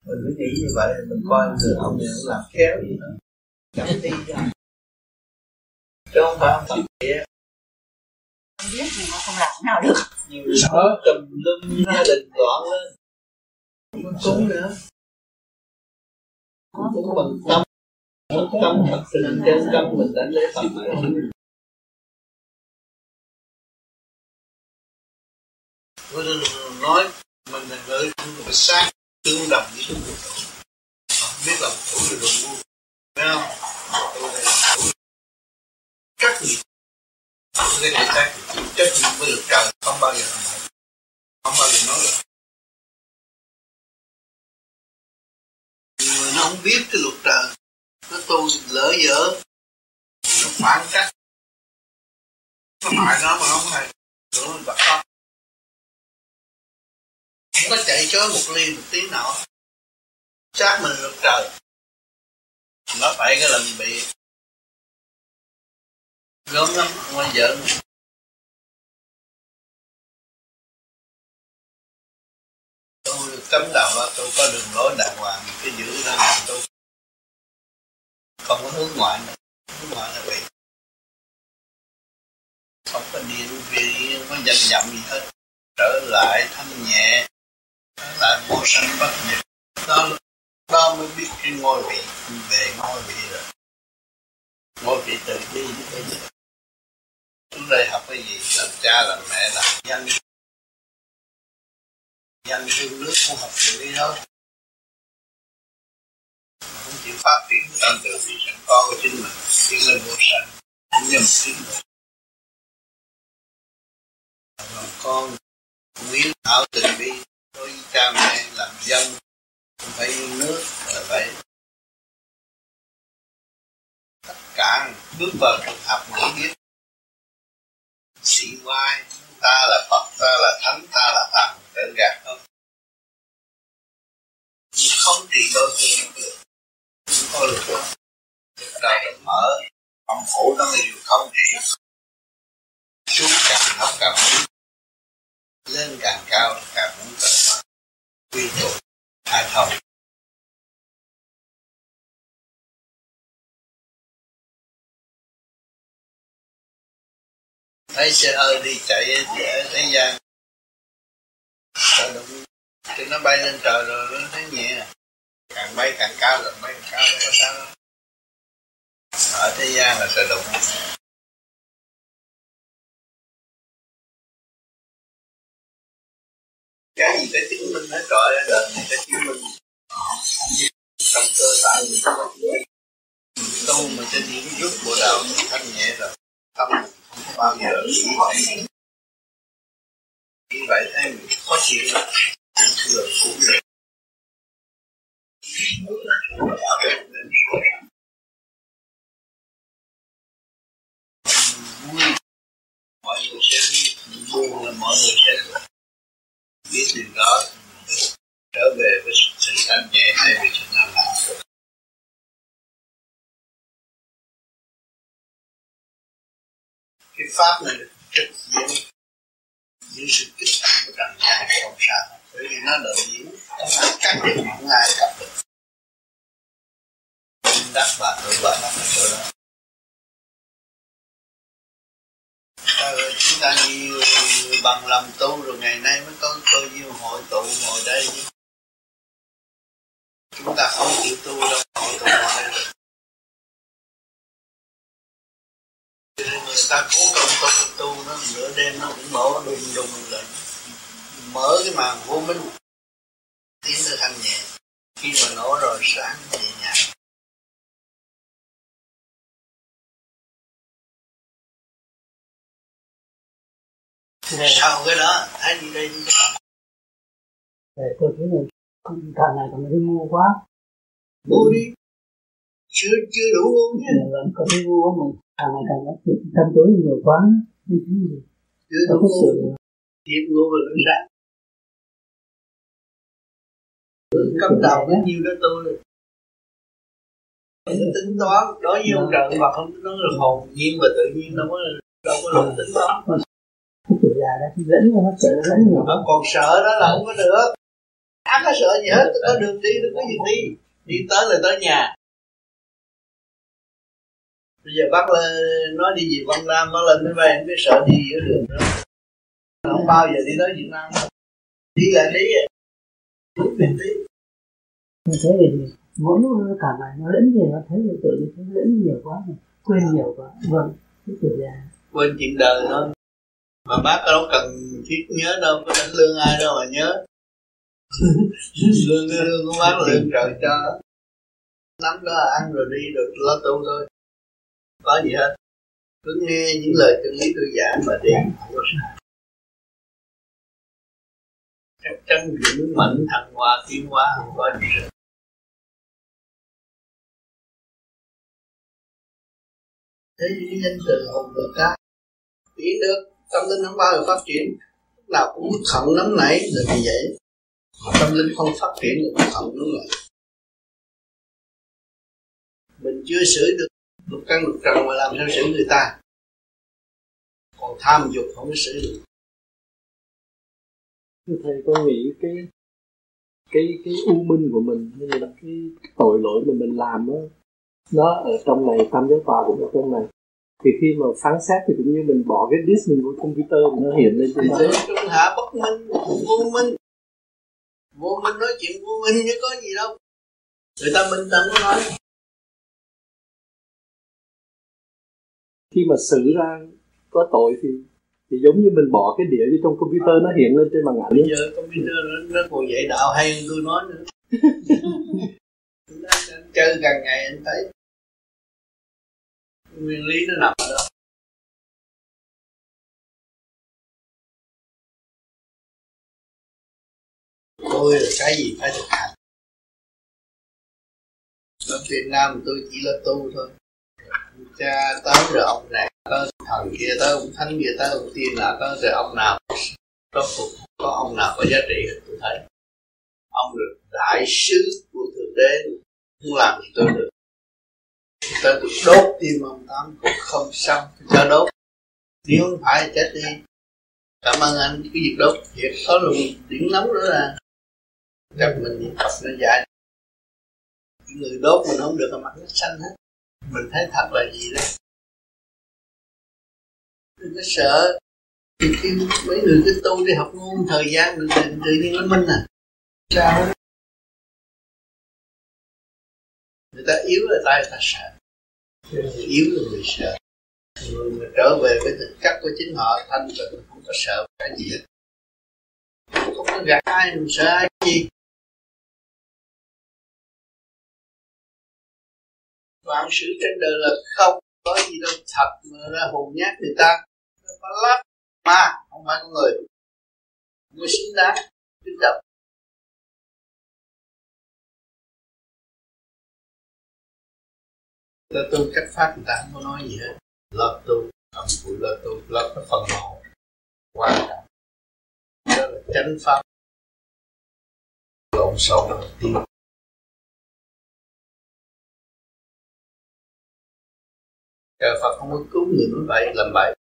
Mình cứ nghĩ như vậy mình coi người ông này cũng làm khéo gì đó. Chẳng đi chứ không phải ông kia không biết thì nó không làm nào được. Nhiều đó tùm lum gia đình loạn lên. Không cúng nữa. Cũng cúng bằng tâm mất tâm thật sự trên tâm mình đánh lấy Phật Tôi nói, mình là người không được sát tương đồng với chúng tôi. Không biết làm chủ được đồ ngu phải không? Tôi đây làm chủ các nhiệm tôi là người nhiệm trách nhiệm với được trời không bao giờ làm vậy không bao giờ nói được. Người nó không biết cái luật trời. Nó tu lỡ dở. Nó phản cách. Nó hại nó mà không hay. Tưởng nó bật con. Không có chạy chối một ly một tí nào. Sát mình luật trời. Nó phải cái lần bị gớm lắm không có giỡn tôi cấm đạo đó, tôi có đường lối đàng hoàng, cái giữ ra làm tôi không có hướng ngoại nữa. Hướng ngoại là bị không có điên vì không có danh vọng gì hết. Trở lại thanh nhẹ, trở lại vô sanh bất diệt. Đó đó mới biết cái ngôi vị, về ngôi vị rồi. Ngôi vị từ bi đến chúng đây học cái gì? Làm cha, làm mẹ, làm dân dân thương nước cũng học được bi thôi không chịu phát triển. Tâm tự vì sẵn có của chính mình tiến lên vô sanh cũng như một tiến bộ làm con biến thảo tình bi đối với cha mẹ làm dân cũng phải yêu nước là vậy. Tất cả bước vào trường học nghĩ biết. Sĩ quan ta là phật, ta là thánh, ta là thần đơn giản không không trị đôi khi được. Không có được chúng ta là mở âm phủ nó đều không trị. Xuống càng thấp càng muốn. Lên càng cao càng muốn trở quy tụ hai thông. Thấy xe hơi đi chạy ở thế gian sợ đụng thì nó bay lên trời rồi, nó thấy nhẹ. Càng bay càng cao rồi bay càng cao, nó có sao đâu ở thế gian là sợ đụng. Cái gì phải chứng minh hết rồi đời này phải chứng minh. Trong cơ thể mình tu mà trên những rút bộ đạo, thanh nhẹ rồi, tâm bao giờ nghĩ vậy nghĩ vậy em mình khó chịu thường cũng được vui mọi người sẽ buồn là mọi người sẽ biết điều đó trở về với sự thanh nhẹ hay về sự nặng nề cái pháp này trực diện những sự kích động của trần gian không sao bởi vì nó lợi diễn, nó là các điều những ai gặp được đắc và tự và đắc ở chỗ đó chúng ta nhiều bằng lòng tu rồi ngày nay mới có cơ duyên hội tụ ngồi đây. Chúng ta không chịu tu đâu, hội tụ ngồi đây. được người ta cố công tu tu nó nửa đêm nó cũng mở đùng đùng lên mở cái màn vô minh. Tiến tới thanh nhẹ. Khi mà nổ rồi sáng nhẹ nhàng. Rồi. sau cái đó thấy đi đây đi đó. Rồi tôi thấy này càng ngày càng thấy ngu quá. mua đi. Chưa chưa đủ chứ Dạ vâng, có thấy ngu quá mà càng ngày càng chuyện tâm tối nhiều quá. Không thấy gì. đủ có sự thiệt ngu rồi nó ra cấp đầu nó nhiều đó tôi. Nó tính toán đối với ông trời mà không toán là hồn nhiên và tự nhiên đâu có đâu có lòng tính toán. Cái tuổi già đó thì lẫn nó sợ lẫn nhiều. nó còn sợ đó là không có được. Hắn có sợ gì hết, có đường đi, đừng có gì đi. Đi tới là tới nhà Bây giờ bác lên, nói đi về Văn Nam, bác lên máy bay, em biết sợ đi giữa đường đó. Không bao giờ đi tới Việt Nam đâu. Đi là đi à. Đúng mình đi Như thế thì mỗi lúc nó cả ngày nó lẫn nhiều nó thấy là tự nhiên thấy lẫn nhiều quá quên nhiều quá. Vâng cái tuổi già Quên chuyện đời thôi. Mà bác đâu cần thiết nhớ đâu, có đánh lương ai đâu mà nhớ. (laughs) Lương lương của bác lương trời cho. Nắm đó ăn rồi đi được lo tu thôi có gì hết. Cứ nghe những lời chân lý tôi giảng mà đi, không có sai chắc chắn vững mạnh thăng hoa, tiến hóa không có gì hết. Thế giới nhân từ hồn được cá tiến được tâm linh không bao giờ phát triển. Lúc nào cũng hận nóng nảy, là như vậy tâm linh không phát triển được hận nóng nảy. Mình chưa xử được lục căn lục trần mà làm sao xử người ta. Còn tham dục không có xử được thầy con nghĩ cái cái cái u minh của mình hay là cái tội lỗi mà mình làm đó nó ở trong này tam giới tòa cũng ở trong này. Thì khi mà phán xét thì cũng như mình bỏ cái disk mình của computer nó hiện lên trên đó. Trung hạ bất minh vô minh. Vô minh nói chuyện vô minh chứ có gì đâu. Người ta minh tâm có nói khi mà xử ra có tội thì thì giống như mình bỏ cái đĩa vô trong computer nó hiện lên trên màn ảnh. Bây giờ computer nó, nó còn dạy đạo hay hơn tôi nói nữa. Anh (laughs) chơi càng ngày anh thấy nguyên lý nó nằm ở đó. Tôi là cái gì phải thực hành? Ở Việt Nam tôi chỉ là tu thôi cha tới rồi ông này có thần kia tới ông thánh kia tới ông tiên là tới rồi ông nào có phục có ông nào có giá trị tôi thấy ông được đại sứ của thượng đế không làm gì tôi được. Tôi tôi đốt tim ông tám, cũng không xong cho đốt. Nếu không phải chết đi, cảm ơn anh cái việc đốt việc có luôn điểm nóng nữa là chắc mình niệm phật nó dài người đốt mình không được là mặt nó xanh hết mình thấy thật là gì đó đừng có sợ. Thì khi mấy người cứ tu đi học ngôn thời gian mình tự, tự nhiên nó minh à? Sao người ta yếu là người ta sợ. Người yếu là người sợ. Người mà trở về với thực chất của chính họ thanh tịnh không có sợ cái gì hết. Không có gạt ai mình sợ ai gì vạn sự trên đời là không có gì đâu. Thật mà ra hồn nhát người ta nó có lắm. Mà, không phải con người. Người xứng đáng kính trọng ta tu cách pháp người ta không có nói gì hết. Lo tu âm phụ lo tu lo cái phần hồn. Quan trọng đó là chánh pháp. Lộn xộn đầu tiên. Trời Phật không có cứu người nói bậy làm bậy.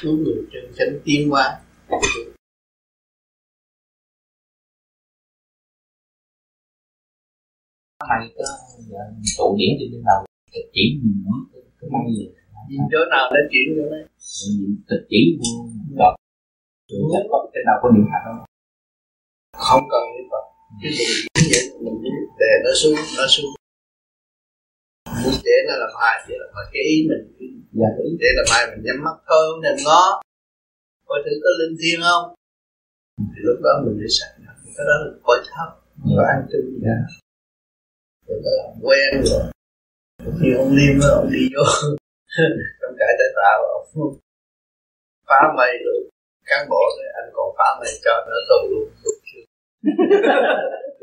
Cứu người chân chánh tiến hóa. Mày có tụ điển trên trên đầu tịch chỉ gì nữa cái mày gì. Chỗ nào đã chuyển chỗ đấy tịch chỉ vô nhất có trên đầu có niệm phật không? Không cần niệm phật. Cái gì cũng vậy mình để nó xuống nó xuống muốn để nó làm hai vậy là phải cái ý mình. Dạ, để làm hai mình nhắm mắt thôi không nên ngó. Coi thử có linh thiêng không? Thì lúc đó mình mới sẵn cái đó là coi thấp và an tư. Dạ. rồi đó làm quen rồi. Như ông liêm đó, ông đi vô. (laughs) Trong cải tài tạo ông phá mây được. Cán bộ thì anh còn phá mây cho nó tù luôn (laughs) (laughs)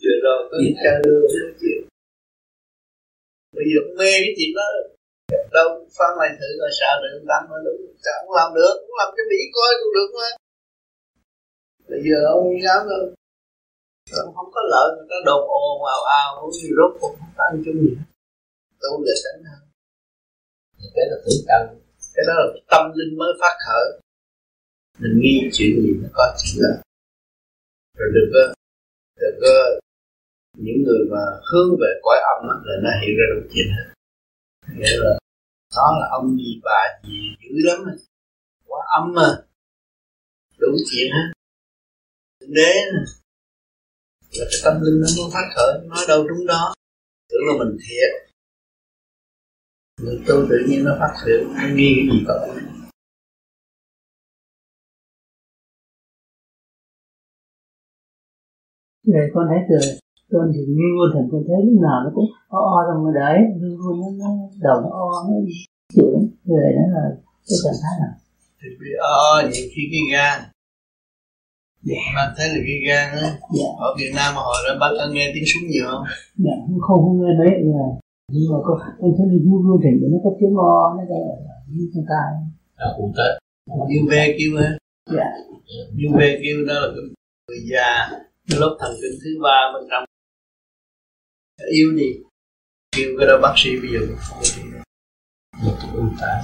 chưa rồi có chơi luôn nói chuyện bây giờ mê cái chuyện đó. Đâu phá mày thử rồi sao được tâm nó đúng. Sao không làm được? Cũng làm cho mỹ coi cũng được mà. Bây giờ ông dám đâu ông không có lợi người ta đồn ồn ào ào cũng gì rốt cũng không có ăn chung gì tu là tránh hơn cái là tưởng cần cái đó là tâm linh mới phát khởi. Mình nghi chuyện gì nó có chuyện là rồi đừng có đừng có những người mà hướng về cõi âm á, là nó hiện ra đủ chuyện hết. Nghĩa là đó là ông gì bà gì dữ lắm á, quá âm mà. Đủ chuyện hết. Đế nè. Là cái tâm linh nó muốn phát khởi nói đâu đúng đó. Tưởng là mình thiệt. Người tu tự nhiên nó phát hiện, nó nghi cái gì có. Rồi con thấy từ con thì như vô thần con thấy lúc nào nó cũng o o trong người đấy. Luôn luôn nó, nó đầu nó o nó chuyển người đó là cái trạng thái nào? Thì bị o nhiều khi cái gan. Dạ. bạn thấy là cái gan á dạ. ở Việt Nam mà hồi đó bác có nghe tiếng súng nhiều không? Dạ không không nghe đấy là nhưng mà con con thấy là vô vô thần nó có tiếng o nó cái như trong tai là cụ tết UV kêu á. Dạ. UV kêu đó là cái người già lớp thần kinh thứ ba bên trong. Yêu đi kêu cái đó bác sĩ bây giờ ưu tá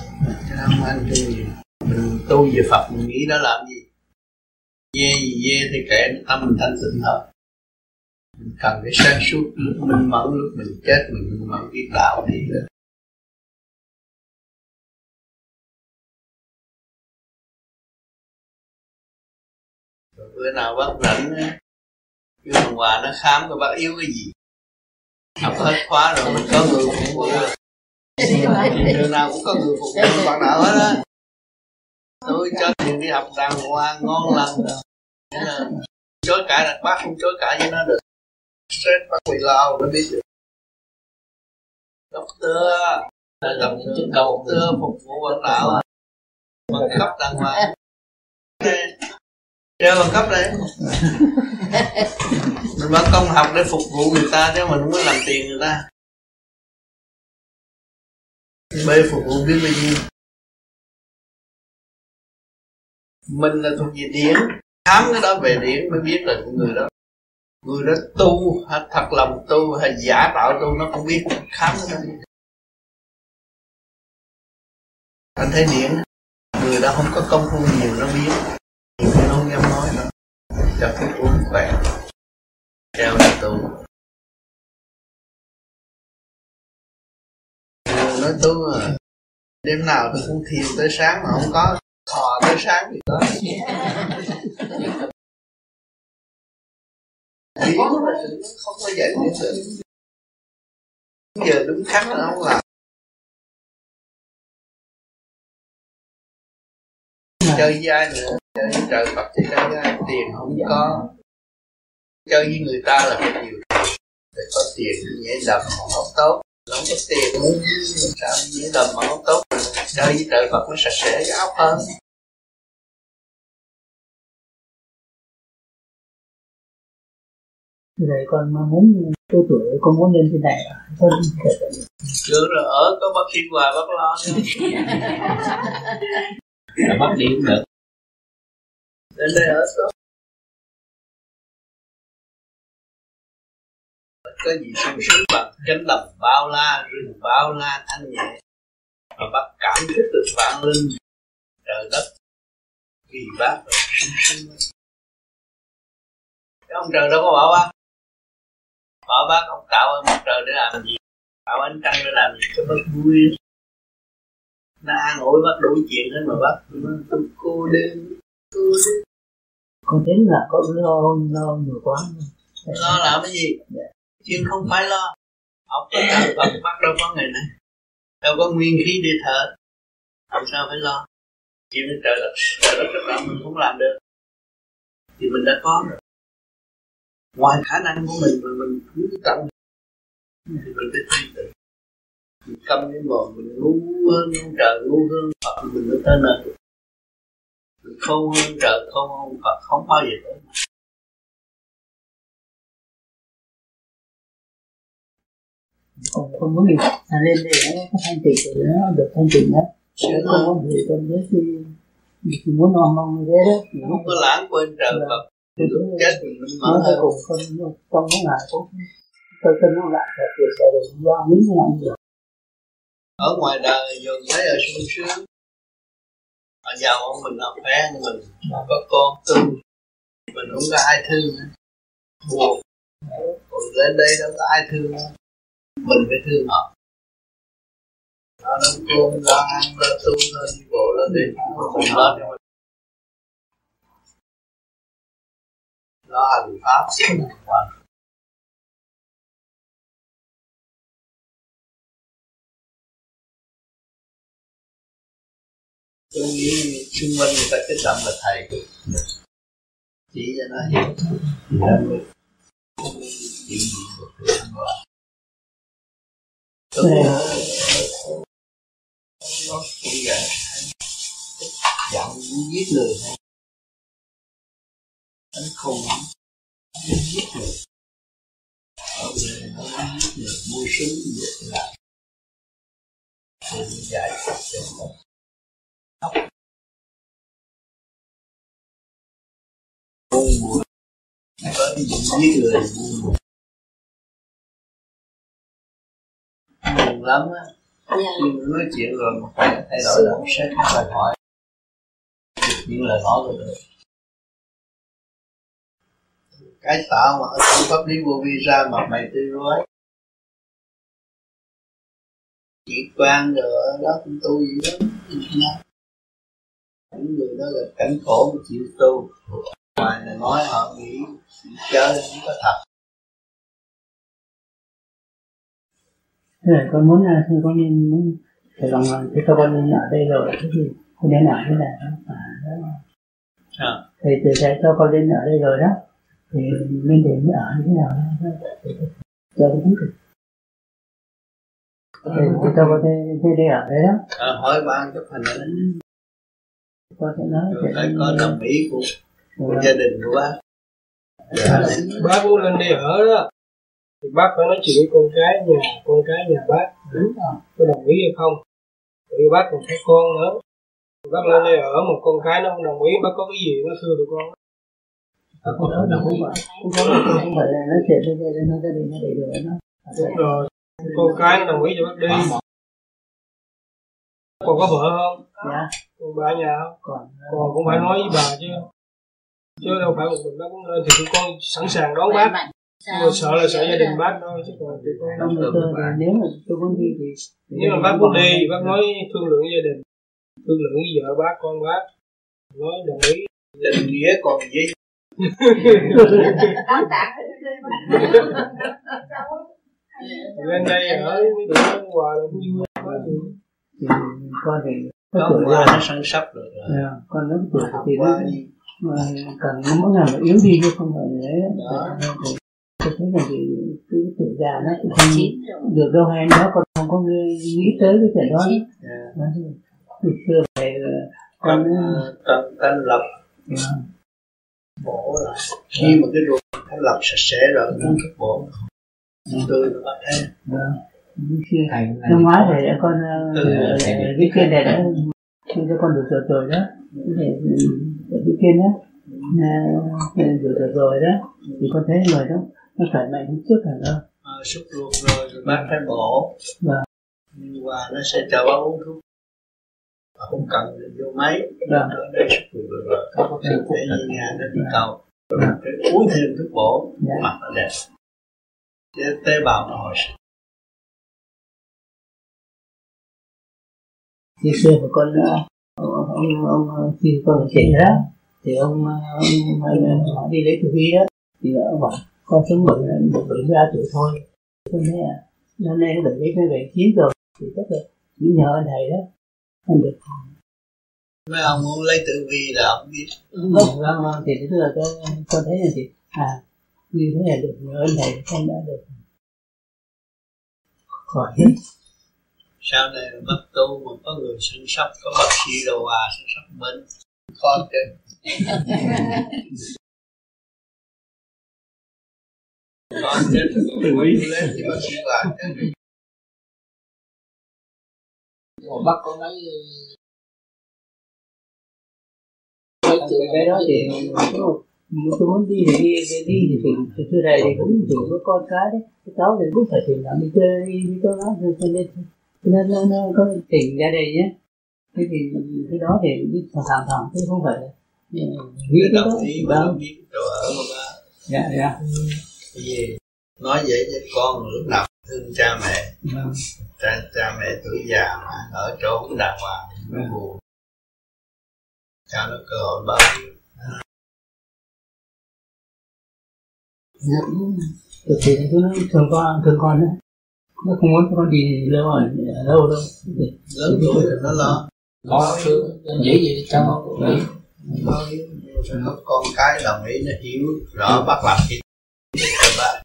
cái đó ăn cái gì. Mình tu về Phật mình nghĩ đó làm gì? Dê gì dê thì kệ tâm mình thanh tịnh thôi mình cần cái sáng suốt lúc mình mẫn lúc mình chết mình mẫn cái đạo đi. Đó bữa nào bác rảnh kêu thằng Hòa nó khám coi bác yếu cái gì. Học hết khóa rồi mình có người phục vụ đường nào cũng có người phục vụ bạn nào hết á. Tôi cho tiền đi học đàng hoàng ngon lành rồi. Thế là chối cãi là bác không chối cãi với nó được. Stress bác bị lao nó biết được. Doctor tập chức đầu tư phục vụ bạn nào bằng cấp đàng hoàng treo bằng cấp đấy. (laughs) Mình vẫn công học để phục vụ người ta chứ mình không có làm tiền người ta. Bê phục vụ biết bao nhiêu mình là thuộc về điển. Khám cái đó về điển mới biết là người đó. Người đó tu hay thật lòng tu hay giả tạo tu nó không biết. Khám cái đó. Anh thấy điển. Người đó không có công phu nhiều nó biết nó không dám nói nữa. Cho cái uống khỏe treo là tu nói tu à đêm nào tôi cũng thiền tới sáng mà không có thọ tới sáng thì có chỉ không có giải quyết được. Giờ đúng khắc nó không làm. Chơi với ai nữa chơi với trời Phật thì chơi với ai? Tiền không có. Chơi với người ta là phải nhiều phải có tiền dễ lầm không tốt. Không có tiền muốn sao dễ lầm mà không tốt chơi với trời Phật mới sạch sẽ cái óc hơn rồi con mà muốn tu tuổi con muốn lên trên này con chưa rồi ở có bác sĩ hoài bác lo (laughs) là bắt đi cũng được. Đến đây ở số. Có gì sung sướng bằng chánh lập bao la, rừng bao la, thanh nhẹ. Và bắt cảm thức được vạn linh. Trời đất. Vì bác rồi, sung sướng cái ông trời đâu có bảo bác. Bảo bác ông tạo ở mặt trời để làm gì. Tạo ánh trăng để làm gì cho bác vui nó an ủi bác đủ chuyện hết mà bác tôi cô đơn cô đơn con thấy là có lo lo nhiều quá. Lo làm cái gì? Yeah. chuyện không phải lo. Học tất cả Phật bắt đâu có ngày này. Đâu có nguyên khí để thở. Làm sao phải lo? Chuyện trời đất trời đất rất là mình không làm được. Thì mình đã có rồi. Ngoài khả năng của mình mà mình cứ tận. Thì mình phải tin tưởng mình câm cái mồm mình ngu hơn ông trời ngu hơn Phật mình mới tới nơi. Mình khôn hơn trời khôn hơn Phật không bao giờ tới con con muốn đi à, lên đây nó có thanh tịnh rồi nó được thanh tịnh đó. Con muốn về con nhớ khi thì muốn non mong như thế đó. Không có lãng quên trời Phật. Chết mình mở cuối cùng con con muốn lại cũng tôi tin nó lại thật việc sẽ được do những làm gì ở ngoài đời dồn thấy ở sung sướng. Họ giàu ông mình họ khỏe, mình mà có con thương mình cũng có ai thương. Buồn. Còn lên đây đâu có ai thương. Nữa mình phải thương họ. Nó nấu cơm lo ăn lo tu lo đi bộ lo đi. Mình lo cho lo hành pháp. Tôi nghĩ xung quanh người ta kích động là thầy chỉ cho nó hiểu. Thì nó mới chuyện gì được tôi nó cũng vậy giận giết người. Hay anh không muốn giết người. Ở đây nó muốn giết người mua súng, giết lại tôi giải thích cho mình buồn buồn có cái gì giết người buồn buồn buồn lắm á nhưng nói chuyện rồi mà thay đổi là sẽ không phải hỏi. Những lời nói của được cái tạo mà ở trong pháp lý vô vi ra mặt mày tươi rói chỉ quan rồi đó cũng tu gì đó những người đó là cảnh khổ mà chịu tu ngoài là nói họ nghĩ chơi không có thật. Thế là con muốn là thì con nên muốn phải bằng lòng thế con nên ở đây rồi thế thì con nên ở thế này đó à, đó. À. thì từ sẽ cho con lên ở đây rồi đó. Thì nên để ở như thế nào? Đó cho con biết được. Thì, cho con thế đây ở đấy đó. À, hỏi ban chấp hành con sẽ nói rồi phải có đồng ý của, của gia đình của bác. Dạ. bác muốn lên đây ở đó. Thì bác phải nói chuyện với con cái nhà con cái nhà bác. Đúng rồi. Có đồng ý hay không? Vì bác còn thấy con nữa. Bác lên đây ở một con cái nó không đồng ý bác có cái gì nó thưa tụi con? Không phải là không phải không phải là nói chuyện với gia nó gia đình nó để được nó đúng rồi. Con cái nó đồng ý cho bác đi còn có vợ không? Dạ. Còn bà nhà không? Còn còn cũng phải nói với bà chứ. Chứ đâu phải một mình bác muốn lên thì tụi con sẵn sàng đón bác. Nhưng mà sợ là sợ gia đình bác thôi chứ còn tụi con không được nếu mà tôi muốn đi thì nếu mà bác muốn đi bác nói thương lượng với gia đình. Thương lượng với vợ bác con bác. Nói đồng ý. Tình nghĩa còn gì? Lên đây ở tụi con quà là cũng vui. quá thì con thì có tuổi qua nó săn sắp được rồi. Yeah, con nó tuổi thì nó mà cần nó mỗi ngày nó yếu đi chứ không phải đấy thì tôi thấy là thì cái tuổi già nó cũng không được đâu hay đó con không có nghĩ tới cái chuyện đó. Từ xưa về con tân tân lập bổ lại khi mà cái ruột thanh lập sạch sẽ rồi nó thức bổ. Tươi nó bắt thế năm ngoái thì con cái kia này đã cho con được rồi rồi đó. Để cái kia đó. Được rồi rồi đó. Thì con thấy người đó. Nó khỏe mạnh hơn trước rồi đó. Xúc ruột rồi rồi bác phải bổ. Vâng. Nhưng mà nó sẽ cho bác uống thuốc. Không cần vô máy. Nó để sức được rồi có bác sĩ để về nhà nó đi cầu. Phải uống thêm thuốc bổ. Dạ. mặt nó đẹp. Tế bào nó hồi sinh như xưa của con ờ, ông ông, ông khi con trẻ đó thì ông ờ, ông hỏi đi lấy tử vi đó thì ông bảo con sống bệnh mươi ba tuổi thôi. Con nói à năm nay nó bệnh mấy mấy bảy chín rồi thì tất là chỉ nhờ anh thầy đó. Anh được. Mấy ông muốn lấy tử vi là ông biết. Vâng vâng thì tức là con con thấy là thì à như thế là được nhờ anh thầy con đã được. Khỏi hết sau này bắt tu mà có người săn sóc có bác sĩ đầu hòa săn sóc bệnh khó chứ khó chứ Tự ý. lên thì bác sĩ hòa chứ Hồi bắt con lấy cái cái đó thì tôi muốn đi thì đi đi, đi thì thì thì thưa thầy thì cũng thì có con cái đấy. Cái cháu thì cũng phải tìm làm đi chơi đi đi cho nó cho nên cho nên nó, nó có tỉnh ra đây nhé. Thế thì cái đó thì thằng thằng thằng chứ không phải nghĩ Để cái đó ý vâng không biết chỗ ở mà ba. Dạ dạ. Vì nói vậy với con lúc nào thương cha mẹ. Vâng cha, cha mẹ tuổi già mà ở chỗ không đàng hoàng nó buồn. Cho nó cơ hội bao nhiêu. Dạ thực thì nói thường con thường con đấy nó không muốn cho con đi lâu rồi lâu đâu. Lớn tuổi thì nó lo. Có thứ dễ gì phải có con cái đồng ý nó hiểu rõ bác làm cho bác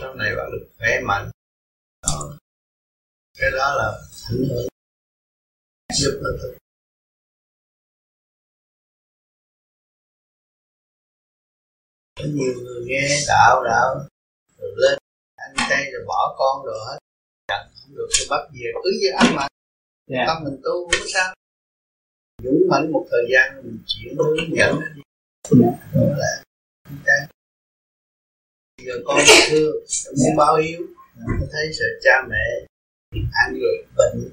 sau này bác được khỏe mạnh. Đó. cái đó là ảnh hưởng giúp nó thực có nhiều người nghe đạo đạo rồi lên ăn chay rồi bỏ con rồi hết. Chẳng không được thì bắt về cứ như ăn mà Dạ. tâm mình tu không sao. Dũng mãnh một thời gian mình chuyển hướng dẫn nó đi. Đó là ăn chay giờ con thương muốn báo hiếu. Nó thấy sợ cha mẹ ăn rồi bệnh.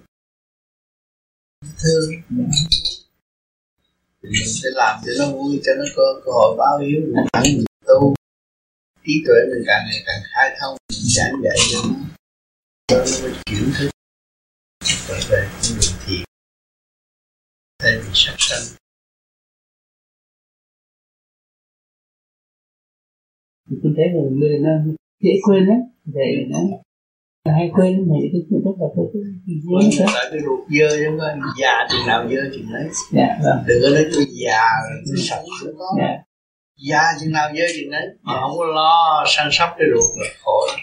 Thương. Thì mình sẽ làm cho nó vui cho nó có cơ hội báo hiếu. Mình thẳng mình tu. Trí tuệ mình càng ngày càng khai thông giảng dạy cho nó cho nó mới chuyển thức trở về con đường thiện thay vì sát sanh. Thì tôi thấy là người nó dễ quên lắm vậy nó hay quên thì cái chuyện rất là cái cái Quên tại cái ruột dơ chứ có già chừng nào dơ chừng đấy dạ vâng. Đừng có nói tôi già tôi sạch nữa có. Dạ. Già chừng nào dơ chừng đấy mà không có lo săn sóc cái ruột là khổ lắm.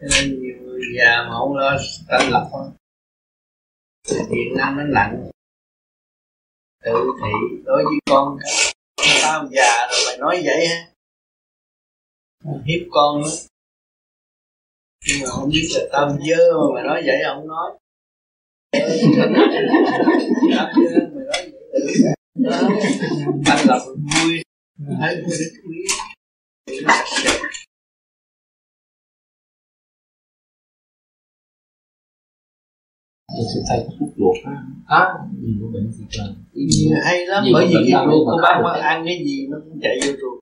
Cho nên nhiều người già mà không lo tâm lập thôi thì điện năng nó nặng tự thị đối với con tao già rồi mày nói vậy ha hiếp con đó nhưng mà không biết là tâm dơ mà mày nói vậy không nói tao dơ mày nói vậy Đó. anh là vui thấy vui rất quý sẽ Thì thầy có thuốc luộc á. Á gì của bệnh gì trời Nhiều hay lắm Gì bởi vì cái ruột của bác được. ăn cái gì nó cũng chạy vô ruột.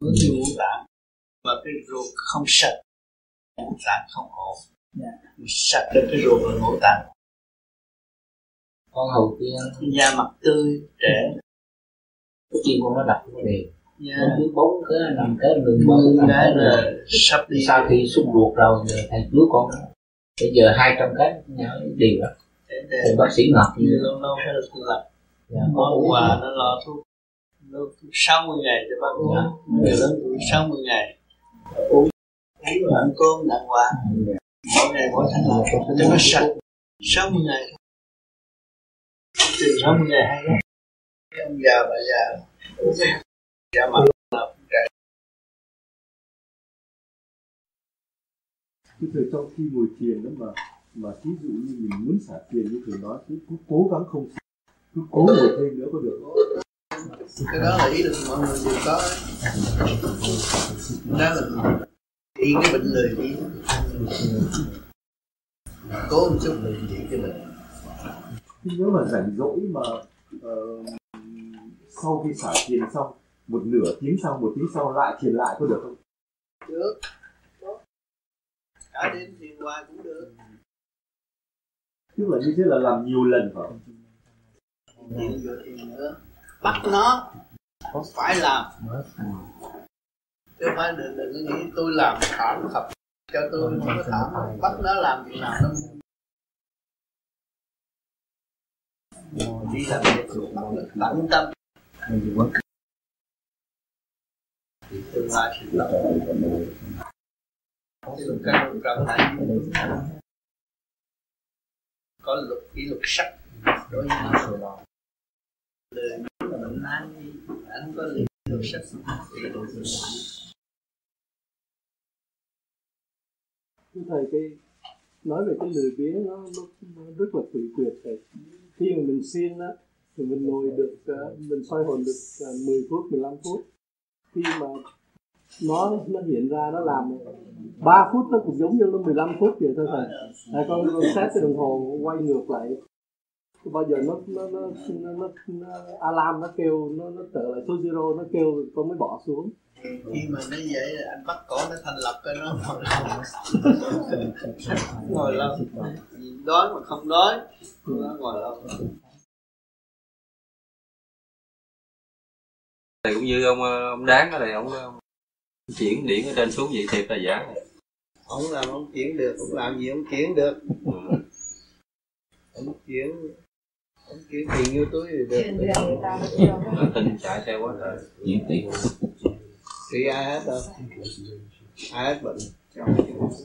Nó như ngũ tạng mà cái ruột không sạch. Ngũ tạng không ổn. Mình sạch được cái ruột là ngũ tạng con hầu tiên da mặt tươi trẻ cái chim con nó đập nó đều da nó cứ bốn cái cái lưng bốn bốn cái là sắp đi. Sau khi xúc ruột rồi giờ thầy cứu con. Bây giờ hai trăm cái nhớ đều đó. Thì bác sĩ ngọc như lâu lâu phải được lập Dạ, có quà nó lo thuốc thuốc 60 ngày cho bác uống. Dạ. người lớn tuổi 60 ngày. Uống uống rồi ăn cơm đàng hoàng mỗi ngày mỗi tháng làm cho nó sạch. 60 ngày. Từ 60 ngày hay lắm ông già bà già. Uống già cái thời trong khi ngồi thiền đó mà mà thí dụ như mình muốn xả thiền như thường nói cứ, cứ cố gắng không xả. cứ cố ngồi thêm nữa có được không? Cái đó là ý được mọi người đều có. Đó là y cái bệnh lười đi cố một chút lười trị cái bệnh. Nếu mà rảnh rỗi mà uh, sau khi xả thiền xong một nửa tiếng sau một tiếng sau lại thiền lại có được không? Được cả đêm thiền hoài cũng được. Tức là như thế là làm nhiều lần nữa. Bắt nó phải làm. Chứ không phải đừng đừng nghĩ tôi làm thảm khập cho tôi không có thảm. Bắt nó làm việc nào nó đi làm việc tận tâm. Thì tương lai sẽ lập sự căn trở thành có luật kỷ luật sắc đối với sự đó lời là bệnh an đi anh có lý luật sắc kỷ luật. Thưa thầy cái nói về cái lười biếng nó, nó, nó rất là quỷ quyệt thầy. Khi mà mình siêng á thì mình ngồi được uh, mình soi hồn được ờ, uh, 10 phút 15 phút. Khi mà nó nó hiện ra nó làm 3 phút nó cũng giống như nó 15 phút vậy thôi thầy. Thầy con, con xét cái đồng hồ quay ngược lại. Bao giờ nó nó nó nó, nó, nó alarm nó kêu nó nó trở lại số zero nó kêu con mới bỏ xuống. Khi mà nó vậy anh bắt cổ nó thành lập cái nó ngồi lâu. Ngồi lâu đói mà không đói nó ngồi lâu. Thì cũng như ông ông đáng ở đây ông chuyển điển ở trên xuống vậy thiệt là giả. Này ông làm ông chuyển được ông làm gì ông chuyển được. Ừ. ông chuyển ông chuyển tiền vô túi thì được. Tin chạy theo quá trời. Chuyển tiền trị ai hết đâu. Ai hết bệnh.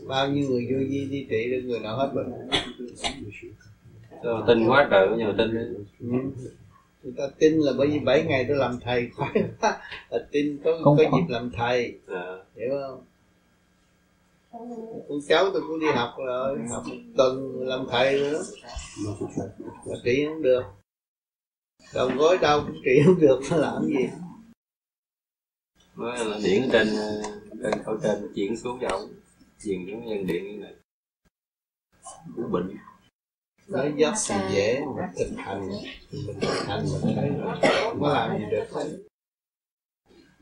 Bao nhiêu người vô di đi trị được người nào hết bệnh. Tin quá trời nhiều tin ừ. Người ta tin là bởi vì 7 ngày tôi làm thầy khoái quá là tin có có dịp làm thầy. À. hiểu không? Con cháu tôi cũng đi học rồi học một tuần làm thầy nữa. Mà trị không được. Đầu gối đau cũng trị không được nó làm gì? Nói là điện trên trên ở trên chuyển xuống dầu chuyển những nhân điện như này. Cũng bệnh nói dốc thì dễ mà thực hành. Mình thực hành mình thấy không có làm gì được hết.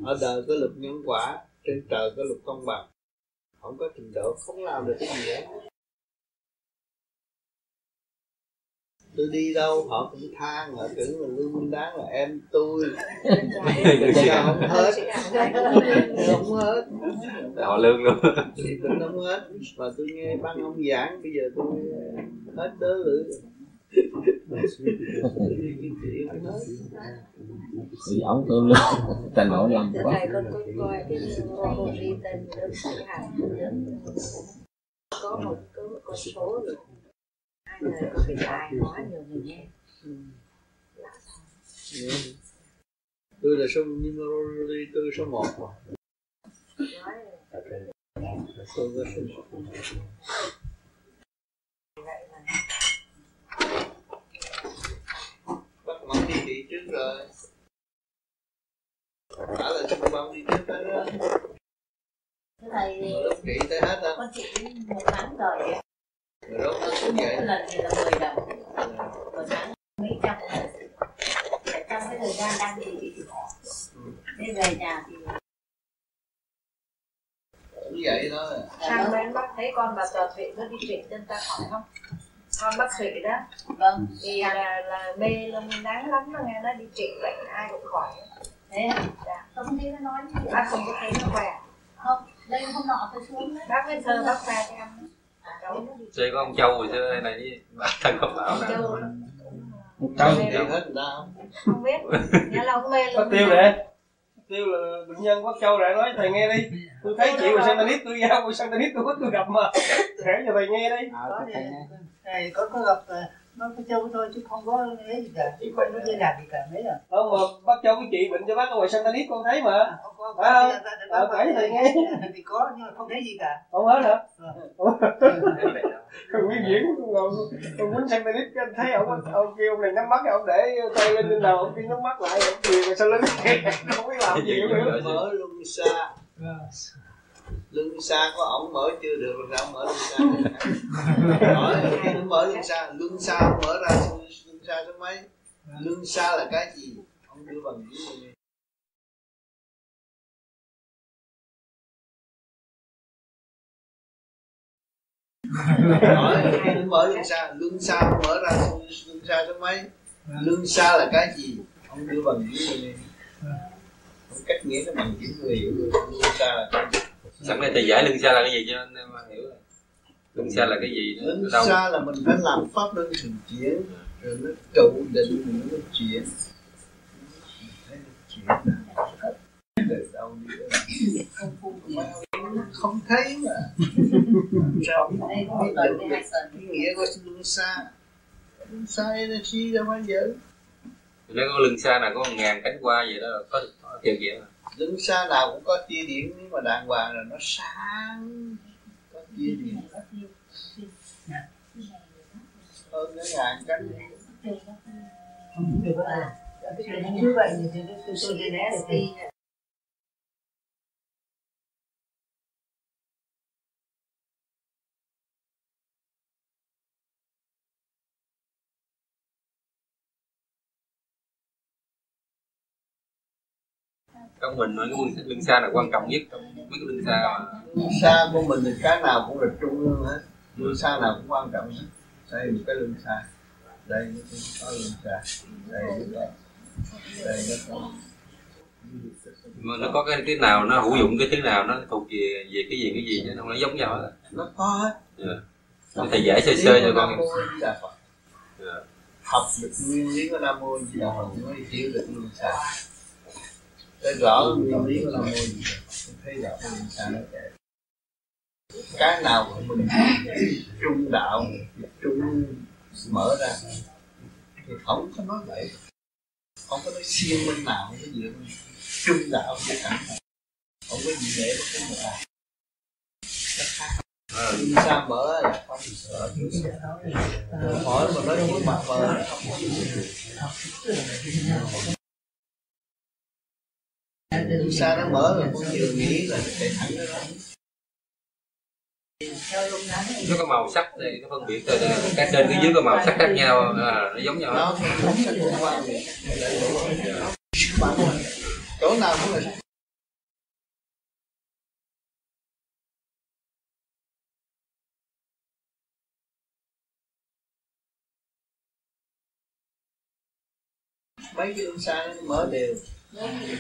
Ở đời có luật nhân quả trên trời có luật công bằng. Không có trình độ không làm được cái gì hết tôi đi đâu? Họ cũng than họ tưởng là lương minh đáng là em tôi. (laughs) Sao không hết. Không hết. Họ lương luôn. Thì tôi không hết. Mà tôi nghe băng ông giảng bây giờ tôi hết đớ lưỡi thì ổng tôi luôn. Tình nổi lòng quá. Có tên một có một con số có nói nhiều người nghe. Tôi là số numerology tôi số một mà tôi có số một bắt mong đi thị trước rồi. Đã là trung tâm đi trước đó thầy lúc trị tới hết đó con chị một tháng rồi rồi đốt nó cũng một vậy cái lần thì là 10 đồng. Một tháng mấy trăm. Trong cái thời gian đang trị đi về nhà thì cũng vậy đó. Sang bên bác thấy con bà trò thụy nó đi trị chân ta khỏi không? Con bác thụy đó. Vâng. Thì là là mê lông đáng lắm mà nghe nó đi trị bệnh ai cũng khỏi. Thế hả? dạ. Không thấy nó nói vậy bác không có thấy nó khỏe. Không đây hôm nọ tôi xuống đấy. Bác mới sơ bác khoe cho em chơi có ông châu hồi xưa đây này với bản thân không bảo nè Châu châu đi hết đâu không? Biết. Nghe là ông mê Có luôn tiêu để tiêu là bệnh nhân Quốc Châu lại nói thầy nghe đi. Tôi thấy chị và Santanit tôi giao của Santanit tôi có tôi gặp mà. Kể cho thầy nghe đi. Thầy có có gặp nó có châu thôi chứ không có lấy gì cả. Chứ không có dây đàn gì cả mấy à không mà bác châu cái chị bệnh cho bác ở ngoài Santa Nít con thấy mà. À, không có phải không? Ờ phải thầy nghe. thì có nhưng mà không thấy gì cả. Không hết hả? Ờ. không biết diễn còn muốn Santa Nít anh thấy ông ông kêu ông này nhắm mắt ông để tay lên trên đầu ông kia nhắm mắt lại ông cười mà sao lớn không biết làm gì nữa. mở luân xa luân xa có ổng mở chưa được rồi sao mở luân xa mở khi nó mở luân xa luân xa không mở ra luân xa số mấy? Luân xa là cái gì? Ông đưa bằng hỏi khi nó mở luân xa luân xa không mở ra luân xa số mấy? Luân xa là cái gì? Ông đưa bằng gì Ông cách nghĩa nó bằng chữ người hiểu luân xa là cái gì sẵn đây thầy giải lưng xa là cái gì cho anh em hiểu rồi. Lưng xa là cái gì nó Luân đâu? Xa là mình phải làm pháp luân thường chuyển rồi nó trụ định rồi nó chuyển Thấy nó chuyển là từ đâu đi không thấy mà. Sao biết được cái cái nghĩa của luân xa luân xa energy đâu bao giờ nó có lưng xa nào có một ngàn cánh qua vậy đó có kiểu mà đứng xa nào cũng có tia điện nhưng mà đàng hoàng là nó sáng, có tia điện hơn cái ngàn cánh. Không được như vậy thì tôi tôi tôi đi né được trong mình nói cái lưng, lưng xa là quan trọng nhất. Trong mấy cái lưng xa mà xa của mình thì cái nào cũng là trung ương hết. Luân xa nào cũng quan trọng hết đây một cái luân xa đây có luân xa đây đây nó có mà nó có cái cái nào nó hữu dụng cái thứ nào nó thuộc về về cái gì cái gì nó không nó giống nhau hết. Nó có hết. Dạ. thầy giải sơ sơ cho con. Phật. Dạ. học được nguyên lý của Nam Mô Di Đà Phật mới hiểu được luân xa thấy rõ nguyên lý của Nam Mô thấy rõ cái nó chạy cái nào của mình trung đạo trung mở ra thì không có nói vậy không có nói siêu minh nào không có gì đâu trung đạo của cảnh không có gì để bất cứ một ai chúng khác mở là không sợ hỏi mà nói trước mặt mờ không có gì Luân xa nó mở rồi con vừa nghĩ là chạy thẳng đó đó. Nó có màu sắc thì nó phân biệt từ cái trên cái dưới có màu sắc khác nhau à, nó giống nhau. Quan chỗ nào cũng là mấy cái xa nó mở đều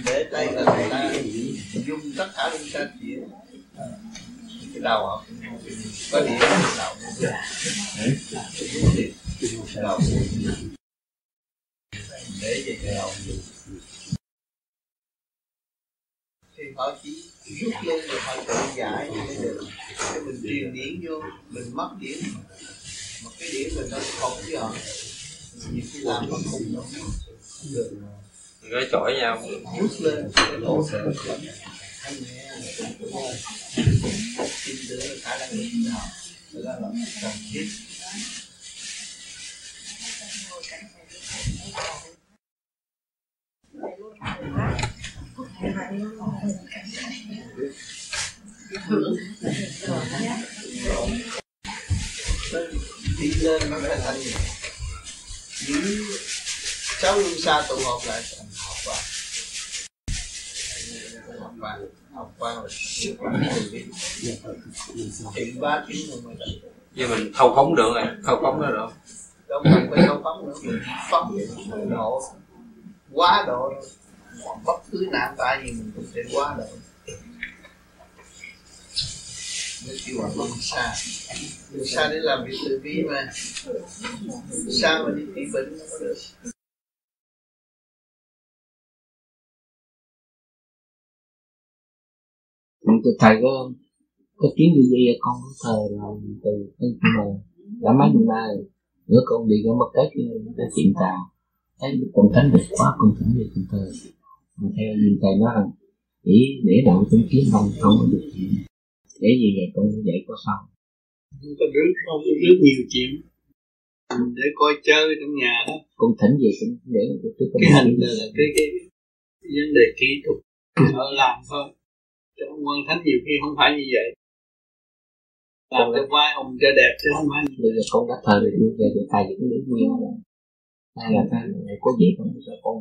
để đây là người ta dùng tất cả luân ta chuyển cái đầu họ có điểm cái đầu cái đầu để về cái đầu thì họ chỉ rút luôn rồi họ tự giải để được cái mình truyền điển vô mình mất điển mà cái điển mình nó không với họ những cái làm nó không được được chổi nhau rút lên đổ sẽ tin tưởng là khả năng nào là cần thiết đi lên nó phải thành những cháu luôn xa tụ họp lại. Học qua học qua là sức mạnh từ bi chuyện ba tiếng rồi mới giờ mình thâu phóng được rồi thâu phóng đó được không? đâu cần phải thâu phóng nữa mình phóng độ quá độ bất cứ nạn tai gì mình cũng sẽ quá độ nó kêu là luân xa xa để làm việc từ bi mà. Xa mà đi trị bệnh nó có được. Mình từ thầy có có tiếng gì gì con có thờ là từ từ mà đã mấy năm nay nữa con đi cái mất cách cái chuyện ta thấy con tránh được quá con tránh được con thơ. Mà theo như thầy nói rằng chỉ để đậu trong kiếm không không có được chuyện để gì vậy con dạy có xong không có rước không có rước nhiều chuyện. Để coi chơi trong nhà đó. Con thỉnh về cũng để trước cái hành là cái cái vấn đề kỹ thuật. Ở làm thôi chứ ông quan thánh nhiều khi không phải như vậy. Làm cái vai ông cho đẹp chứ không phải bây giờ con đã thờ được đưa về để thầy cũng để nguyên hay là thầy có gì không? Sao con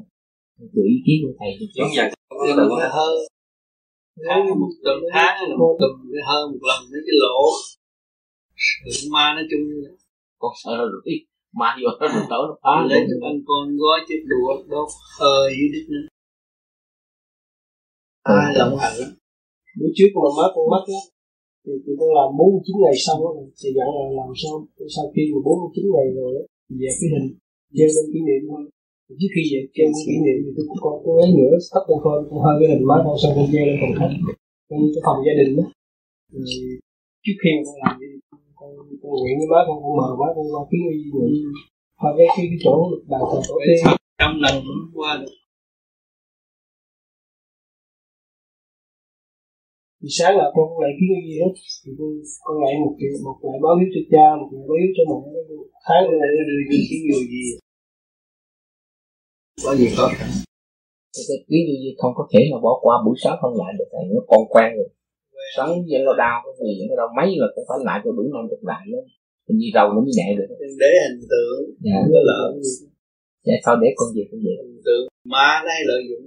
gửi ý kiến của thầy giống vậy đừng có hơ tháng một tuần tháng là một tuần cái hơ một lần mấy cái lỗ. Sự ma nói chung như con sợ nó được ít ma vô nó được tới nó phá lấy cho anh con gói chiếc đũa đốt hơi dưới đít nữa. Ai lòng lắm bữa trước mà má con mất á thì tụi con làm 49 ngày xong á thì dặn là làm sao sau khi mà 49 ngày rồi á về cái hình treo lên kỷ niệm thôi. Trước khi về treo lên kỷ niệm thì tôi cũng con có lấy nữa tắt con phơi con hơi cái hình má con xong con treo lên phòng khách trong cái phòng gia đình đó rồi trước khi mà con làm gì con con nguyện với má con con mời má con qua kiến y rồi hoặc cái cái cái chỗ bàn thờ tổ tiên. Trăm lần cũng qua được thì sáng là con lại kiến y hết thì con con lại một kiểu một ngày báo hiếu cho cha một ngày báo hiếu cho mẹ. Tháng con lại đưa đưa kiến nhiều gì? Có gì khó khăn cái ví dụ như không có thể mà bỏ qua buổi sáng không lại được này nó còn quen rồi. Sáng giờ nó đau cái người nó đau mấy là cũng phải lại cho đủ năm chục lại nữa hình như rầu nó mới nhẹ được. Để hình tượng dạ. gì? Dạ sao để con gì con gì hình tượng ma đây lợi dụng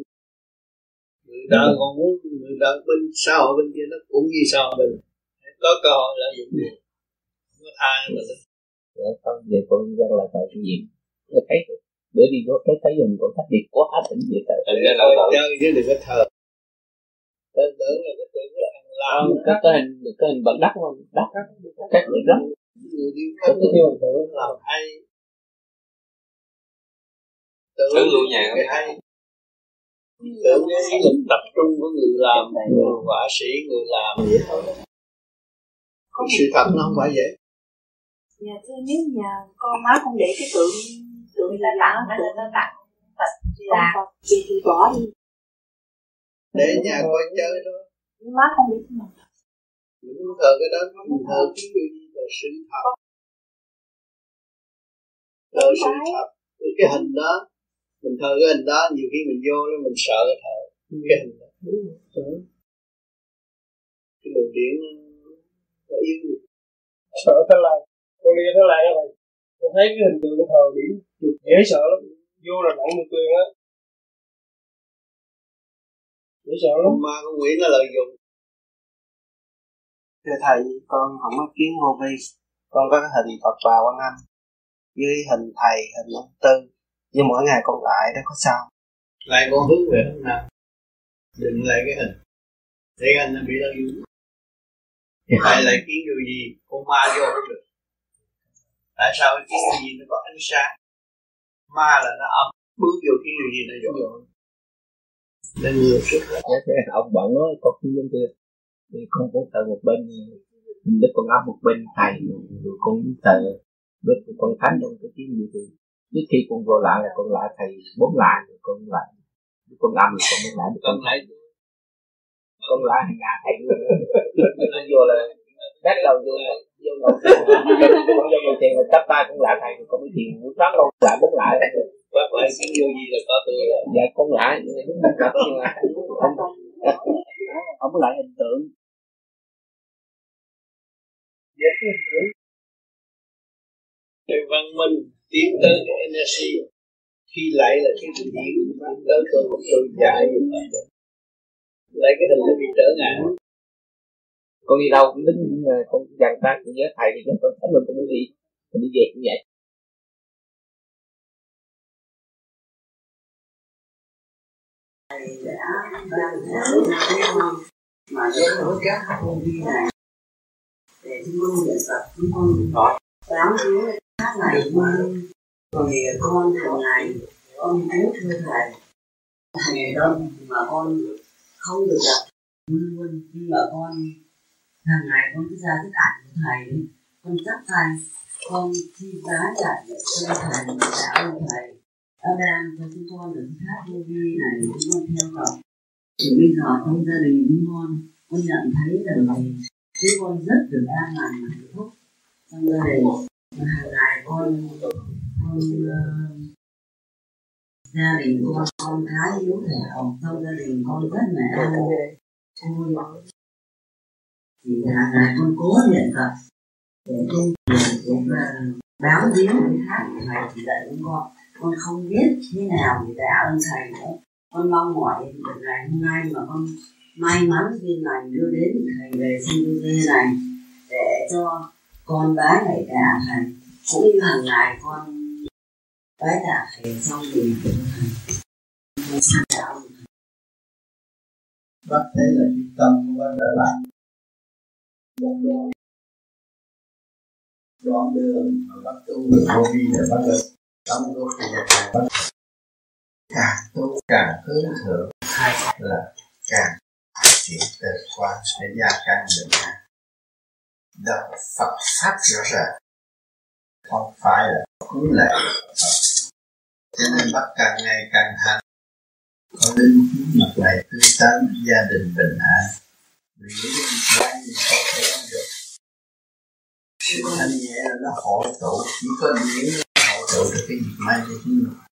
Dạ. còn muốn người ta bên xã hội bên kia nó cũng như xã hội bên có cơ hội lợi dụng được. Không có tha mà được dạ không về con dân là tại cái gì? Nó thấy để đi vô cái thấy mình còn thắt đi quá tỉnh gì tại Thành ra là chơi chứ đừng có thờ. Tên tưởng là cái tưởng là thằng làm cái cái hình cái hình bằng đất không? Đất. Các người đất. Người đi có cái tiêu tưởng làm hay. Tưởng Tưởng luôn nhà cái hay tưởng cái lực tập trung của người làm người họa sĩ người làm. Vậy thôi sự thật nó không phải vậy Dạ thưa nếu nhà con má con để cái tượng tượng là tặng hay là nó tặng Phật là thì thì bỏ đi. Để nhà coi chơi thôi nhưng má không biết mà. Mình không thờ cái đó mình thờ cái người gì thờ sự thật. Thờ sự thật. Cái hình đó mình thờ cái hình đó nhiều khi mình vô đó mình sợ cái thờ cái hình đó. Cái luồng điển nó nó yếu đi. Sợ thế này con đi thế này này con thấy cái hình tượng thờ điểm chụp dễ sợ lắm. Vô là nặng một tiền á. Dễ sợ lắm. Ma con quỷ nó lợi dụng. Thưa thầy con không có kiến vô vi. Con có cái hình phật bà quan âm. Với hình thầy hình ông tư nhưng mỗi ngày con lại đó có sao? Lại con hướng về hướng nào? Đừng lại cái hình. Để anh nó bị lợi dụng lại lại kiến điều gì? Con ma vô không được. Tại sao cái kiến điều gì nó có ánh sáng? Ma là nó âm bước vô kiến điều gì nó dội. Nó ngược sức hết Dạ, thế ông bận nói có khi dân kia thì con cũng thờ một bên mình đức con áp một bên thầy rồi con thờ đức con thánh trong cái tiếng gì thì trước khi con vô lại là con lại thầy bốn lại rồi con lại con âm rồi con mới lại được. Con lại con lại hàng ngàn thầy. Con vô là bắt đầu vô là vô ngồi con vô ngồi thiền rồi chắp tay cũng lại thầy con mới thiền. Muốn phát luôn lại bốn lại. Bác lại kiến điều gì là có tôi dạ con lại. Đúng là không không có lại hình tượng. Yes, cái văn minh tiến tới cái energy. Khi lại là cái hình nhiên tiến tới tôi một tôi chạy lại cái hình nó bị trở ngại. Con đi đâu, cũng đứng ờ, con dàn ta cũng nhớ thầy thì con thánh mình cũng đi. Mình đi về cũng vậy. thầy đã làm thế nào mà đến nỗi các công này để chúng con luyện tập chúng con bám tám tiếng hát này mà rồi con hàng ngày con kính thưa thầy. Thầy đông mà con không được gặp luôn nhưng mà con hàng ngày con cứ ra cái ảnh của thầy. Ấy, con chắp tay con xin giá lại cho thầy đã ơn thầy Adam cho chúng con được hát vô vi này chúng con theo học. Thì bây giờ trong gia đình chúng con con nhận thấy rằng là chúng con rất được an lành hạnh phúc trong gia đình hàng ngày con con gia đình con con thái thể hồng trong gia đình con rất là an vui thì hàng ngày con cố luyện tập để tu cũng là báo hiếu người khác thầy thì dạy chúng con con không biết thế nào để tạ ơn thầy nữa con mong mỏi được ngày hôm nay mà con may mắn duyên lành đưa đến thầy về sinh đô này để cho con bái lại đà thầy cũng như hàng ngày con bái đà thầy xong thì thầy con xin tạ bác thấy là cái tâm của bác đã lại một đoạn đoạn đường mà bác tu được vô vi để bác được tâm vô vi gia đình bác càng tu càng hướng thượng, là càng phát triển từ quan sẽ gia tăng được. nhà đạo Phật pháp rõ ràng. Không phải là huấn lệ. Cho nên bắt càng ngày càng hành. Có linh mặt lại tươi tắn, gia đình bình an. Vì những cái gì không thể được? Sự thanh nhẹ là nó hội tụ. Chỉ có những hội tụ được cái việc may cho chúng mình.